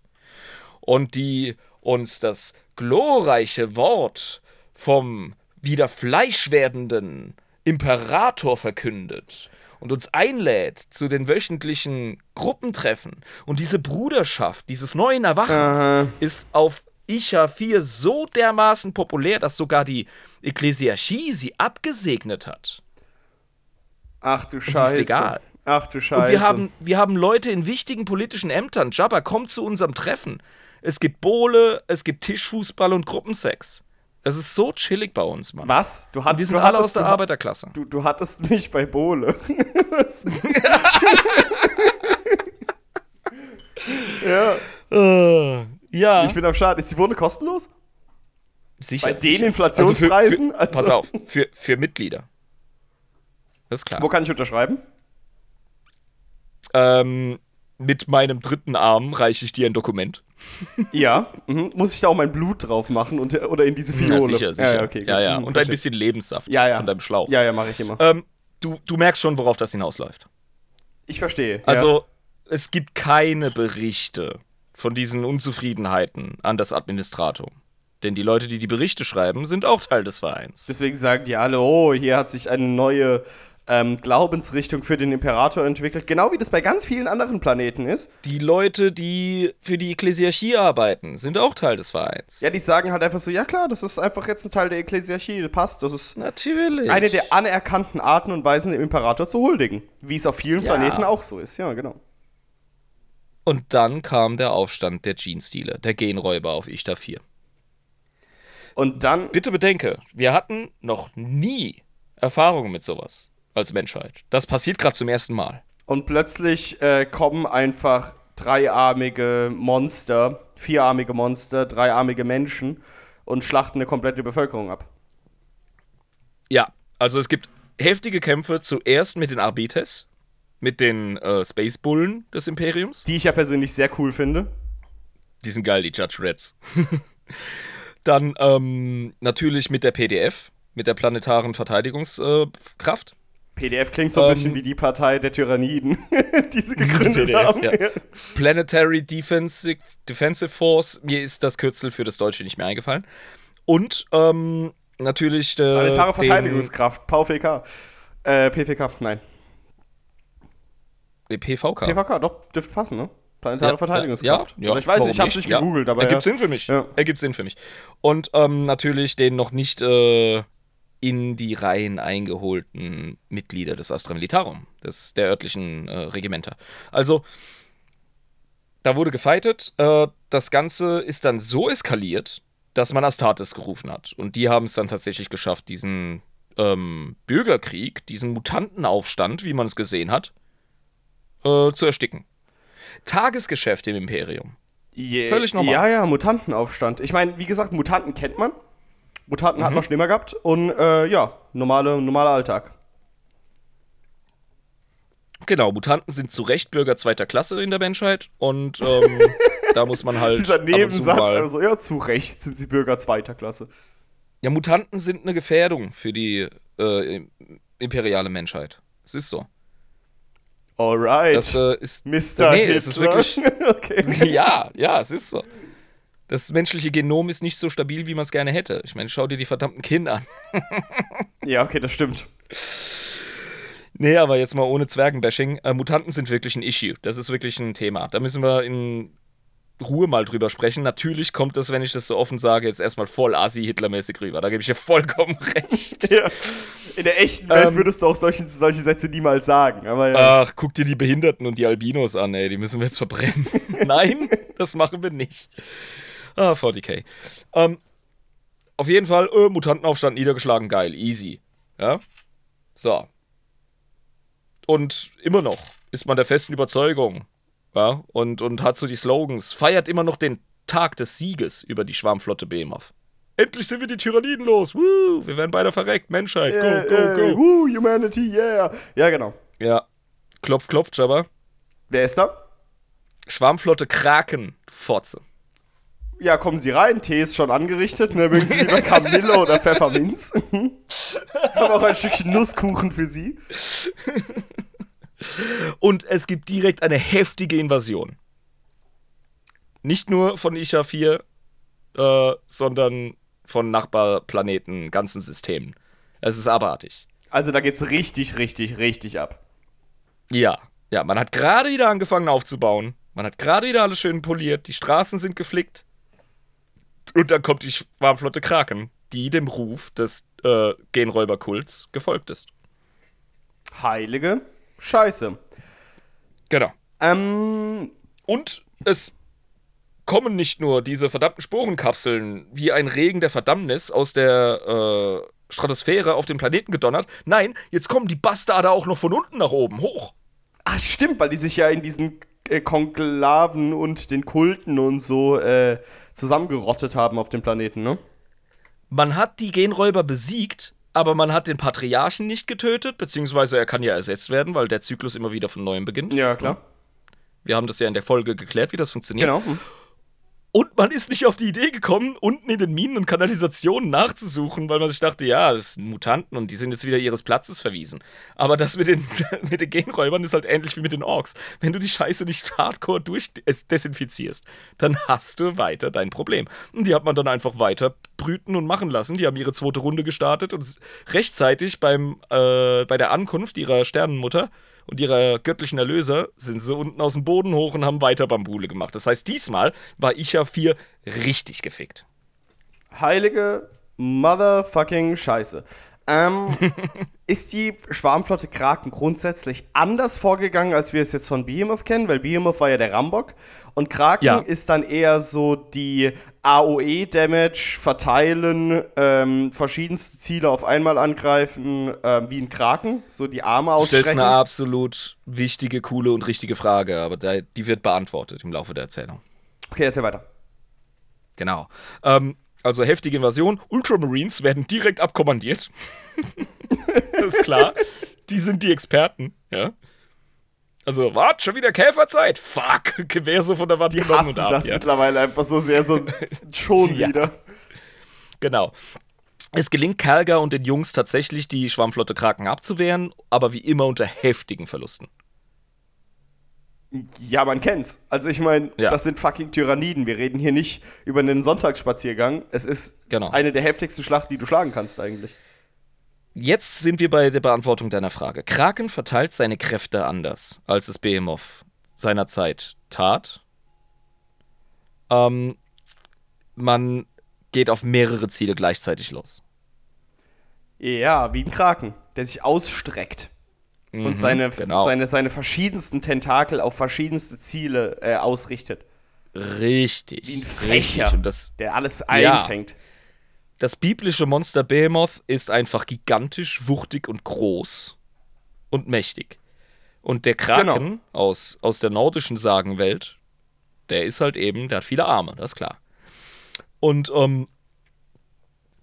Und die uns das glorreiche Wort vom wieder fleisch werdenden Imperator verkündet und uns einlädt zu den wöchentlichen Gruppentreffen. Und diese Bruderschaft dieses neuen Erwachens Aha. ist auf Icha 4 so dermaßen populär, dass sogar die Ekklesiarchie sie abgesegnet hat. Ach du ist Scheiße. legal. Ach du Scheiße. Und wir haben, wir haben Leute in wichtigen politischen Ämtern. Jabba, komm zu unserem Treffen. Es gibt Bowle, es gibt Tischfußball und Gruppensex. Es ist so chillig bei uns, Mann. Was? Du, hat, Wir sind alle hattest, aus der du, Arbeiterklasse. Du, du hattest mich bei Bohle. [laughs] ja, ja, ich bin am Start. Ist die Wohne kostenlos? sicher. bei den sicher. Inflationspreisen? Also für, für, Also- Pass auf, für, für Mitglieder. Das ist klar. Wo kann ich unterschreiben? Ähm, mit meinem dritten Arm reiche ich dir ein Dokument. Ja. Mhm. Muss ich da auch mein Blut drauf machen und, oder in diese Fiole? Ja, sicher, sicher. Ja, okay, gut. ja, ja. Mhm, Und ein bisschen Lebenssaft ja, ja. von deinem Schlauch. Ja, ja, mache ich immer. Ähm, du, du merkst schon, worauf das hinausläuft. Ich verstehe. Also, es gibt keine Berichte von diesen Unzufriedenheiten an das Administratum. Denn die Leute, die die Berichte schreiben, sind auch Teil des Vereins. Deswegen sagen die alle, oh, hier hat sich eine neue ähm, Glaubensrichtung für den Imperator entwickelt. Genau wie das bei ganz vielen anderen Planeten ist. Die Leute, die für die Ekklesiarchie arbeiten, sind auch Teil des Vereins. Ja, die sagen halt einfach so, ja klar, das ist einfach jetzt ein Teil der Ekklesiarchie, das passt. Das ist Natürlich. eine der anerkannten Arten und Weisen, dem Imperator zu huldigen. Wie es auf vielen Ja. Planeten auch so ist. Ja, genau. Und dann kam der Aufstand der Jeansdealer, der Genräuber auf Ichta 4. Und dann, Bitte bedenke, wir hatten noch nie Erfahrungen mit sowas als Menschheit. Das passiert gerade zum ersten Mal. und plötzlich äh, kommen einfach dreiarmige Monster, vierarmige Monster, dreiarmige Menschen und schlachten eine komplette Bevölkerung ab. Ja, also es gibt heftige Kämpfe zuerst mit den Arbites, mit den äh, Space Bullen des Imperiums. Die ich ja persönlich sehr cool finde. Die sind geil, die Judge Reds. [laughs] Dann ähm, natürlich mit der PDF, mit der planetaren Verteidigungskraft. PDF klingt so ein Ähm, bisschen wie die Partei der Tyranniden, [laughs] die sie gegründet PDF, haben. ja. Planetary Defensive, Defensive Force. Mir ist das Kürzel für das Deutsche nicht mehr eingefallen. Und ähm, natürlich äh, Planetare Verteidigungskraft, PVK. Äh, PVK, nein. PVK. PVK, doch, dürfte passen, ne? Planetare Ja, Verteidigungskraft. Ja, ja, ich weiß nicht, ich hab's nicht Ja, gegoogelt, aber Ergibt ja. Sinn für mich. Ja. Ergibt Sinn für mich. Und ähm, natürlich den noch nicht äh, in die Reihen eingeholten Mitglieder des Astra Militarum, des, der örtlichen äh, Regimenter. Also, da wurde gefightet. Äh, das Ganze ist dann so eskaliert, dass man Astartes gerufen hat. Und die haben es dann tatsächlich geschafft, diesen ähm, Bürgerkrieg, diesen Mutantenaufstand, wie man es gesehen hat, äh, zu ersticken. Tagesgeschäft im Imperium. Je- Völlig normal. Ja, ja, Mutantenaufstand. Ich meine, wie gesagt, Mutanten kennt man. Mutanten Mhm. hat man schon immer gehabt. Und äh, ja, normale, normaler Alltag. Genau, Mutanten sind zu Recht Bürger zweiter Klasse in der Menschheit und ähm, [laughs] da muss man halt. Dieser Nebensatz, also ja, zu Recht sind sie Bürger zweiter Klasse. Ja, Mutanten sind eine Gefährdung für die äh, imperiale Menschheit. Es ist so. Alright. Das äh, ist. Mr. Nee, Hitler. es ist wirklich. [laughs] okay. [laughs] ja, ja, es ist so. Das menschliche Genom ist nicht so stabil, wie man es gerne hätte. Ich meine, schau dir die verdammten Kinder an. [laughs] Ja, okay, das stimmt. Nee, aber jetzt mal ohne Zwergenbashing. Äh, Mutanten sind wirklich ein Issue. Das ist wirklich ein Thema. Da müssen wir in Ruhe mal drüber sprechen. Natürlich kommt das, wenn ich das so offen sage, jetzt erstmal voll assi-Hitlermäßig rüber. Da gebe ich dir vollkommen [laughs] recht. Ja. In der echten Welt Ähm. würdest du auch solche, solche Sätze niemals sagen. Ja. Ach, guck dir die Behinderten und die Albinos an, ey. Die müssen wir jetzt verbrennen. [laughs] Nein, das machen wir nicht. Ah, 40k. Ähm, auf jeden Fall, äh, Mutantenaufstand niedergeschlagen, geil, easy. Ja. So. Und immer noch ist man der festen Überzeugung, ja, und, und hat so die Slogans, feiert immer noch den Tag des Sieges über die Schwarmflotte Behemoth. Endlich sind wir die Tyranniden los. Woo, wir werden beide verreckt. Menschheit, go, Yeah, go, yeah, go. Woo, Humanity, yeah. Ja, genau. Ja. Klopf, klopf, Jabba. Wer ist da? Schwarmflotte Kraken, Fotze. Ja, kommen Sie rein. Tee ist schon angerichtet. Ne? Mögen Sie lieber [laughs] Kamille oder Pfefferminz? Haben auch ein Stückchen Nusskuchen für Sie. Und es gibt direkt eine heftige Invasion. Nicht nur von Isha 4, äh, sondern von Nachbarplaneten, ganzen Systemen. Es ist abartig. Also da geht's richtig, richtig, richtig ab. Ja, ja, man hat gerade wieder angefangen aufzubauen. Man hat gerade wieder alles schön poliert. Die Straßen sind geflickt. Und dann kommt die Schwarmflotte Kraken, die dem Ruf des äh, Genräuberkults gefolgt ist. Heilige Scheiße. Genau. Ähm, Und es kommen nicht nur diese verdammten Sporenkapseln wie ein Regen der Verdammnis aus der äh, Stratosphäre auf den Planeten gedonnert. Nein, jetzt kommen die Bastarde auch noch von unten nach oben hoch. ach stimmt, weil die sich ja in diesen äh, Konklaven und den Kulten und so äh, zusammengerottet haben auf dem Planeten, ne? Man hat die Genräuber besiegt, aber man hat den Patriarchen nicht getötet, beziehungsweise er kann ja ersetzt werden, weil der Zyklus immer wieder von neuem beginnt. Ja, klar. Wir haben das ja in der Folge geklärt, wie das funktioniert. Genau. Und man ist nicht auf die Idee gekommen, unten in den Minen und Kanalisationen nachzusuchen, weil man sich dachte, ja, das sind Mutanten und die sind jetzt wieder ihres Platzes verwiesen. Aber das mit den, [laughs] mit den Genräubern ist halt ähnlich wie mit den Orks. Wenn du die Scheiße nicht hardcore durchdesinfizierst, dann hast du weiter dein Problem. Und die hat man dann einfach weiter brüten und machen lassen. Die haben ihre zweite Runde gestartet und rechtzeitig beim, äh, bei der Ankunft ihrer Sternenmutter und ihrer göttlichen Erlöser sind sie unten aus dem Boden hoch und haben weiter Bambule gemacht. Das heißt, diesmal war Icha 4 richtig gefickt. Heilige motherfucking Scheiße. Ähm, [laughs] ist die Schwarmflotte Kraken grundsätzlich anders vorgegangen, als wir es jetzt von Behemoth kennen? Weil Behemoth war ja der Rambock und Kraken Ja. ist dann eher so die AOE-Damage verteilen, ähm, verschiedenste Ziele auf einmal angreifen, ähm, wie ein Kraken, so die Arme Du stellst ausstrecken. eine absolut wichtige, coole und richtige Frage, aber die wird beantwortet im Laufe der Erzählung. Okay, erzähl weiter. Genau. Ähm, also heftige Invasion. Ultramarines werden direkt abkommandiert. [laughs] das ist klar. Die sind die Experten, ja. Also, wart, schon wieder Käferzeit? Fuck, [laughs] Gewehr so von der Wand Die genommen und ab. das ja. mittlerweile einfach so sehr, so [laughs] schon Ja. wieder. Genau. Es gelingt Kalga und den Jungs tatsächlich, die Schwammflotte Kraken abzuwehren, aber wie immer unter heftigen Verlusten. Ja, man kennt's. Also ich meine, Ja. das sind fucking Tyranniden. Wir reden hier nicht über einen Sonntagsspaziergang. Es ist Genau. eine der heftigsten Schlachten, die du schlagen kannst eigentlich. Jetzt sind wir bei der Beantwortung deiner Frage. Kraken verteilt seine Kräfte anders, als es Behemoth seinerzeit tat. Ähm, man geht auf mehrere Ziele gleichzeitig los. Ja, wie ein Kraken, der sich ausstreckt und seine, genau. seine, seine verschiedensten Tentakel auf verschiedenste Ziele äh, ausrichtet. Richtig. Wie ein. Fächer, das, der alles Ja. einfängt. das biblische Monster Behemoth ist einfach gigantisch, wuchtig und groß und mächtig. Und der Kraken Genau. aus, aus der nordischen Sagenwelt, der ist halt eben, der hat viele Arme, das ist klar. Und ähm,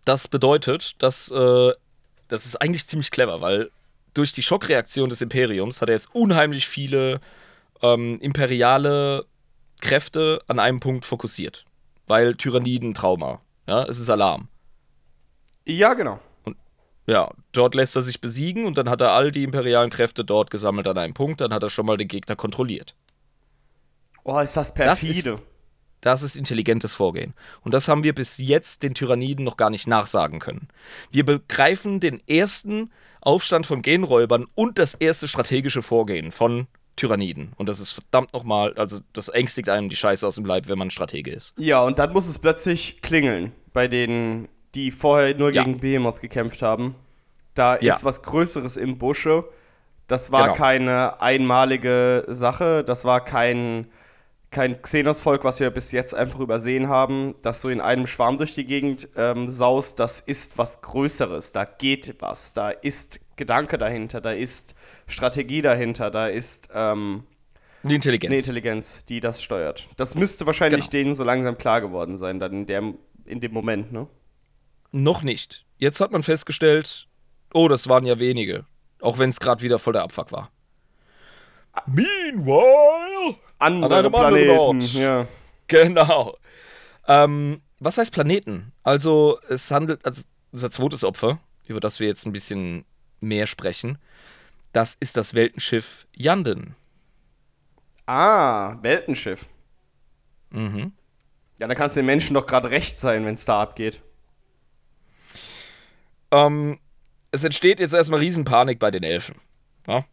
das bedeutet, dass äh, das ist eigentlich ziemlich clever, weil durch die Schockreaktion des Imperiums hat er jetzt unheimlich viele ähm, imperiale Kräfte an einem Punkt fokussiert. Weil Tyranniden Trauma. Ja, es ist Alarm. Ja, genau. Ja, dort lässt er sich besiegen und dann hat er all die imperialen Kräfte dort gesammelt an einem Punkt. Dann hat er schon mal den Gegner kontrolliert. Oh, ist das Das perfide. ist, das ist intelligentes Vorgehen. Und das haben wir bis jetzt den Tyranniden noch gar nicht nachsagen können. Wir begreifen den ersten Aufstand von Genräubern und das erste strategische Vorgehen von Tyranniden. Und das ist verdammt nochmal, also das ängstigt einem die Scheiße aus dem Leib, wenn man Stratege ist. ja, und dann muss es plötzlich klingeln bei denen, die vorher nur Ja. gegen Behemoth gekämpft haben. Da Ja. ist was Größeres im Busche. Das war Genau. keine einmalige Sache. Das war kein, kein Xenos-Volk, was wir bis jetzt einfach übersehen haben, das so in einem Schwarm durch die Gegend ähm, saust. Das ist was Größeres. Da geht was. Da ist Gedanke dahinter. Da ist Strategie dahinter. Da ist ähm, Die Intelligenz. eine Intelligenz, die das steuert. Das müsste wahrscheinlich Genau. denen so langsam klar geworden sein, dann in, der, in dem Moment, ne? Noch nicht. Jetzt hat man festgestellt, oh, das waren ja wenige. Auch wenn es gerade wieder voll der Abfuck war. Meanwhile. Andere einem anderen Planeten, Ort. ja. Genau. Ähm, was heißt Planeten? Also, es handelt, also unser zweites Opfer, über das wir jetzt ein bisschen mehr sprechen, das ist das Weltenschiff Yanden. Ah, Weltenschiff. Mhm. Ja, da kann es den Menschen doch gerade recht sein, wenn es da abgeht. Ähm, es entsteht jetzt erstmal Riesenpanik bei den Elfen. Ja?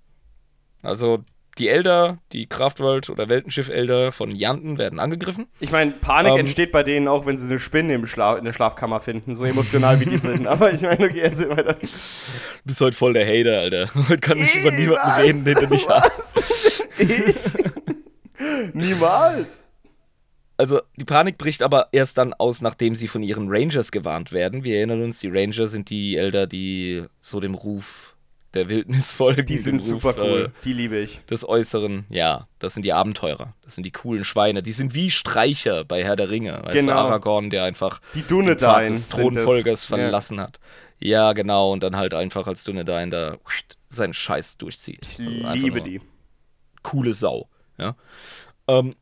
Also, die Elder, die Kraftwald- oder Weltenschiff-Elder von Yanden werden angegriffen. Ich meine, Panik Ähm. entsteht bei denen auch, wenn sie eine Spinne im Schla in der Schlafkammer finden, so emotional wie die sind. [laughs] Aber ich meine, okay, erzähl weiter. Du bist heute voll der Hater, Alter. Heute kann ich über niemanden was? reden, den du nicht hast. Ich? Niemals. Also die Panik bricht aber erst dann aus, nachdem sie von ihren Rangers gewarnt werden. Wir erinnern uns, die Ranger sind die Elder, die so dem Ruf der Wildnis folgen. Die sind Ruf, super cool. Äh, Die liebe ich. des Äußeren, ja, das sind die Abenteurer. Das sind die coolen Schweine. Die sind wie Streicher bei Herr der Ringe. Weißt Genau. du, Aragorn, der einfach Die den Pfad Dunedain des. Thronfolgers Ja. verlassen hat. Ja, genau. Und dann halt einfach als Dunedain da seinen Scheiß durchzieht. Ich Also liebe die. coole Sau. Ja. Ähm,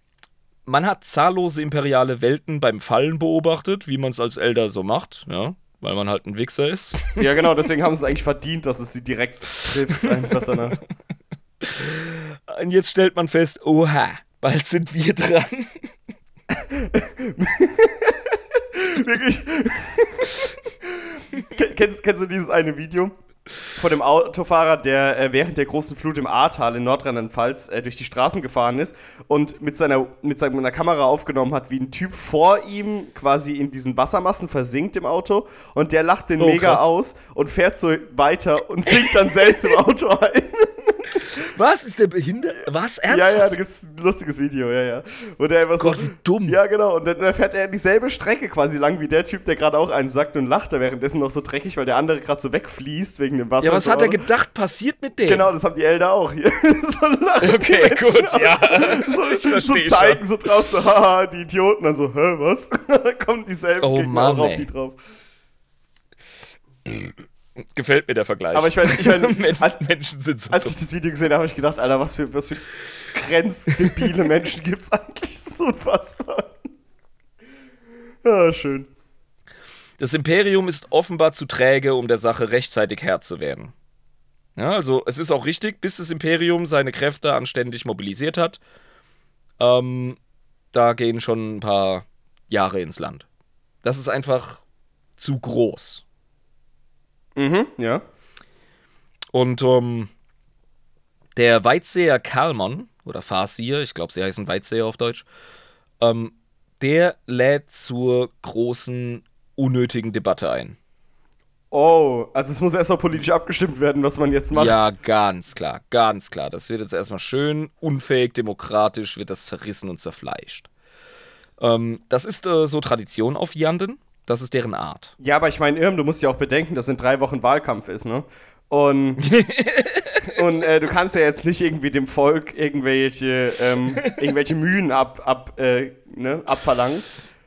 man hat zahllose imperiale Welten beim Fallen beobachtet, wie man es als Elder so macht, ja, weil man halt ein Wichser ist. Ja, genau, deswegen haben sie es eigentlich verdient, dass es sie direkt trifft, einfach danach. [laughs] Und jetzt stellt man fest, oha, bald sind wir dran. [laughs] Wirklich. [laughs] Ken- kennst, kennst du dieses eine Video? Von dem Autofahrer, der äh, während der großen Flut im Ahrtal in Nordrhein-Pfalz äh, durch die Straßen gefahren ist und mit seiner, mit seiner Kamera aufgenommen hat, wie ein Typ vor ihm quasi in diesen Wassermassen versinkt im Auto und der lacht den Oh, mega krass. aus und fährt so weiter und sinkt dann selbst im Auto ein. [laughs] Was ist der behindert? Was? Ja, Ernsthaft? ja, da gibt's ein lustiges Video, ja, ja. Wo der einfach Gott, so. wie dumm. Ja, genau. Und dann, dann fährt er dieselbe Strecke quasi lang wie der Typ, der gerade auch einen sackt und lacht da währenddessen noch so dreckig, weil der andere gerade so wegfließt wegen dem Wasser. Ja, was so. hat er gedacht, passiert mit dem? Genau, das haben die Elder auch hier. [laughs] so lachen. Okay, gut, aus. ja. So, so zeigen so drauf, so, haha, die Idioten. Dann so, hä, was? [laughs] dann kommen dieselben Oh Gegner Mann, auch auf ey. die drauf. Gefällt mir der Vergleich. Aber ich meine, ich meine, [laughs] Men als, Menschen sind so als ich das Video gesehen habe, habe ich gedacht, Alter, was für, was für grenzdebile Menschen gibt es eigentlich? [laughs] Das ist unfassbar. Ja, schön. Das Imperium ist offenbar zu träge, um der Sache rechtzeitig Herr zu werden. Ja, also es ist auch richtig, bis das Imperium seine Kräfte anständig mobilisiert hat, ähm, da gehen schon ein paar Jahre ins Land. Das ist einfach zu groß. Mhm, ja. Und ähm, der Weitseher Kalmon, oder Farseer, ich glaube, sie heißen Weitseher auf Deutsch, ähm, der lädt zur großen, unnötigen Debatte ein. Oh, also es muss erst mal politisch abgestimmt werden, was man jetzt macht. Ja, ganz klar, ganz klar. Das wird jetzt erstmal schön, unfähig, demokratisch, wird das zerrissen und zerfleischt. Ähm, das ist äh, so Tradition auf Yanden. Das ist deren Art. Ja, aber ich meine, Irm, du musst ja auch bedenken, dass in drei Wochen Wahlkampf ist, ne? Und, [laughs] und äh, du kannst ja jetzt nicht irgendwie dem Volk irgendwelche, ähm, irgendwelche Mühen ab, ab, äh, ne, abverlangen,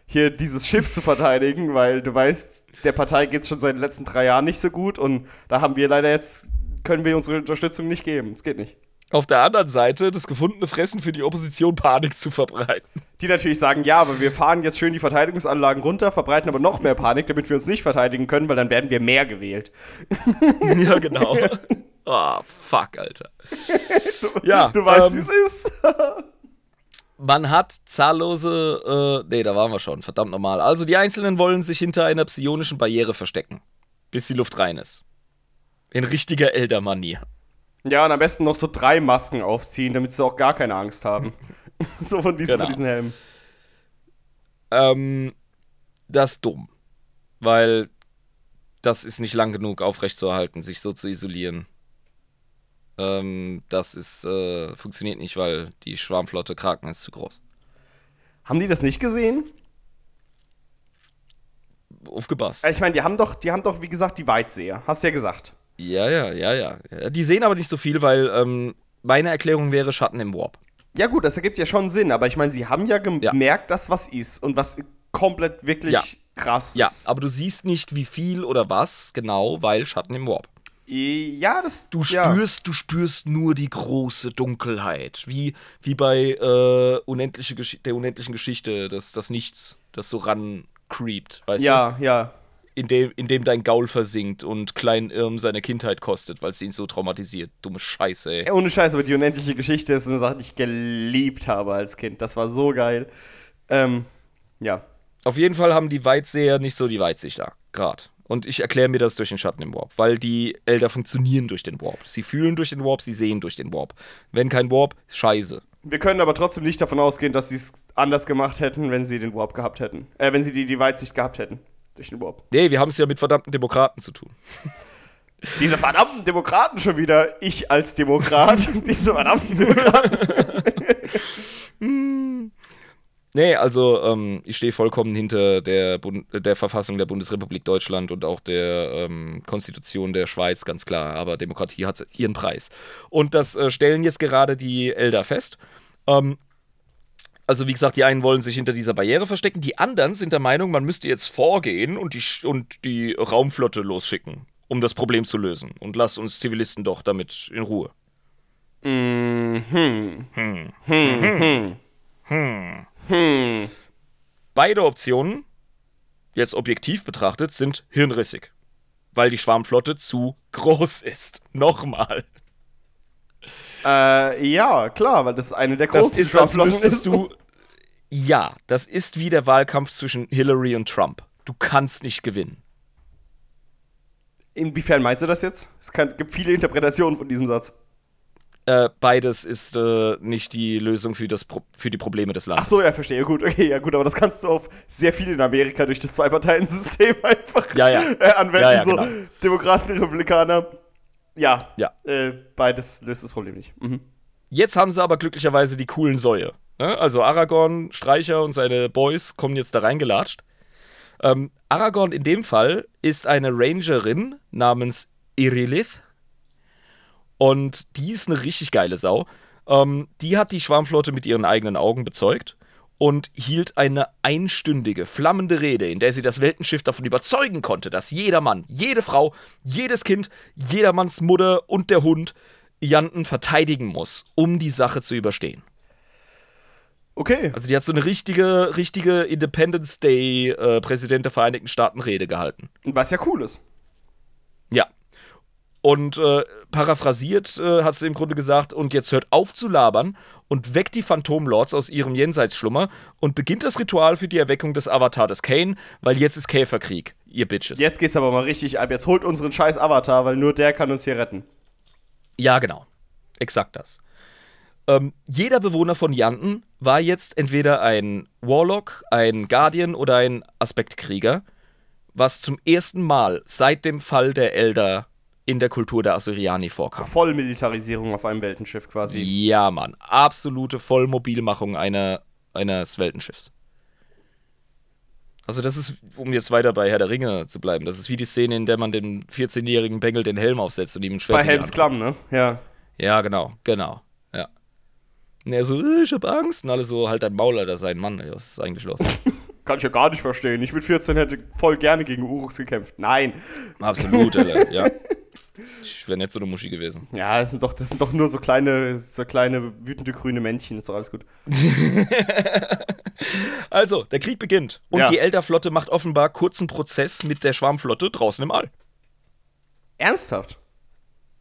hier dieses Schiff zu verteidigen, weil du weißt, der Partei geht es schon seit den letzten drei Jahren nicht so gut und da haben wir leider jetzt können wir unsere Unterstützung nicht geben. Es geht nicht. Auf der anderen Seite das gefundene Fressen für die Opposition Panik zu verbreiten. Die natürlich sagen, ja, aber wir fahren jetzt schön die Verteidigungsanlagen runter, verbreiten aber noch mehr Panik, damit wir uns nicht verteidigen können, weil dann werden wir mehr gewählt. [laughs] ja, genau. Ah, oh, fuck, Alter. du, [laughs] ja, du weißt, ähm, wie es ist. [laughs] man hat zahllose, äh, nee, da waren wir schon, verdammt nochmal. Also die Einzelnen wollen sich hinter einer psionischen Barriere verstecken, bis die Luft rein ist. In richtiger Elder-Manier. Ja, und am besten noch so drei Masken aufziehen, damit sie auch gar keine Angst haben. [laughs] so von diesen, genau. von diesen Helmen. Ähm, das ist dumm. Weil das ist nicht lang genug aufrechtzuerhalten, sich so zu isolieren. Ähm, das ist, äh, funktioniert nicht, weil die Schwarmflotte Kraken ist zu groß. Haben die das nicht gesehen? Aufgepasst. Ich meine, die haben doch, die haben doch, wie gesagt, die Weitseher. Hast du ja gesagt. Ja, ja, ja, ja. Die sehen aber nicht so viel, weil ähm, meine Erklärung wäre Schatten im Warp. Ja, gut, das ergibt ja schon Sinn, aber ich meine, sie haben ja gemerkt, ja. dass was ist und was komplett wirklich ja. krass ist. Ja, aber du siehst nicht, wie viel oder was genau, weil Schatten im Warp. Ja, das. Du spürst, ja. du spürst nur die große Dunkelheit. Wie, wie bei äh, unendliche der unendlichen Geschichte, das, das Nichts, das so ran creept, weißt ja, du? Ja, ja. In dem, in dem dein Gaul versinkt und Klein Irm seine Kindheit kostet, weil es ihn so traumatisiert. Dumme Scheiße, ey. Ohne Scheiße, aber die unendliche Geschichte ist eine Sache, die ich geliebt habe als Kind. Das war so geil. Ähm, ja. Auf jeden Fall haben die Weitseher nicht so die Weitsicht da, gerade. Und ich erkläre mir das durch den Schatten im Warp, weil die Elder funktionieren durch den Warp. Sie fühlen durch den Warp, sie sehen durch den Warp. Wenn kein Warp, scheiße. Wir können aber trotzdem nicht davon ausgehen, dass sie es anders gemacht hätten, wenn sie den Warp gehabt hätten. Äh, wenn sie die, die Weitsicht gehabt hätten. Durch den Warp. Nee, wir haben es ja mit verdammten Demokraten zu tun. [laughs] Diese verdammten Demokraten schon wieder. Ich als Demokrat. [laughs] Diese verdammten Demokraten. [laughs] Nee, also ähm, ich stehe vollkommen hinter der, Bund der Verfassung der Bundesrepublik Deutschland und auch der ähm, Konstitution der Schweiz, ganz klar. Aber Demokratie hat ihren Preis. Und das äh, stellen jetzt gerade die Elder fest. Ähm, also wie gesagt, die einen wollen sich hinter dieser Barriere verstecken, die anderen sind der Meinung, man müsste jetzt vorgehen und die, und die Raumflotte losschicken, um das Problem zu lösen. Und lass uns Zivilisten doch damit in Ruhe. Mhm. Hm. Hm. Hm. Hm. hm. Hm. Beide Optionen, jetzt objektiv betrachtet, sind hirnrissig. Weil die Schwarmflotte zu [laughs] groß ist. Nochmal. Äh, ja, klar, weil das eine der großen das ist, Schwarmflotten ist. Du, ja, das ist wie der Wahlkampf zwischen Hillary und Trump. Du kannst nicht gewinnen. Inwiefern meinst du das jetzt? Es kann, gibt viele Interpretationen von diesem Satz. Äh, beides ist äh, nicht die Lösung für, das Pro für die Probleme des Landes. Ach so, ja, verstehe. Gut, okay, ja gut, aber das kannst du auf sehr viel in Amerika durch das Zwei-Parteien-System [laughs] einfach ja, ja. Äh, anwenden. Ja, ja, so genau. Demokraten, Republikaner. Ja, ja. Äh, beides löst das Problem nicht. Mhm. Jetzt haben sie aber glücklicherweise die coolen Säue. Ne? Also Aragorn, Streicher und seine Boys kommen jetzt da reingelatscht. Ähm, Aragorn in dem Fall ist eine Rangerin namens Irilith und die ist eine richtig geile Sau. Ähm, die hat die Schwarmflotte mit ihren eigenen Augen bezeugt und hielt eine einstündige, flammende Rede, in der sie das Weltenschiff davon überzeugen konnte, dass jeder Mann, jede Frau, jedes Kind, jedermanns Mutter und der Hund Janten verteidigen muss, um die Sache zu überstehen. Okay. Also die hat so eine richtige, richtige Independence Day äh, Präsident der Vereinigten Staaten Rede gehalten. Was ja cool ist. Ja. Und äh, paraphrasiert äh, hat sie im Grunde gesagt, und jetzt hört auf zu labern und weckt die Phantomlords aus ihrem Jenseitsschlummer und beginnt das Ritual für die Erweckung des Avatar des Kane, weil jetzt ist Käferkrieg, ihr Bitches. Jetzt geht's aber mal richtig ab. Jetzt holt unseren scheiß Avatar, weil nur der kann uns hier retten. Ja, genau. Exakt das. Ähm, jeder Bewohner von Yanten war jetzt entweder ein Warlock, ein Guardian oder ein Aspektkrieger, was zum ersten Mal seit dem Fall der Elder in der Kultur der Assyriani vorkam. Vollmilitarisierung auf einem Weltenschiff quasi. Ja, Mann. Absolute Vollmobilmachung einer, eines Weltenschiffs. Also, das ist, um jetzt weiter bei Herr der Ringe zu bleiben, das ist wie die Szene, in der man dem 14-jährigen Bengel den Helm aufsetzt und ihm ein Schwert Bei Helms Klamm, ne? Ja. Ja, genau, genau. Ja. Und er so, äh, ich hab Angst. Und alle so, halt dein Maul, Alter, sein Mann. Was ist eigentlich los? [laughs] Kann ich ja gar nicht verstehen. Ich mit 14 hätte voll gerne gegen Uruks gekämpft. Nein. Absolut, Alter, ja. [laughs] Ich wäre nicht so eine Muschi gewesen. Ja, das sind doch, das sind doch nur so kleine, so kleine wütende grüne Männchen. Ist doch alles gut. [laughs] Also, der Krieg beginnt und Ja. die Elderflotte macht offenbar kurzen Prozess mit der Schwarmflotte draußen im All. Ernsthaft?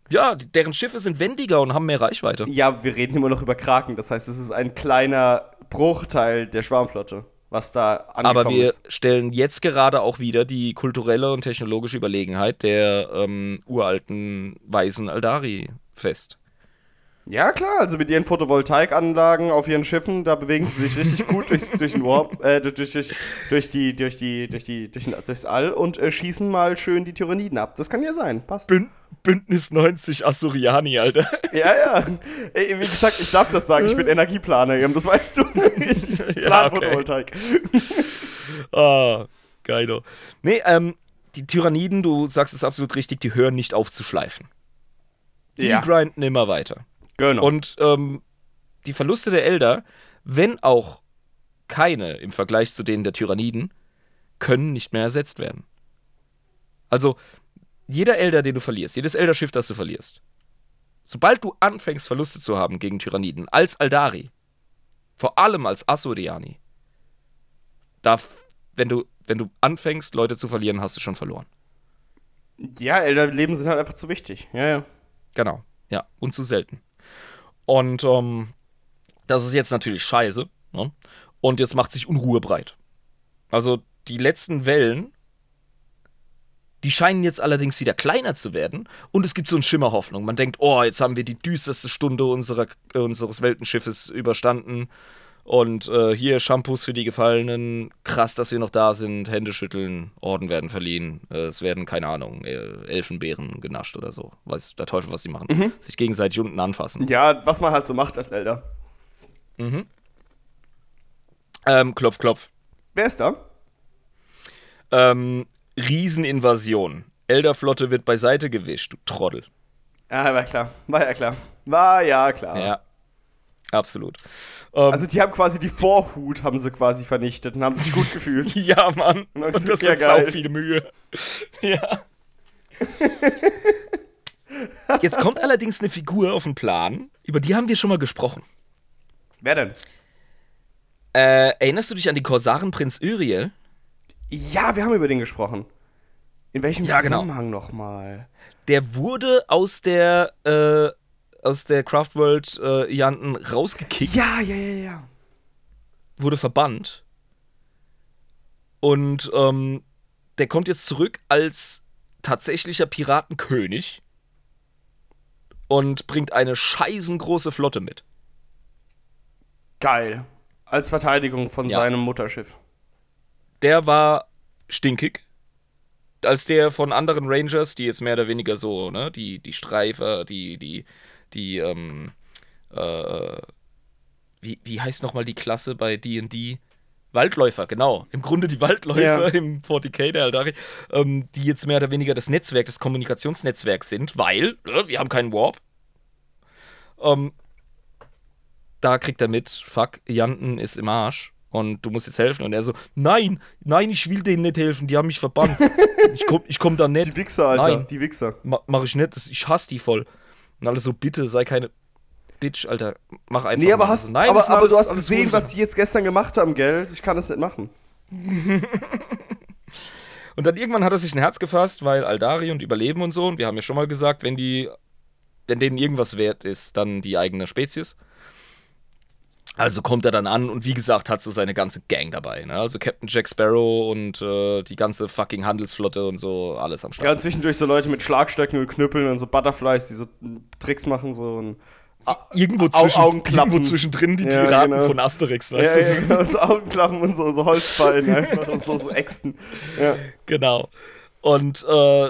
Ja, deren Schiffe sind wendiger und haben mehr Reichweite. Ja, wir reden immer noch über Kraken. Das heißt, es ist ein kleiner Bruchteil der Schwarmflotte, was da angekommen Aber wir ist. stellen jetzt gerade auch wieder die kulturelle und technologische Überlegenheit der ähm, uralten weisen Aldari fest. Ja, klar, also mit ihren Photovoltaikanlagen auf ihren Schiffen, da bewegen sie sich richtig [laughs] gut durchs, durch den Warp, äh, durch, durch, durch die, durch die, durch die, durch den, durchs All und äh, schießen mal schön die Tyranniden ab. Das kann ja sein, passt. Bün Bündnis 90 Asuriani, Alter. Ja, ja. Ey, wie gesagt, ich darf das sagen, ich bin [laughs] Energieplaner, das weißt du. Ich plan [laughs] Ja, okay. Photovoltaik. Ah, geilo. Nee, ähm, die Tyranniden, du sagst es absolut richtig, die hören nicht auf zu schleifen. Die Ja. grinden immer weiter. Genau. Und ähm, die Verluste der Elder, wenn auch keine im Vergleich zu denen der Tyranniden, können nicht mehr ersetzt werden. Also, jeder Elder, den du verlierst, jedes Elderschiff, das du verlierst, sobald du anfängst, Verluste zu haben gegen Tyranniden, als Aldari, vor allem als Asuriani, darf, wenn du, wenn du anfängst, Leute zu verlieren, hast du schon verloren. ja, Elderleben sind halt einfach zu wichtig. Ja, ja. Genau, ja, und zu selten. Und ähm, das ist jetzt natürlich scheiße. Ne? Und jetzt macht sich Unruhe breit. Also die letzten Wellen, die scheinen jetzt allerdings wieder kleiner zu werden. Und es gibt so einen Schimmer Hoffnung. Man denkt, oh, jetzt haben wir die düsterste Stunde unserer, äh, unseres Weltenschiffes überstanden. Und äh, hier Shampoos für die Gefallenen. Krass, dass wir noch da sind. Hände schütteln, Orden werden verliehen. Äh, es werden, keine Ahnung, äh, Elfenbeeren genascht oder so. Weiß der Teufel, was sie machen. Sich gegenseitig unten anfassen. Ja, was man halt so macht als Elder. Ähm, klopf, klopf. Wer ist da? Ähm, Rieseninvasion. Elderflotte wird beiseite gewischt, du Trottel. Ja, war klar. War ja klar. War ja klar. Ja. Absolut. Ähm, Also die haben quasi die Vorhut, haben sie quasi vernichtet und haben sich gut gefühlt. [laughs] ja, Mann. Und Und das ist ja sau viel Mühe. [laughs] ja. [laughs] Jetzt kommt allerdings eine Figur auf den Plan, über die haben wir schon mal gesprochen. Wer denn? Äh, erinnerst du dich an die Korsaren Prinz Uriel? Ja, wir haben über den gesprochen. In welchem Ja, genau. Zusammenhang nochmal? Der wurde aus der, äh, aus der Craftworld äh, Janten rausgekickt. Ja, ja, ja, ja. wurde verbannt. Und ähm, der kommt jetzt zurück als tatsächlicher Piratenkönig und bringt eine scheißengroße Flotte mit. Geil. Als Verteidigung von Ja. seinem Mutterschiff. Der war stinkig. Als der von anderen Rangers, die jetzt mehr oder weniger so, ne, die, die Streifer, die, die, die, ähm, äh, wie, wie heißt nochmal die Klasse bei D&D? Waldläufer, genau. Im Grunde die Waldläufer Ja. im 40k der Aldari, ähm, die jetzt mehr oder weniger das Netzwerk, das Kommunikationsnetzwerk sind, weil äh, wir haben keinen Warp. Ähm, da kriegt er mit, fuck, Janten ist im Arsch und du musst jetzt helfen. Und er so, nein, nein, ich will denen nicht helfen, die haben mich verbannt. [laughs] ich komm, ich komm da nicht. Die Wichser, Alter. Nein. Die Wichser. Ma mach ich nicht, ich hasse die voll. Und alle so, bitte, sei keine Bitch, Alter, mach einfach Nee, aber mal. hast, nein, aber, aber alles- du hast alles gesehen, was die jetzt gestern gemacht haben, gell? Ich kann das nicht machen. [laughs] Und dann irgendwann hat er sich ein Herz gefasst, weil Aldari und Überleben und so, und wir haben ja schon mal gesagt, wenn die, wenn denen irgendwas wert ist, dann die eigene Spezies. Also kommt er dann an und wie gesagt hat so seine ganze Gang dabei. Ne? Also Captain Jack Sparrow und äh, die ganze fucking Handelsflotte und so, alles am Start. Ja, und zwischendurch so Leute mit Schlagstöcken und Knüppeln und so Butterflies, die so Tricks machen, so und. irgendwo, Au- zwischen, Augenklappen. irgendwo zwischendrin die Ja, Piraten genau. von Asterix, Ja, weißt du? ja, genau, so Augenklappen und so, so Holzballen einfach und so, so Äxten. Ja. Genau. Und äh,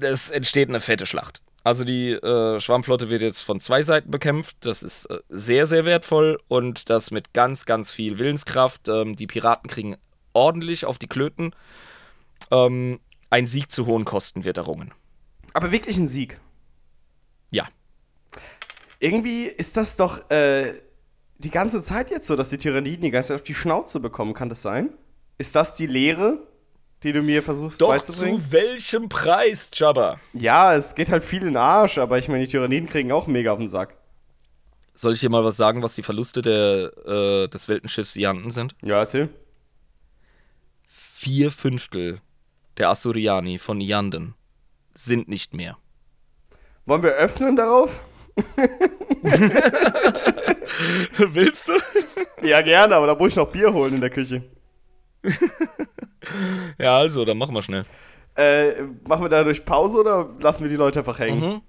es entsteht eine fette Schlacht. Also die äh, Schwammflotte wird jetzt von zwei Seiten bekämpft. Das ist äh, sehr, sehr wertvoll und das mit ganz, ganz viel Willenskraft. Ähm, die Piraten kriegen ordentlich auf die Klöten. Ähm, ein Sieg zu hohen Kosten wird errungen. Aber wirklich ein Sieg. Ja. Irgendwie ist das doch äh, die ganze Zeit jetzt so, dass die Tyranniden die ganze Zeit auf die Schnauze bekommen. Kann das sein? Ist das die Lehre die du mir versuchst Doch beizubringen? zu welchem Preis, Jabba? Ja, es geht halt viel in den Arsch, aber ich meine, die Tyranniden kriegen auch mega auf den Sack. Soll ich dir mal was sagen, was die Verluste der, äh, des Weltenschiffs Ianten sind? Ja, erzähl. Vier Fünftel der Asuriani von Ianden sind nicht mehr. Wollen wir öffnen darauf? [laughs] Willst du? Ja, gerne, aber da muss ich noch Bier holen in der Küche. [laughs] [laughs] Ja, also, dann machen wir schnell. Äh, machen wir dadurch Pause oder lassen wir die Leute einfach hängen? Mhm.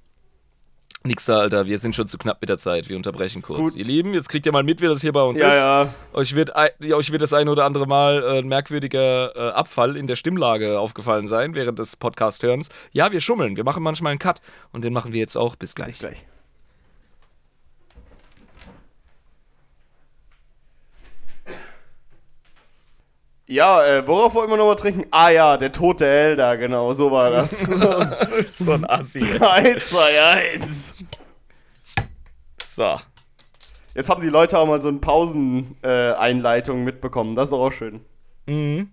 Nix da, Alter, wir sind schon zu knapp mit der Zeit. Wir unterbrechen kurz. Gut. Ihr Lieben, jetzt kriegt ihr mal mit, wie das hier bei uns Ja, ist. ja. Euch wird, euch wird das ein oder andere Mal äh, ein merkwürdiger äh, Abfall in der Stimmlage aufgefallen sein während des Podcast-Hörens. Ja, wir schummeln. Wir machen manchmal einen Cut. Und den machen wir jetzt auch. Bis gleich. Bis gleich. Ja, äh, worauf wollten wir nochmal trinken? Ah ja, der tote Elder, genau, so war das. [laughs] so ein Assi. 3, 2, 1. So. Jetzt haben die Leute auch mal so eine Pauseneinleitung mitbekommen, das ist auch schön. Mhm.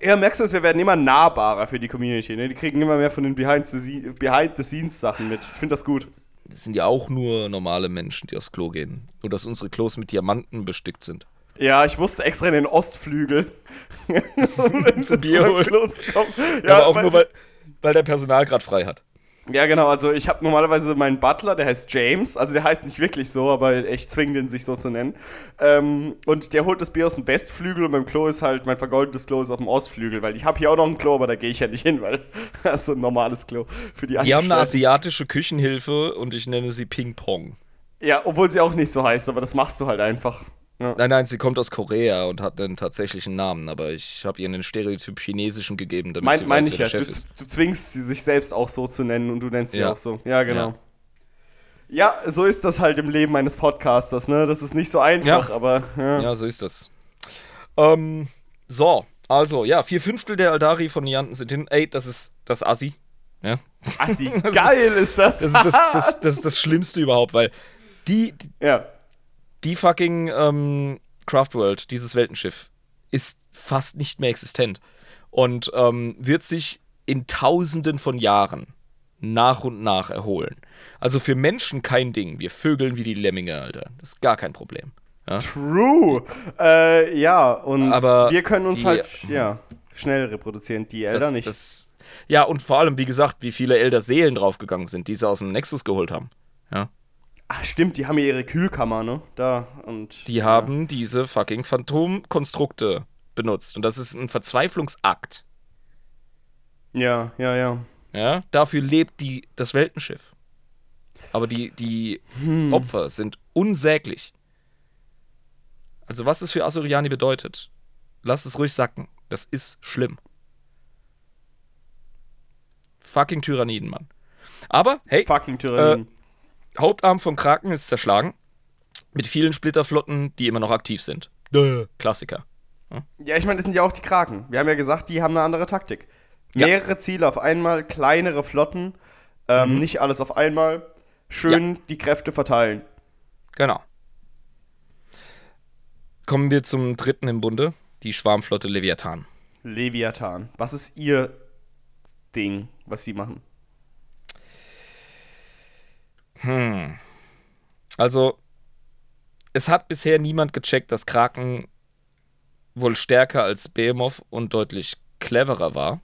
Ja, merkst du, wir werden immer nahbarer für die Community, ne? Die kriegen immer mehr von den Behind-the-Scenes-Sachen Behind the Scenes Sachen mit. Ich finde das gut. Das sind ja auch nur normale Menschen, die aufs Klo gehen. Nur, dass unsere Klos mit Diamanten bestückt sind. Ja, ich musste extra in den Ostflügel, [laughs] um Zum [laughs] Bier holen. Zu. Ja, aber auch nur, weil, weil der Personal gerade frei hat. Ja, genau, also ich habe normalerweise meinen Butler, der heißt James, also der heißt nicht wirklich so, aber ich zwinge den, sich so zu nennen. Ähm, und der holt das Bier aus dem Westflügel und mein Klo ist halt, mein vergoldetes Klo ist auf dem Ostflügel, weil ich habe hier auch noch ein Klo, aber da gehe ich ja nicht hin, weil [laughs] das ist so ein normales Klo für die Die haben eine asiatische Küchenhilfe und ich nenne sie Ping Pong. Ja, obwohl sie auch nicht so heißt, aber das machst du halt einfach. Ja. Nein, nein, sie kommt aus Korea und hat einen tatsächlichen Namen, aber ich habe ihr einen Stereotyp chinesischen gegeben, damit Mein, sie mein weiß, ich ja, der du, Chef ist. du zwingst sie sich selbst auch so zu nennen und du nennst sie Ja. auch so. Ja, genau. Ja. so ist das halt im Leben eines Podcasters, ne? Das ist nicht so einfach, Ja. aber ja. Ja, so ist das. Ähm, so, also, ja, vier Fünftel der Aldari von Nianten sind hin. Ey, das ist das Assi. Ja. Assi, [laughs] ist- geil ist das. Das ist das, das, [laughs] das, das Schlimmste überhaupt, weil die, ja. Die fucking ähm, Craftworld, dieses Weltenschiff, ist fast nicht mehr existent und ähm, wird sich in Tausenden von Jahren nach und nach erholen. Also für Menschen kein Ding. Wir vögeln wie die Lemminge, Alter. Das ist gar kein Problem. Ja? True. Äh, ja, und Aber wir können uns die- halt, ja, schnell reproduzieren, die Elder Das, nicht. das, ja, und vor allem, wie gesagt, wie viele Elder Seelen draufgegangen sind, die sie aus dem Nexus geholt haben. Ja. Ach, stimmt, die haben ja ihre Kühlkammer, ne? Da und. Die haben diese fucking Phantomkonstrukte benutzt. Und das ist ein Verzweiflungsakt. Ja, ja, ja. Ja, dafür lebt die, das Weltenschiff. Aber die, die Opfer sind unsäglich. Also, was es für Asuriani bedeutet, lasst es ruhig sacken. Das ist schlimm. Fucking Tyranniden, Mann. Aber, hey, Fucking Tyranniden. Hauptarm vom Kraken ist zerschlagen. Mit vielen Splitterflotten, die immer noch aktiv sind. Duh. Klassiker. Ja, ich meine, das sind ja auch die Kraken. Wir haben ja gesagt, die haben eine andere Taktik. Ja. Mehrere Ziele auf einmal, kleinere Flotten, ähm, nicht alles auf einmal. Schön die Kräfte verteilen. Genau. Kommen wir zum dritten im Bunde, die Schwarmflotte Leviathan. Leviathan. Was ist ihr Ding, was sie machen? Also, es hat bisher niemand gecheckt, dass Kraken wohl stärker als Behemoth und deutlich cleverer war.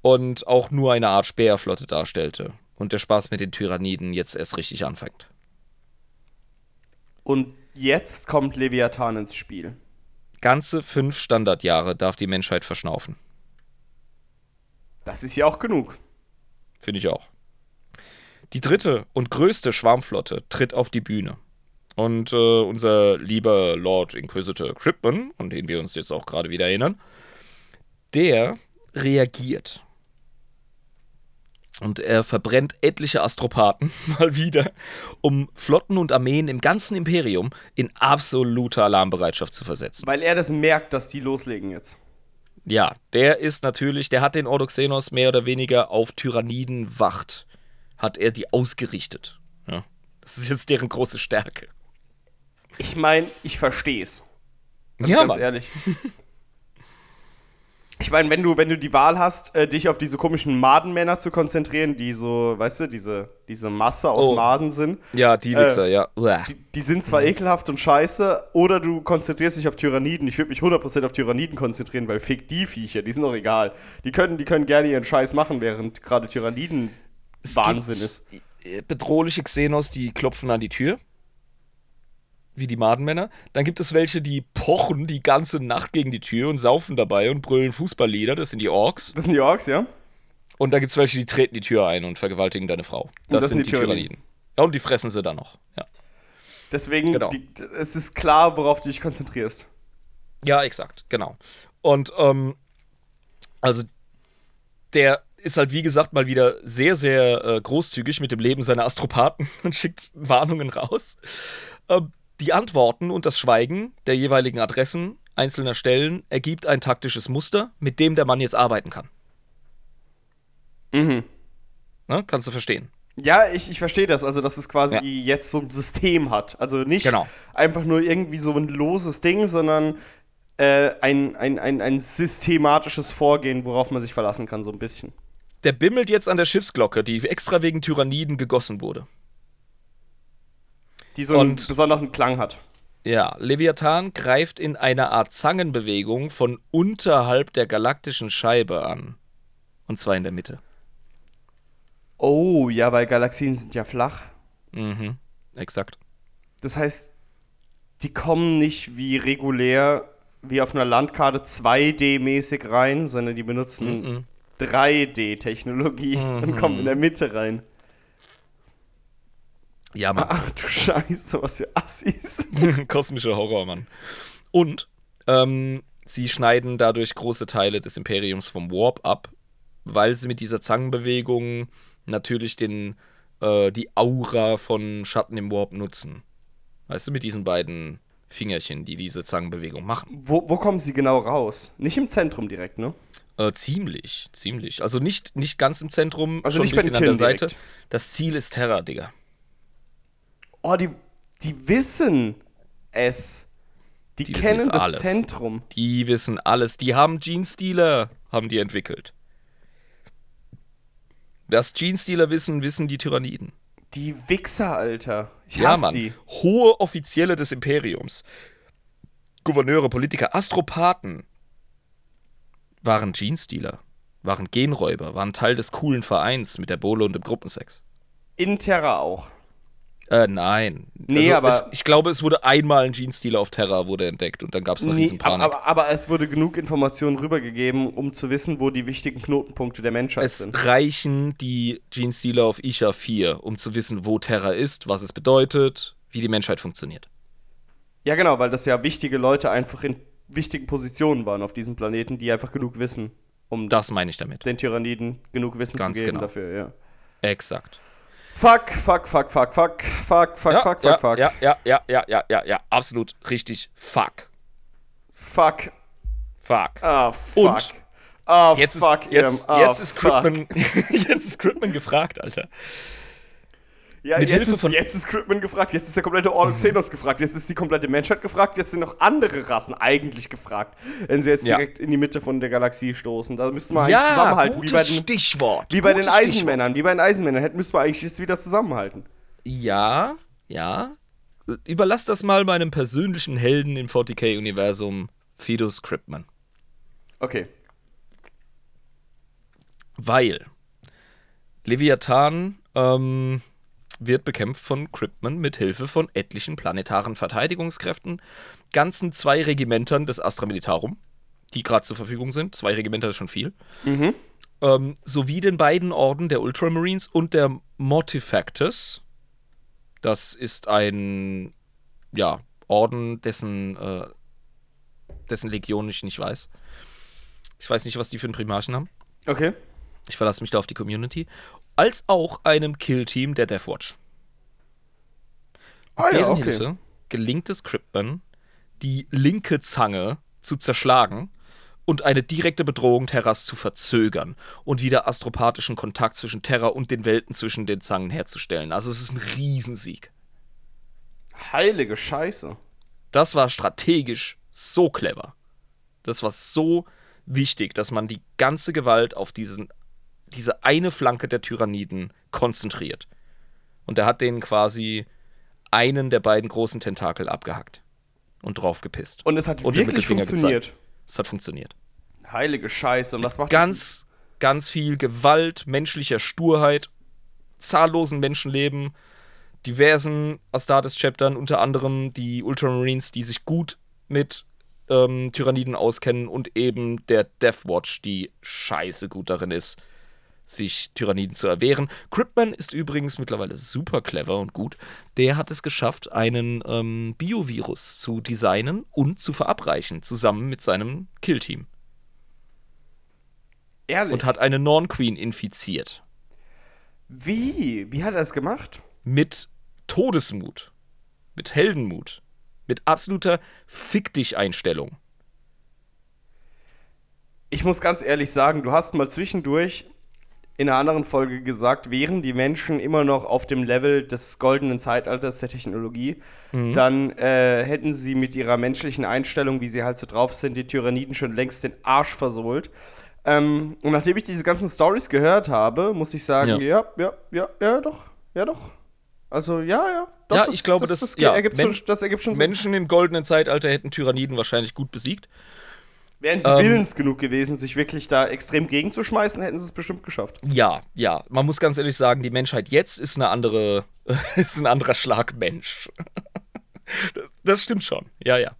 Und auch nur eine Art Speerflotte darstellte. Und der Spaß mit den Tyranniden jetzt erst richtig anfängt. Und jetzt kommt Leviathan ins Spiel. Ganze fünf Standardjahre darf die Menschheit verschnaufen. Das ist ja auch genug. Finde ich auch. Die dritte und größte Schwarmflotte tritt auf die Bühne. Und äh, unser lieber Lord Inquisitor Cripman, an den wir uns jetzt auch gerade wieder erinnern, der reagiert. Und er verbrennt etliche Astropathen [laughs] mal wieder, um Flotten und Armeen im ganzen Imperium in absolute Alarmbereitschaft zu versetzen. Weil er das merkt, dass die loslegen jetzt. Ja, der ist natürlich, der hat den Ordoxenos mehr oder weniger auf Tyranniden wacht. Hat er die ausgerichtet. Ja. Das ist jetzt deren große Stärke. Ich meine, ich verstehe es. Also Ja, ganz Mann. ehrlich. [laughs] Ich meine, wenn du, wenn du die Wahl hast, äh, dich auf diese komischen Madenmänner zu konzentrieren, die so, weißt du, diese, diese Masse aus Oh. Maden sind, Ja, die Wichser, ja. Uah. die, die sind zwar ekelhaft und scheiße, oder du konzentrierst dich auf Tyranniden. Ich würde mich 100% auf Tyranniden konzentrieren, weil fick die Viecher, die sind doch egal. Die können, die können gerne ihren Scheiß machen, während gerade Tyranniden Es Wahnsinn gibt, ist. äh, Bedrohliche Xenos, die klopfen an die Tür. Wie die Madenmänner. Dann gibt es welche, die pochen die ganze Nacht gegen die Tür und saufen dabei und brüllen Fußballlieder. Das sind die Orks. Das sind die Orks, ja? Und da gibt es welche, die treten die Tür ein und vergewaltigen deine Frau. Das, das sind sind die die Tyranniden. Tyranniden. Ja, und die fressen sie dann noch. Ja, Deswegen, Genau. die, es ist klar, worauf du dich konzentrierst. ja exakt, genau. Und, ähm, also, der ist halt, wie gesagt, mal wieder sehr, sehr äh, großzügig mit dem Leben seiner Astropathen [laughs] und schickt Warnungen raus. Ähm, die Antworten und das Schweigen der jeweiligen Adressen einzelner Stellen ergibt ein taktisches Muster, mit dem der Mann jetzt arbeiten kann. Mhm. Ne? Kannst du verstehen? Ja, ich, ich verstehe das. Also, dass es quasi Ja. jetzt so ein System hat. Also nicht Genau. einfach nur irgendwie so ein loses Ding, sondern äh, ein, ein, ein, ein systematisches Vorgehen, worauf man sich verlassen kann, so ein bisschen. Der bimmelt jetzt an der Schiffsglocke, die extra wegen Tyranniden gegossen wurde. Die so einen Und- besonderen Klang hat. Ja, Leviathan greift in einer Art Zangenbewegung von unterhalb der galaktischen Scheibe an. Und zwar in der Mitte. Oh, ja, weil Galaxien sind ja flach. Mhm, exakt. Das heißt, die kommen nicht wie regulär, wie auf einer Landkarte 2D-mäßig rein, sondern die benutzen Mhm. 3D-Technologie und kommen in der Mitte rein. Ja, Mann. Ach du Scheiße, was für Assis. [laughs] Kosmischer Horror, Mann. Und ähm, sie schneiden dadurch große Teile des Imperiums vom Warp ab, weil sie mit dieser Zangenbewegung natürlich den, äh, die Aura von Schatten im Warp nutzen. Weißt du, mit diesen beiden Fingerchen, die diese Zangenbewegung machen. Wo, wo kommen sie genau raus? Nicht im Zentrum direkt, ne? Äh, ziemlich, ziemlich. Also nicht, nicht ganz im Zentrum, Also schon nicht ein bisschen an der Killen Seite. direkt. Das Ziel ist Terra, Digga. Oh, die, die wissen es. Die, Die kennen das alles. Zentrum. Die wissen alles. Die haben Gene-Stealer, haben die entwickelt. Das Gene-Stealer wissen, wissen die Tyranniden. Die Wichser, Alter. Ich Ja, hasse Mann. die. Hohe Offizielle des Imperiums. Gouverneure, Politiker, Astropathen waren Gene-Stealer, waren Genräuber, waren Teil des coolen Vereins mit der Bowle und dem Gruppensex. In Terra auch. Äh, nein. Nee, aber- Es, ich glaube, es wurde einmal ein Gene-Stealer auf Terra wurde entdeckt und dann gab es eine Nee, Riesenpanik. aber, aber es wurde genug Informationen rübergegeben, um zu wissen, wo die wichtigen Knotenpunkte der Menschheit Es sind. reichen die Gene-Stealer auf Isha 4, um zu wissen, wo Terra ist, was es bedeutet, wie die Menschheit funktioniert. Ja, genau, weil das ja wichtige Leute einfach in wichtigen Positionen waren auf diesem Planeten, die einfach genug wissen, um Das meine ich damit. den Tyranniden genug Wissen Ganz zu geben genau. dafür, ja. Exakt. Fuck, fuck, fuck, fuck, fuck, fuck, fuck, ja, fuck, ja, fuck, fuck. Ja, ja, ja, ja, ja, ja, ja, absolut richtig. Fuck. Fuck. Fuck. Ah, fuck. Und? Ah, Jetzt ist, fuck. jetzt, Im. Ah, jetzt, ist fuck. Critman, [laughs] jetzt ist Critman gefragt, Alter. Ja, Mit jetzt Hilfe ist, von- jetzt ist Cryptman gefragt, jetzt ist der komplette Ordo Xenos gefragt, jetzt ist die komplette Menschheit gefragt, jetzt sind noch andere Rassen eigentlich gefragt, wenn sie jetzt Ja. direkt in die Mitte von der Galaxie stoßen. Da müssten wir eigentlich Ja, zusammenhalten, wie gutes bei den, Stichwort. wie bei den gutes Stichwort. Eisenmännern. Wie bei den Eisenmännern hätten müssten wir eigentlich jetzt wieder zusammenhalten. Ja, ja. Überlass das mal meinem persönlichen Helden im 40k-Universum, Fidus Cryptman. Okay. Weil Leviathan ähm, wird bekämpft von Cryptman mit Hilfe von etlichen planetaren Verteidigungskräften, ganzen zwei Regimentern des Astra Militarum, die gerade zur Verfügung sind. Zwei Regimenter ist schon viel. Ähm, sowie den beiden Orden der Ultramarines und der Mortifactus. Das ist ein ja, Orden, dessen, äh, dessen Legion ich nicht weiß. Ich weiß nicht, was die für einen Primarchen haben. Okay. Ich verlasse mich da auf die Community. Als auch einem Killteam der Deathwatch. Ah ja, Deren okay. Hilfe gelingt es Cryptman, die linke Zange zu zerschlagen und eine direkte Bedrohung Terras zu verzögern und wieder astropathischen Kontakt zwischen Terra und den Welten zwischen den Zangen herzustellen. Also es ist ein Riesensieg. Heilige Scheiße. Das war strategisch so clever. Das war so wichtig, dass man die ganze Gewalt auf diesen, diese eine Flanke der Tyranniden konzentriert. Und er hat denen quasi einen der beiden großen Tentakel abgehackt und draufgepisst. Und es hat Und wirklich funktioniert. gezeigt. Es hat funktioniert. Heilige Scheiße. Und was macht Ganz, ganz viel Gewalt, menschlicher Sturheit, zahllosen Menschenleben, diversen Astartes-Chaptern, unter anderem die Ultramarines, die sich gut mit ähm, Tyranniden auskennen und eben der Deathwatch, die scheiße gut darin ist, sich Tyranniden zu erwehren. Cryptman ist übrigens mittlerweile super clever und gut. Der hat es geschafft, einen ähm, Biovirus zu designen und zu verabreichen, zusammen mit seinem Killteam. Ehrlich? Und hat eine Norn-Queen infiziert. Wie? Wie hat er das gemacht? Mit Todesmut. Mit Heldenmut. Mit absoluter Fick-dich-Einstellung. Ich muss ganz ehrlich sagen, du hast mal zwischendurch in einer anderen Folge gesagt, wären die Menschen immer noch auf dem Level des goldenen Zeitalters der Technologie, dann äh, hätten sie mit ihrer menschlichen Einstellung, wie sie halt so drauf sind, die Tyranniden schon längst den Arsch versohlt. Ähm, und nachdem ich diese ganzen Stories gehört habe, muss ich sagen, Ja. ja, ja, ja, ja, doch, ja, doch. Also ja, ja. Doch, Ja, ich glaube, das- das, ja, ergibt Men- schon, das ergibt schon. Menschen im goldenen Zeitalter hätten Tyranniden wahrscheinlich gut besiegt. Wären sie Ähm, willens genug gewesen, sich wirklich da extrem gegenzuschmeißen, hätten sie es bestimmt geschafft. Ja, ja. Man muss ganz ehrlich sagen, die Menschheit jetzt ist eine andere, [laughs] ist ein anderer Schlag Mensch. Das, das stimmt schon. Ja, ja.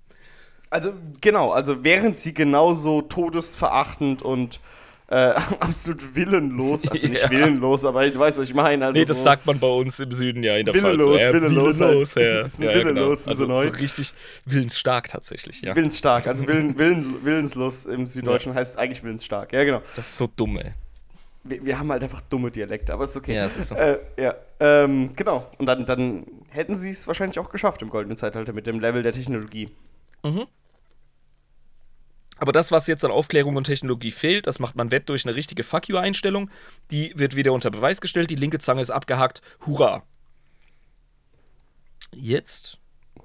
Also, genau, also während sie genauso todesverachtend und äh, [laughs] absolut willenlos, also nicht Ja. willenlos, aber du weißt, was ich meine. Also Nee, das so, sagt man bei uns im Süden ja in der Pfalz. Willenlos, ja, willenlos willenlos, halt. ja. Das ist ein ja, ja, willenlos, genau. so Also so neu. richtig willensstark tatsächlich, ja. willensstark, also willen, [laughs] willen, willenslos im Süddeutschen heißt eigentlich willensstark. Ja, genau. Das ist so dumm, ey. Wir, wir haben halt einfach dumme Dialekte, aber ist okay. Ja, es ist so. Äh, ja, ähm, genau. Und dann, dann hätten sie es wahrscheinlich auch geschafft im goldenen Zeitalter mit dem Level der Technologie. Aber das, was jetzt an Aufklärung und Technologie fehlt, das macht man wett durch eine richtige Fuck you-Einstellung. Die wird wieder unter Beweis gestellt. Die linke Zange ist abgehackt. Hurra! Jetzt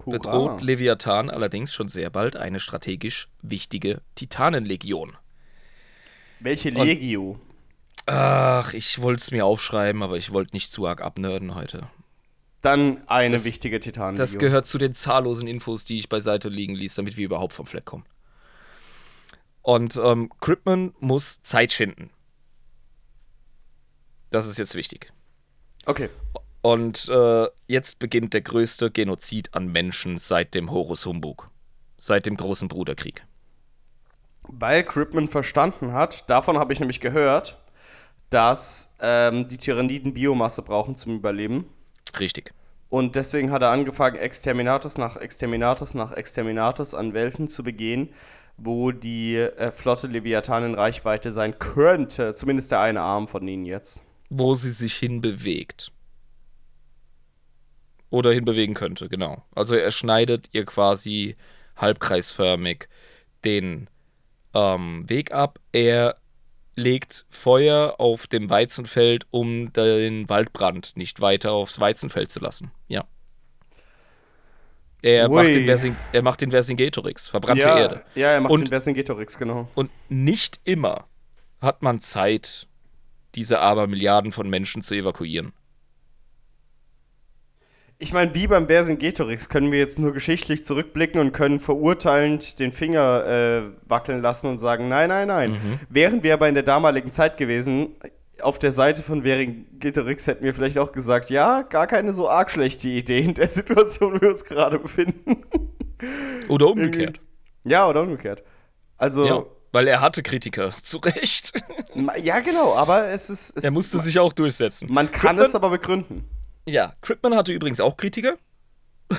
Hurra. bedroht Leviathan allerdings schon sehr bald eine strategisch wichtige Titanenlegion. Welche Legio? Ach, ich wollte es mir aufschreiben, aber ich wollte nicht zu arg abnörden heute. Dann eine Das- wichtige Titanenlegion. Das gehört zu den zahllosen Infos, die ich beiseite liegen ließ, damit wir überhaupt vom Fleck kommen. Und ähm, Cryptman muss Zeit schinden. Das ist jetzt wichtig. Okay. Und äh, jetzt beginnt der größte Genozid an Menschen seit dem Horus Humbug. Seit dem großen Bruderkrieg. Weil Cripman verstanden hat, davon habe ich nämlich gehört, dass ähm, die Tyranniden Biomasse brauchen zum Überleben. Richtig. Und deswegen hat er angefangen, Exterminatus nach Exterminatus nach Exterminatus an Welten zu begehen, wo die äh, Flotte Leviathan in Reichweite sein könnte. Zumindest der eine Arm von ihnen jetzt. Wo sie sich hinbewegt. Oder hinbewegen könnte, genau. Also er schneidet ihr quasi halbkreisförmig den ähm, Weg ab. Er legt Feuer auf dem Weizenfeld, um den Waldbrand nicht weiter aufs Weizenfeld zu lassen. Ja. Er, Ui. macht den, Versin er macht den Vercingetorix, verbrannte ja, Erde. Ja, er macht Und- den Vercingetorix, genau. Und nicht immer hat man Zeit, diese Abermilliarden von Menschen zu evakuieren. Ich meine, wie beim Vercingetorix können wir jetzt nur geschichtlich zurückblicken und können verurteilend den Finger äh, wackeln lassen und sagen, nein, nein, nein. Mhm. Wären wir aber in der damaligen Zeit gewesen, auf der Seite von Vercingetorix hätten wir vielleicht auch gesagt, ja, gar keine so arg schlechte Idee in der [laughs] Situation, wo wir uns gerade befinden. Oder umgekehrt. Ja, oder umgekehrt. Also, Ja, weil er hatte Kritiker, [laughs] zu Recht. ja genau, aber es ist. Es, er musste sich auch durchsetzen. man kann Cryptman- es aber begründen. Ja, Cryptman hatte übrigens auch Kritiker. [laughs]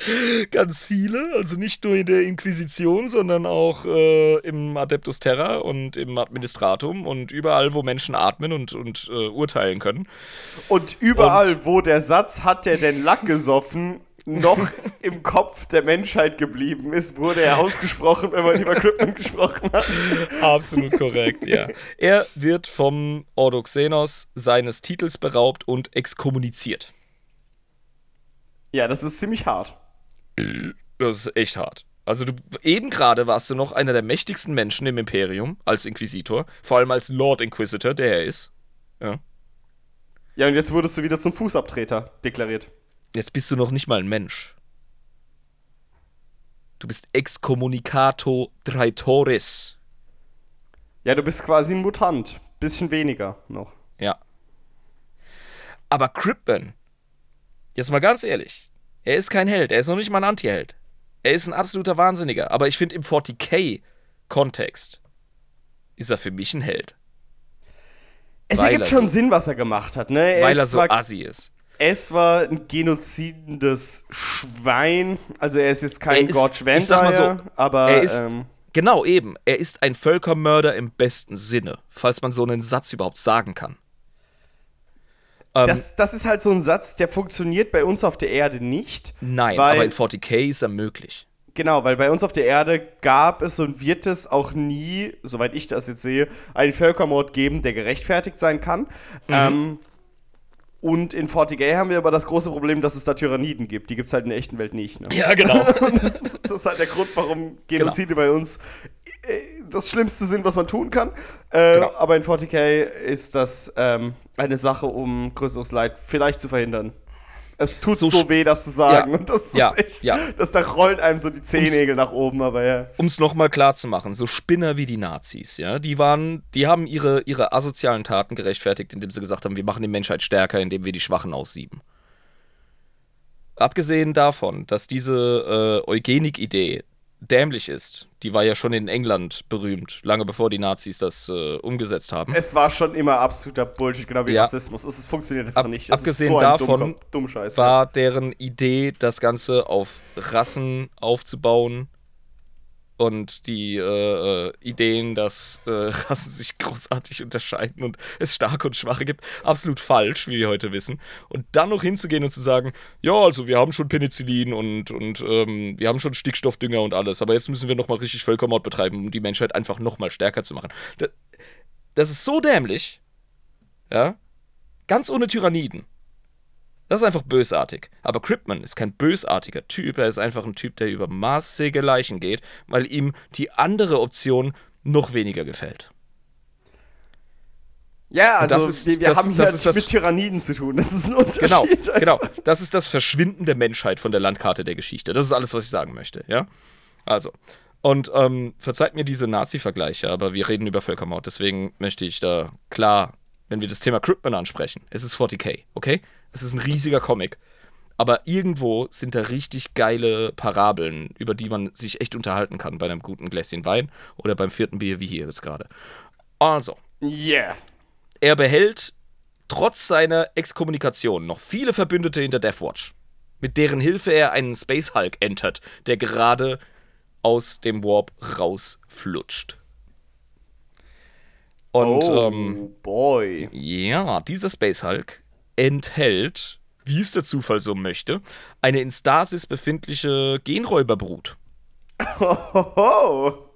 [laughs] Ganz viele, also nicht nur in der Inquisition, sondern auch äh, im Adeptus Terra und im Administratum und überall, wo Menschen atmen und, und äh, urteilen können. Und überall, wo der Satz hat der denn Lack gesoffen, noch [laughs] im Kopf der Menschheit geblieben ist, wurde er ausgesprochen, wenn man über Cryptman gesprochen hat. [laughs] Absolut korrekt, ja. Er wird vom Ordo Xenos seines Titels beraubt und exkommuniziert. Ja, das ist ziemlich hart. Das ist echt hart. Also du, eben gerade warst du noch einer der mächtigsten Menschen im Imperium als Inquisitor, vor allem als Lord Inquisitor, der er ist. Ja. Ja, und jetzt wurdest du wieder zum Fußabtreter deklariert. Jetzt bist du noch nicht mal ein Mensch. Du bist Excommunicato Traitoris. Ja, du bist quasi ein Mutant. Bisschen weniger noch. Ja. Aber Crippen, jetzt mal ganz ehrlich, er ist kein Held, er ist noch nicht mal ein Anti-Held. Er ist ein absoluter Wahnsinniger, aber ich finde im 40k-Kontext ist er für mich ein Held. Es Weil ergibt er schon so- Sinn, was er gemacht hat, ne? Er weil er so zwar- assi ist. Es war ein genozidendes Schwein. Also er ist jetzt kein sag mal so, Vampire, aber er ist- ähm, Genau, eben. Er ist ein Völkermörder im besten Sinne, falls man so einen Satz überhaupt sagen kann. Ähm, das, das ist halt so ein Satz, der funktioniert bei uns auf der Erde nicht. nein, weil, aber in 40k ist er möglich. Genau, weil bei uns auf der Erde gab es und wird es auch nie, soweit ich das jetzt sehe, einen Völkermord geben, der gerechtfertigt sein kann. Mhm. Ähm, und in 40k haben wir aber das große Problem, dass es da Tyranniden gibt. Die gibt es halt in der echten Welt nicht. Ne? Ja, genau. [laughs] Das, ist, das ist halt der Grund, warum Genozide bei uns äh, das Schlimmste sind, was man tun kann. Äh, Genau. Aber in 40k ist das ähm, eine Sache, um größeres Leid vielleicht zu verhindern. Es tut So so, weh, das zu sagen. Ja. Und das ist Ja. echt, Ja. das, da rollen einem so die Zehennägel nach oben, aber ja. um es nochmal klar zu machen, so Spinner wie die Nazis, ja, die waren, die haben ihre, ihre asozialen Taten gerechtfertigt, indem sie gesagt haben, wir machen die Menschheit stärker, indem wir die Schwachen aussieben. Abgesehen davon, dass diese äh, Eugenik-Idee dämlich ist, die war ja schon in England berühmt, lange bevor die Nazis das äh, umgesetzt haben. Es war schon immer absoluter Bullshit, genau wie Ja. Rassismus. Es, es funktioniert einfach Ab- nicht. Es abgesehen so davon dumm, dumm Scheiß. war deren Idee, das Ganze auf Rassen aufzubauen und die äh, äh, Ideen, dass äh, [laughs] Rassen sich großartig unterscheiden und es starke und schwache gibt, absolut falsch, wie wir heute wissen. Und dann noch hinzugehen und zu sagen, ja, also wir haben schon Penicillin und, und ähm, wir haben schon Stickstoffdünger und alles, aber jetzt müssen wir nochmal richtig Völkermord betreiben, um die Menschheit einfach nochmal stärker zu machen. Das, das ist so dämlich, ja, ganz ohne Tyranniden. Das ist einfach bösartig. Aber Cripman ist kein bösartiger Typ. Er ist einfach ein Typ, der über maßige Leichen geht, weil ihm die andere Option noch weniger gefällt. Ja, also das ist- wir, wir das- haben das hier mit Tyranniden zu tun. Das ist ein Unterschied. Genau, einfach. genau. Das ist das Verschwinden der Menschheit von der Landkarte der Geschichte. Das ist alles, was ich sagen möchte, ja? Also. Und ähm, verzeiht mir diese Nazi-Vergleiche, aber wir reden über Völkermord. Deswegen möchte ich da klar, wenn wir das Thema Cripman ansprechen, es ist 40k, okay? Es ist ein riesiger Comic. Aber irgendwo sind da richtig geile Parabeln, über die man sich echt unterhalten kann bei einem guten Gläschen Wein oder beim vierten Bier, wie hier jetzt gerade. Also, Yeah. er behält trotz seiner Exkommunikation noch viele Verbündete in der Deathwatch, mit deren Hilfe er einen Space Hulk entert, der gerade aus dem Warp rausflutscht. Und oh, ähm, boy. ja, dieser Space Hulk enthält, wie es der Zufall so möchte, eine in Stasis befindliche Genräuberbrut. Hohoho. [laughs]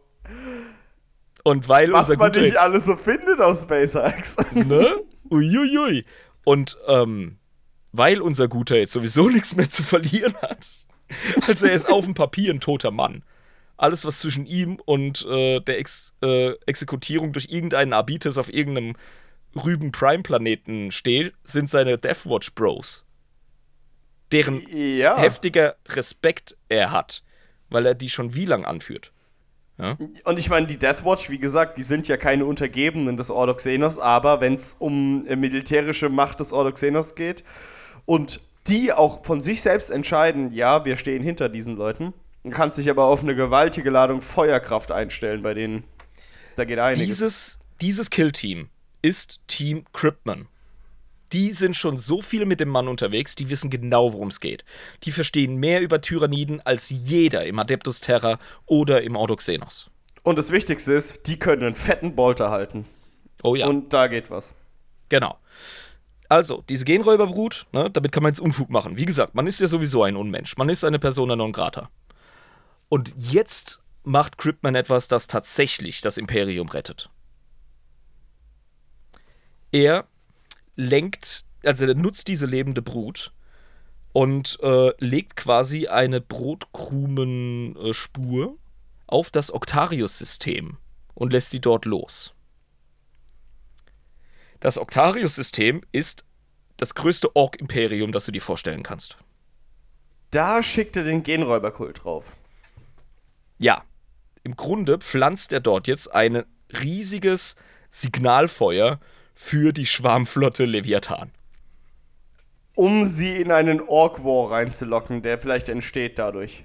Und weil Was unser man nicht alles so findet aus SpaceX. [laughs] ne? Uiuiui. Und ähm, weil unser Guter jetzt sowieso [laughs] nichts mehr zu verlieren hat, also er ist auf dem Papier ein toter Mann. Alles, was zwischen ihm und äh, der Ex äh, Exekutierung durch irgendeinen Abitus auf irgendeinem Rüben-Prime-Planeten steht, sind seine Deathwatch-Bros. Deren ja. heftiger Respekt er hat, weil er die schon wie lang anführt. Und ich meine, die Deathwatch, wie gesagt, die sind ja keine Untergebenen des Ordoxenos, aber wenn es um äh, militärische Macht des Ordoxenos geht und die auch von sich selbst entscheiden, ja, wir stehen hinter diesen Leuten, dann kannst dich aber auf eine gewaltige Ladung Feuerkraft einstellen bei denen. Da geht einiges. Dieses, dieses Kill-Team ist Team Cripman. Die sind schon so viel mit dem Mann unterwegs, die wissen genau, worum es geht. Die verstehen mehr über Tyranniden als jeder im Adeptus Terra oder im Ordoxenos. und das Wichtigste ist, die können einen fetten Bolter halten. Oh ja, Und da geht was. genau. Also, diese Genräuberbrut, ne, damit kann man jetzt Unfug machen. Wie gesagt, man ist ja sowieso ein Unmensch. Man ist eine Persona non grata. Und jetzt macht Cripman etwas, das tatsächlich das Imperium rettet. Er lenkt, also er nutzt diese lebende Brut, und äh, legt quasi eine Brotkrumenspur auf das Octarius-System und lässt sie dort los. Das Octarius-System ist das größte Ork-Imperium, das du dir vorstellen kannst. Da schickt er den Genräuberkult drauf. Ja, im Grunde pflanzt er dort jetzt ein riesiges Signalfeuer für die Schwarmflotte Leviathan. Um sie in einen Ork-War reinzulocken, der vielleicht entsteht dadurch.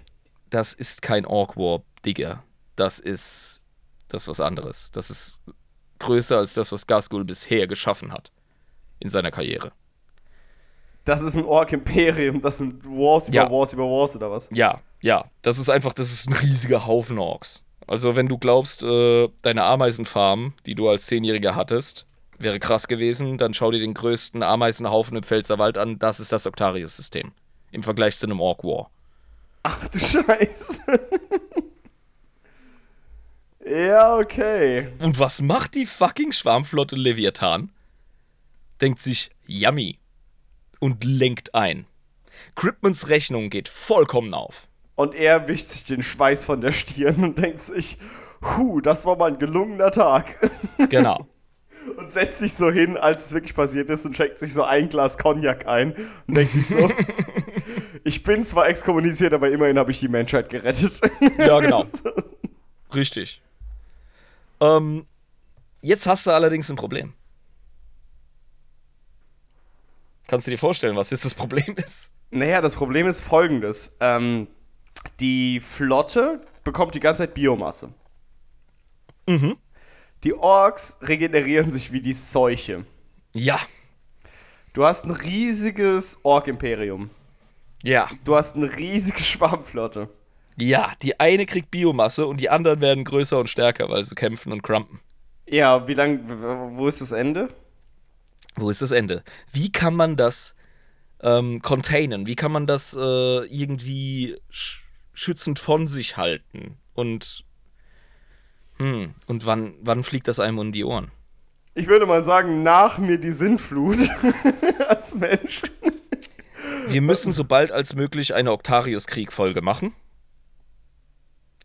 Das ist kein Ork-War, Digga. Das ist das ist was anderes. Das ist größer als das, was Gasgul bisher geschaffen hat in seiner Karriere. Das ist ein Ork-Imperium, das sind Wars über Ja. Wars über Wars oder was? Ja, ja, das ist einfach, das ist ein riesiger Haufen Orks. Also wenn du glaubst, äh, deine Ameisenfarm, die du als Zehnjähriger hattest, wäre krass gewesen, dann schau dir den größten Ameisenhaufen im Pfälzerwald an. Das ist das Octarius-System. Im Vergleich zu einem Ork War. Ach du Scheiße. [laughs] ja, okay. Und was macht die fucking Schwarmflotte Leviathan? Denkt sich, yummy. Und lenkt ein. Cripmans Rechnung geht vollkommen auf. Und er wischt sich den Schweiß von der Stirn und denkt sich, huh, das war mal ein gelungener Tag. [laughs] Genau. Und setzt sich so hin, als es wirklich passiert ist und schenkt sich so ein Glas Cognac ein und denkt sich so, [laughs] ich bin zwar exkommuniziert, aber immerhin habe ich die Menschheit gerettet. Ja, genau. [laughs] Richtig. Ähm, jetzt hast du allerdings ein Problem. Kannst du dir vorstellen, was jetzt das Problem ist? Naja, das Problem ist folgendes. Ähm, die Flotte bekommt die ganze Zeit Biomasse. Mhm. Die Orks regenerieren sich wie die Seuche. Ja. Du hast ein riesiges Ork-Imperium. Ja. Du hast eine riesige [laughs] Schwarmflotte. Ja, die eine kriegt Biomasse und die anderen werden größer und stärker, weil sie kämpfen und crumpen. Ja, wie lang, wo ist das Ende? Wo ist das Ende? Wie kann man das ähm, containen? Wie kann man das äh, irgendwie sch schützend von sich halten? Und, hm, und wann, wann fliegt das einem um die Ohren? Ich würde mal sagen, nach mir die Sinnflut [laughs] als Mensch. Wir müssen so bald als möglich eine Octarius-Krieg-Folge machen.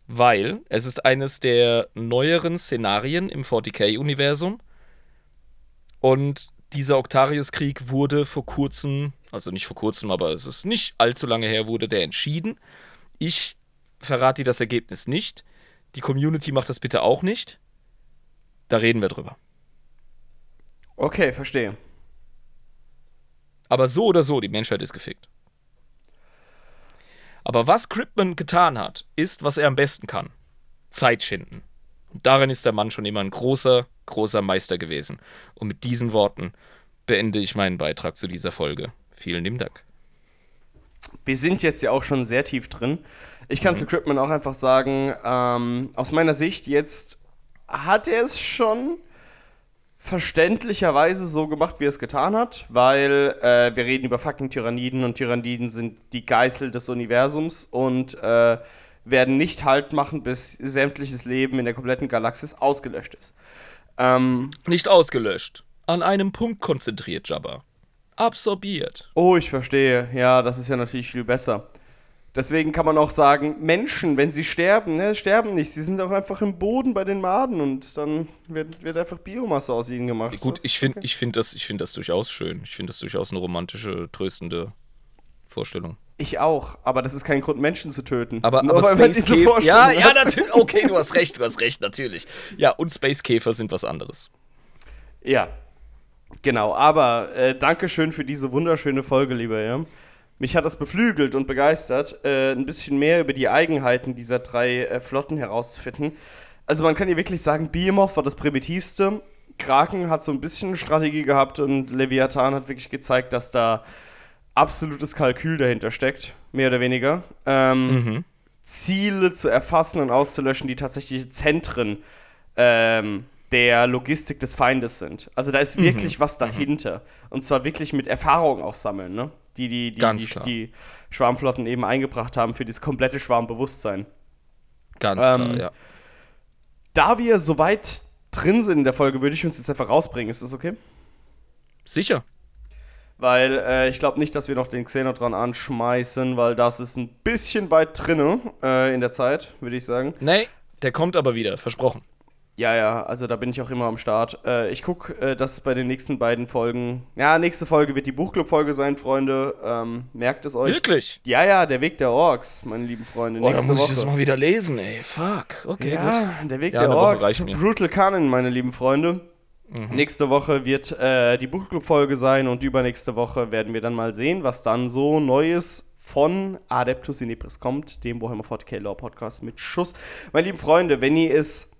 Weil es ist eines der neueren Szenarien im 40k-Universum. Und dieser Octarius-Krieg wurde vor kurzem, also nicht vor kurzem, aber es ist nicht allzu lange her, wurde der entschieden. Ich verrate dir das Ergebnis nicht. Die Community macht das bitte auch nicht. Da reden wir drüber. Okay, verstehe. Aber so oder so, die Menschheit ist gefickt. Aber was Cripman getan hat, ist, was er am besten kann. Zeit schinden. Und darin ist der Mann schon immer ein großer, großer Meister gewesen. Und mit diesen Worten beende ich meinen Beitrag zu dieser Folge. Vielen lieben Dank. Wir sind jetzt ja auch schon sehr tief drin. Ich kann zu Cripman auch einfach sagen, ähm, aus meiner Sicht jetzt hat er es schon verständlicherweise so gemacht, wie er es getan hat, weil äh, wir reden über fucking Tyranniden und Tyranniden sind die Geißel des Universums und äh, werden nicht Halt machen, bis sämtliches Leben in der kompletten Galaxis ausgelöscht ist. Ähm, Nicht ausgelöscht. An einem Punkt konzentriert, Jabba. Absorbiert. Oh, ich verstehe. Ja, das ist ja natürlich viel besser. Deswegen kann man auch sagen, Menschen, wenn sie sterben, ne, sterben nicht. Sie sind auch einfach im Boden bei den Maden und dann wird, wird einfach Biomasse aus ihnen gemacht. Gut, Das- ich finde ich find das, ich find das durchaus schön. Ich finde das durchaus eine romantische, tröstende Vorstellung. Ich auch, aber das ist kein Grund, Menschen zu töten. Aber, Nur aber Space diese Käfer. Vorstellung Ja, ja, natürlich. Okay, du hast recht, du hast recht, natürlich. Ja, und Space Käfer sind was anderes. Ja, genau. Aber äh, Dankeschön für diese wunderschöne Folge, lieber Jan. Mich hat das beflügelt und begeistert, äh, ein bisschen mehr über die Eigenheiten dieser drei äh, Flotten herauszufinden. Also man kann hier wirklich sagen, Behemoth war das primitivste. Kraken hat so ein bisschen Strategie gehabt und Leviathan hat wirklich gezeigt, dass da absolutes Kalkül dahinter steckt, mehr oder weniger. Ähm, Ziele zu erfassen und auszulöschen, die tatsächlich Zentren ähm, der Logistik des Feindes sind. Also da ist wirklich was dahinter. Und zwar wirklich mit Erfahrung auch sammeln, ne? Die die, die, Ganz die, klar. die Schwarmflotten eben eingebracht haben für dieses komplette Schwarmbewusstsein. Ganz Ähm, klar, ja. Da wir so weit drin sind in der Folge, würde ich uns jetzt einfach rausbringen. Ist das okay? Sicher. Weil äh, ich glaube nicht, dass wir noch den Xenotron anschmeißen, weil das ist ein bisschen weit drinne äh, in der Zeit, würde ich sagen. Nee, der kommt aber wieder, versprochen. Ja, ja, also da bin ich auch immer am Start. Äh, ich gucke, äh, dass bei den nächsten beiden Folgen. Ja, nächste Folge wird die Buchclub-Folge sein, Freunde. Ähm, merkt es euch. Wirklich? Ja, ja, der Weg der Orks, meine lieben Freunde. Oh, da muss Woche. ich das mal wieder lesen, ey. Fuck. Okay, ja, der Weg Ja, der Orks. Brutal Canon, meine lieben Freunde. Nächste Woche wird äh, die Buchclub-Folge sein und übernächste Woche werden wir dann mal sehen, was dann so Neues von Adeptus Inepris kommt, dem Warhammer 40k Lore Podcast mit Schuss. Meine lieben Freunde, wenn ihr es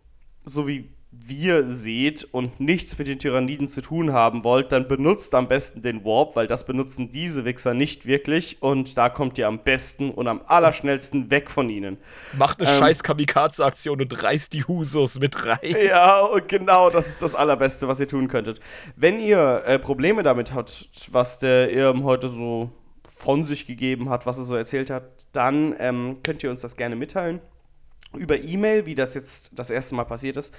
so wie wir seht und nichts mit den Tyranniden zu tun haben wollt, dann benutzt am besten den Warp, weil das benutzen diese Wichser nicht wirklich und da kommt ihr am besten und am allerschnellsten weg von ihnen. Macht eine Ähm. scheiß Kamikaze-Aktion und reißt die Husos mit rein. Ja, und genau, das ist das Allerbeste, was ihr tun könntet. Wenn ihr äh, Probleme damit habt, was der Irm heute so von sich gegeben hat, was er so erzählt hat, dann ähm, könnt ihr uns das gerne mitteilen. Über E-Mail, wie das jetzt das erste Mal passiert ist,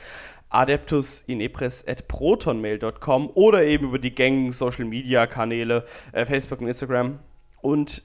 adeptusinepres.protonmail.com oder eben über die gängigen Social Media Kanäle, äh, Facebook und Instagram. Und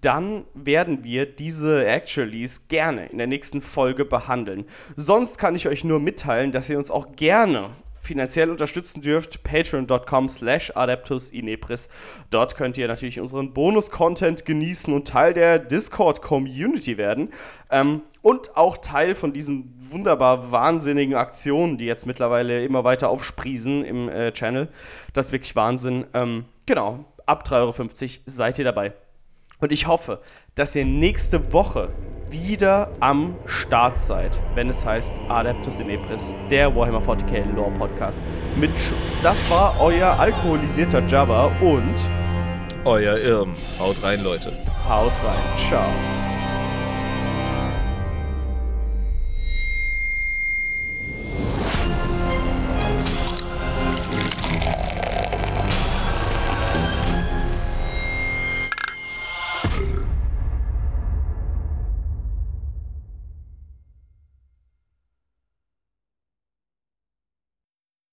dann werden wir diese Actualies gerne in der nächsten Folge behandeln. Sonst kann ich euch nur mitteilen, dass ihr uns auch gerne finanziell unterstützen dürft. Patreon.com slash adeptusinepris. Dort könnt ihr natürlich unseren Bonus-Content genießen und Teil der Discord-Community werden. Ähm, und auch Teil von diesen wunderbar wahnsinnigen Aktionen, die jetzt mittlerweile immer weiter aufsprießen im äh, Channel. Das ist wirklich Wahnsinn. Ähm, genau, ab 3,50 Euro seid ihr dabei. Und ich hoffe, dass ihr nächste Woche wieder am Start seid, wenn es heißt Adeptus Inepris, der Warhammer 40k Lore Podcast mit Schuss. Das war euer alkoholisierter Jabba und Euer Irm. Haut rein, Leute. haut rein. Ciao.